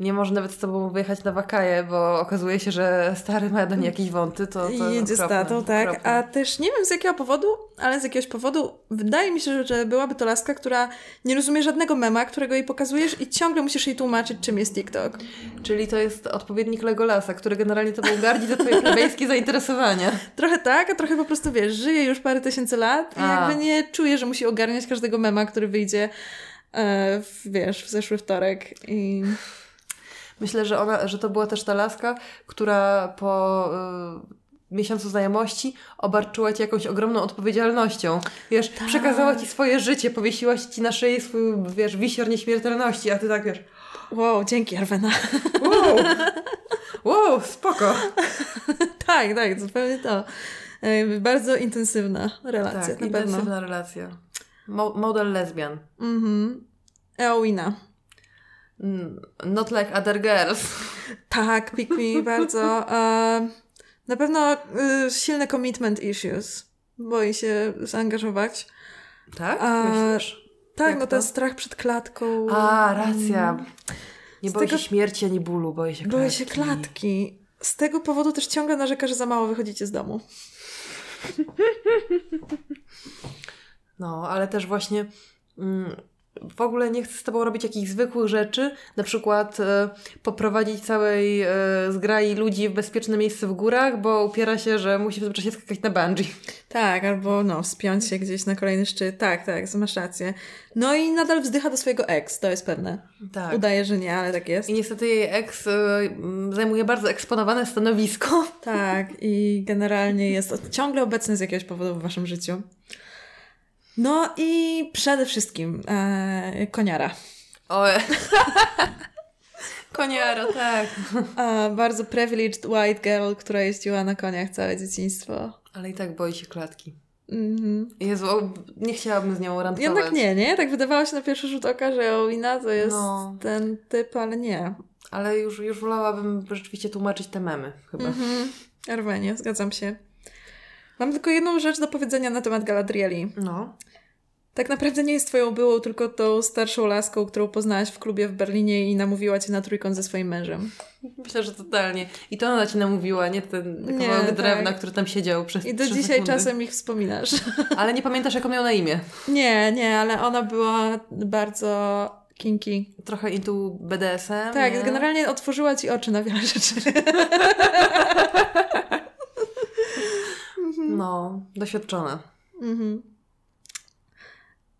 Nie może nawet z tobą wyjechać na wakaje, bo okazuje się, że stary ma do niej jakieś wąty, to, to Jedzie z okropne, tatą, tak. okropne. A też nie wiem z jakiego powodu, ale z jakiegoś powodu wydaje mi się, że byłaby to laska, która nie rozumie żadnego mema, którego jej pokazujesz i ciągle musisz jej tłumaczyć, czym jest TikTok. Czyli to jest odpowiednik Legolasa, który generalnie tobą gardzi za twoje plebejskie zainteresowania. Trochę tak, a trochę po prostu, wiesz, żyje już parę tysięcy lat i A. jakby nie czuje, że musi ogarniać każdego mema, który wyjdzie e, w, wiesz, w zeszły wtorek i... Myślę, że, ona, że to była też ta laska, która po y, miesiącu znajomości obarczyła cię jakąś ogromną odpowiedzialnością. Wiesz, Tak. przekazała ci swoje życie, powiesiła ci na szyi swój, wiesz, wisior nieśmiertelności, a ty tak wiesz, Wow, dzięki Arwena. wow, (laughs) wow, spoko. tak, tak, zupełnie to. E, bardzo intensywna relacja, Tak, na pewno. intensywna relacja. Mo- model lesbian. Mhm. Eowina. Mm, Not like other girls. (laughs) Tak, pick me bardzo. E, na pewno y, silne commitment issues. Boi się zaangażować. Tak? Myślisz? Tak, Jak no to? to strach przed klatką. A, racja. Nie Z boi tego- się śmierci ani bólu, boi się klatki. Boję się klatki. Z tego powodu też ciągle narzeka, że za mało wychodzicie z domu. (laughs) No, ale też właśnie mm, w ogóle nie chcę z tobą robić jakichś zwykłych rzeczy, na przykład e, poprowadzić całej e, zgrai ludzi w bezpieczne miejsce w górach, bo upiera się, że musi w tym czasie skakać na bungee. Tak, albo no, wspiąć się gdzieś na kolejny szczyt. Tak, tak, masz rację. No i nadal wzdycha do swojego ex, to jest pewne. Tak. Udaje, że nie, ale tak jest. I niestety jej ex m, zajmuje bardzo eksponowane stanowisko. Tak, i generalnie jest ciągle obecny z jakiegoś powodu w waszym życiu. No i przede wszystkim e, koniara. O, (laughs) Koniaro, tak. E, bardzo privileged white girl, która jeździła na koniach całe dzieciństwo. Ale i tak boi się klatki. Mhm. Jezu, nie chciałabym z nią randkować. Jednak nie, nie? Tak wydawało się na pierwszy rzut oka, że Owina to jest No. ten typ, ale nie. Ale już, już wolałabym rzeczywiście tłumaczyć te memy chyba. Mhm. Arwenie, zgadzam się. Mam tylko jedną rzecz do powiedzenia na temat Galadrieli. No. Tak naprawdę nie jest twoją byłą, tylko tą starszą laską, którą poznałaś w klubie w Berlinie i namówiła cię na trójkąt ze swoim mężem. Myślę, że totalnie. I to ona ci namówiła, nie ten Nie, kawałek tak. drewna, który tam siedział przez I do dzisiaj sekundy. czasem ich wspominasz. (laughs) Ale nie pamiętasz, jak on miał na imię. nie, nie, ale ona była bardzo kinky. Trochę into BDSM, Tak, nie? generalnie otworzyła ci oczy na wiele rzeczy. (laughs) No, doświadczona. Mhm.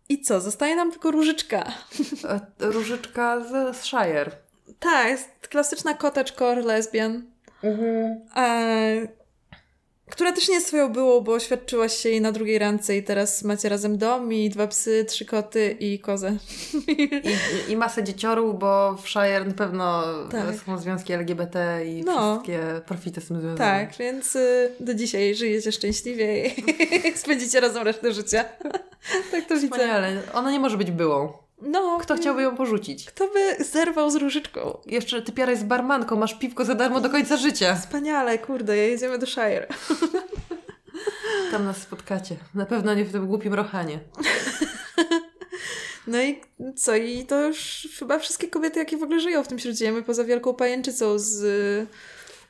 I co? Zostaje nam tylko różyczka. E, Różyczka z, Shire. Tak, jest klasyczna cottagecore lesbian. E, która też nie jest twoją byłą, bo oświadczyłaś się jej na drugiej randce i teraz macie razem dom i dwa psy, trzy koty i kozę. I, I masę dzieciorów, bo w Shire na pewno Tak. są związki LGBT i No. wszystkie profity z tym związane. tak, więc y, do dzisiaj żyjecie szczęśliwie i (laughs) spędzicie razem resztę życia. (laughs) tak to widzę. Wspaniale. Ona nie może być byłą. No, Kto chciałby ją porzucić? Kto by zerwał z różyczką? Jeszcze ty piara jest barmanką, masz piwko za darmo do końca życia. Wspaniale, kurde, jedziemy do Shire. (laughs) Tam nas spotkacie. Na pewno nie w tym głupim rochanie. (laughs) No i co? I to już chyba wszystkie kobiety, jakie w ogóle żyją w tym śródziemie, poza wielką pajęczycą z,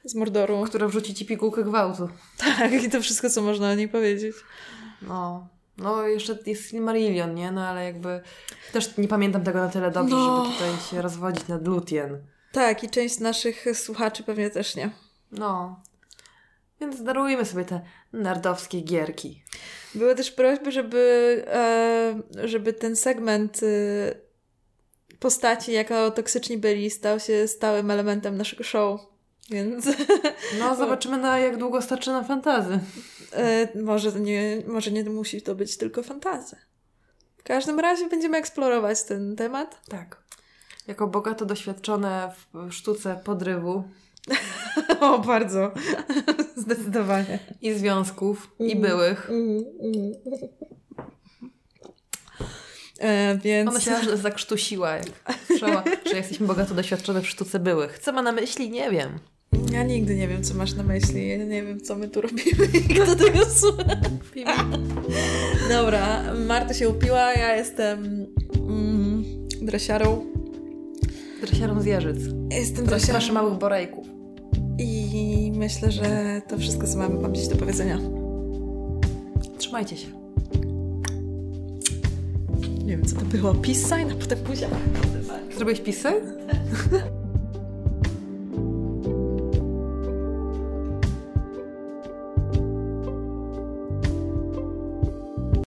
z Mordoru. Która wrzuci ci pigułkę gwałtu. Tak, i to wszystko, co można o niej powiedzieć. No. No, jeszcze jest Silmarillion, nie? No, ale jakby też nie pamiętam tego na tyle dobrze, No. żeby tutaj się rozwodzić nad Lutien. Tak, i część naszych słuchaczy pewnie też nie. No. Więc darujmy sobie te nerdowskie gierki. Były też prośby, żeby, e, żeby ten segment e, postaci, jako toksyczni byli, stał się stałym elementem naszego show. Więc No, (laughs) zobaczymy na jak długo starczy nam fantazy. e, może, nie, może nie musi to być tylko fantazja. W każdym razie będziemy eksplorować ten temat. Tak. Jako bogato doświadczone w sztuce podrywu. (laughs) o, bardzo. (laughs) Zdecydowanie. I związków, i byłych. E, więc... Ona się zakrztusiła, jak słyszała, że jesteśmy bogato doświadczone w sztuce byłych. Co ma na myśli? Nie wiem. Ja nigdy nie wiem, co masz na myśli. Ja nie wiem, co my tu robimy i kto tego słucha. Dobra, Marta się upiła, ja jestem mm, dresiarą. Dresiarą z Jeżyc. Jestem dresiarą masz małych borejków. i myślę, że to wszystko, co mam, mam dziś do powiedzenia. Trzymajcie się. Nie wiem, co to było. Peace sign, a potem buzia. Zrobiłeś pisy? (laughs)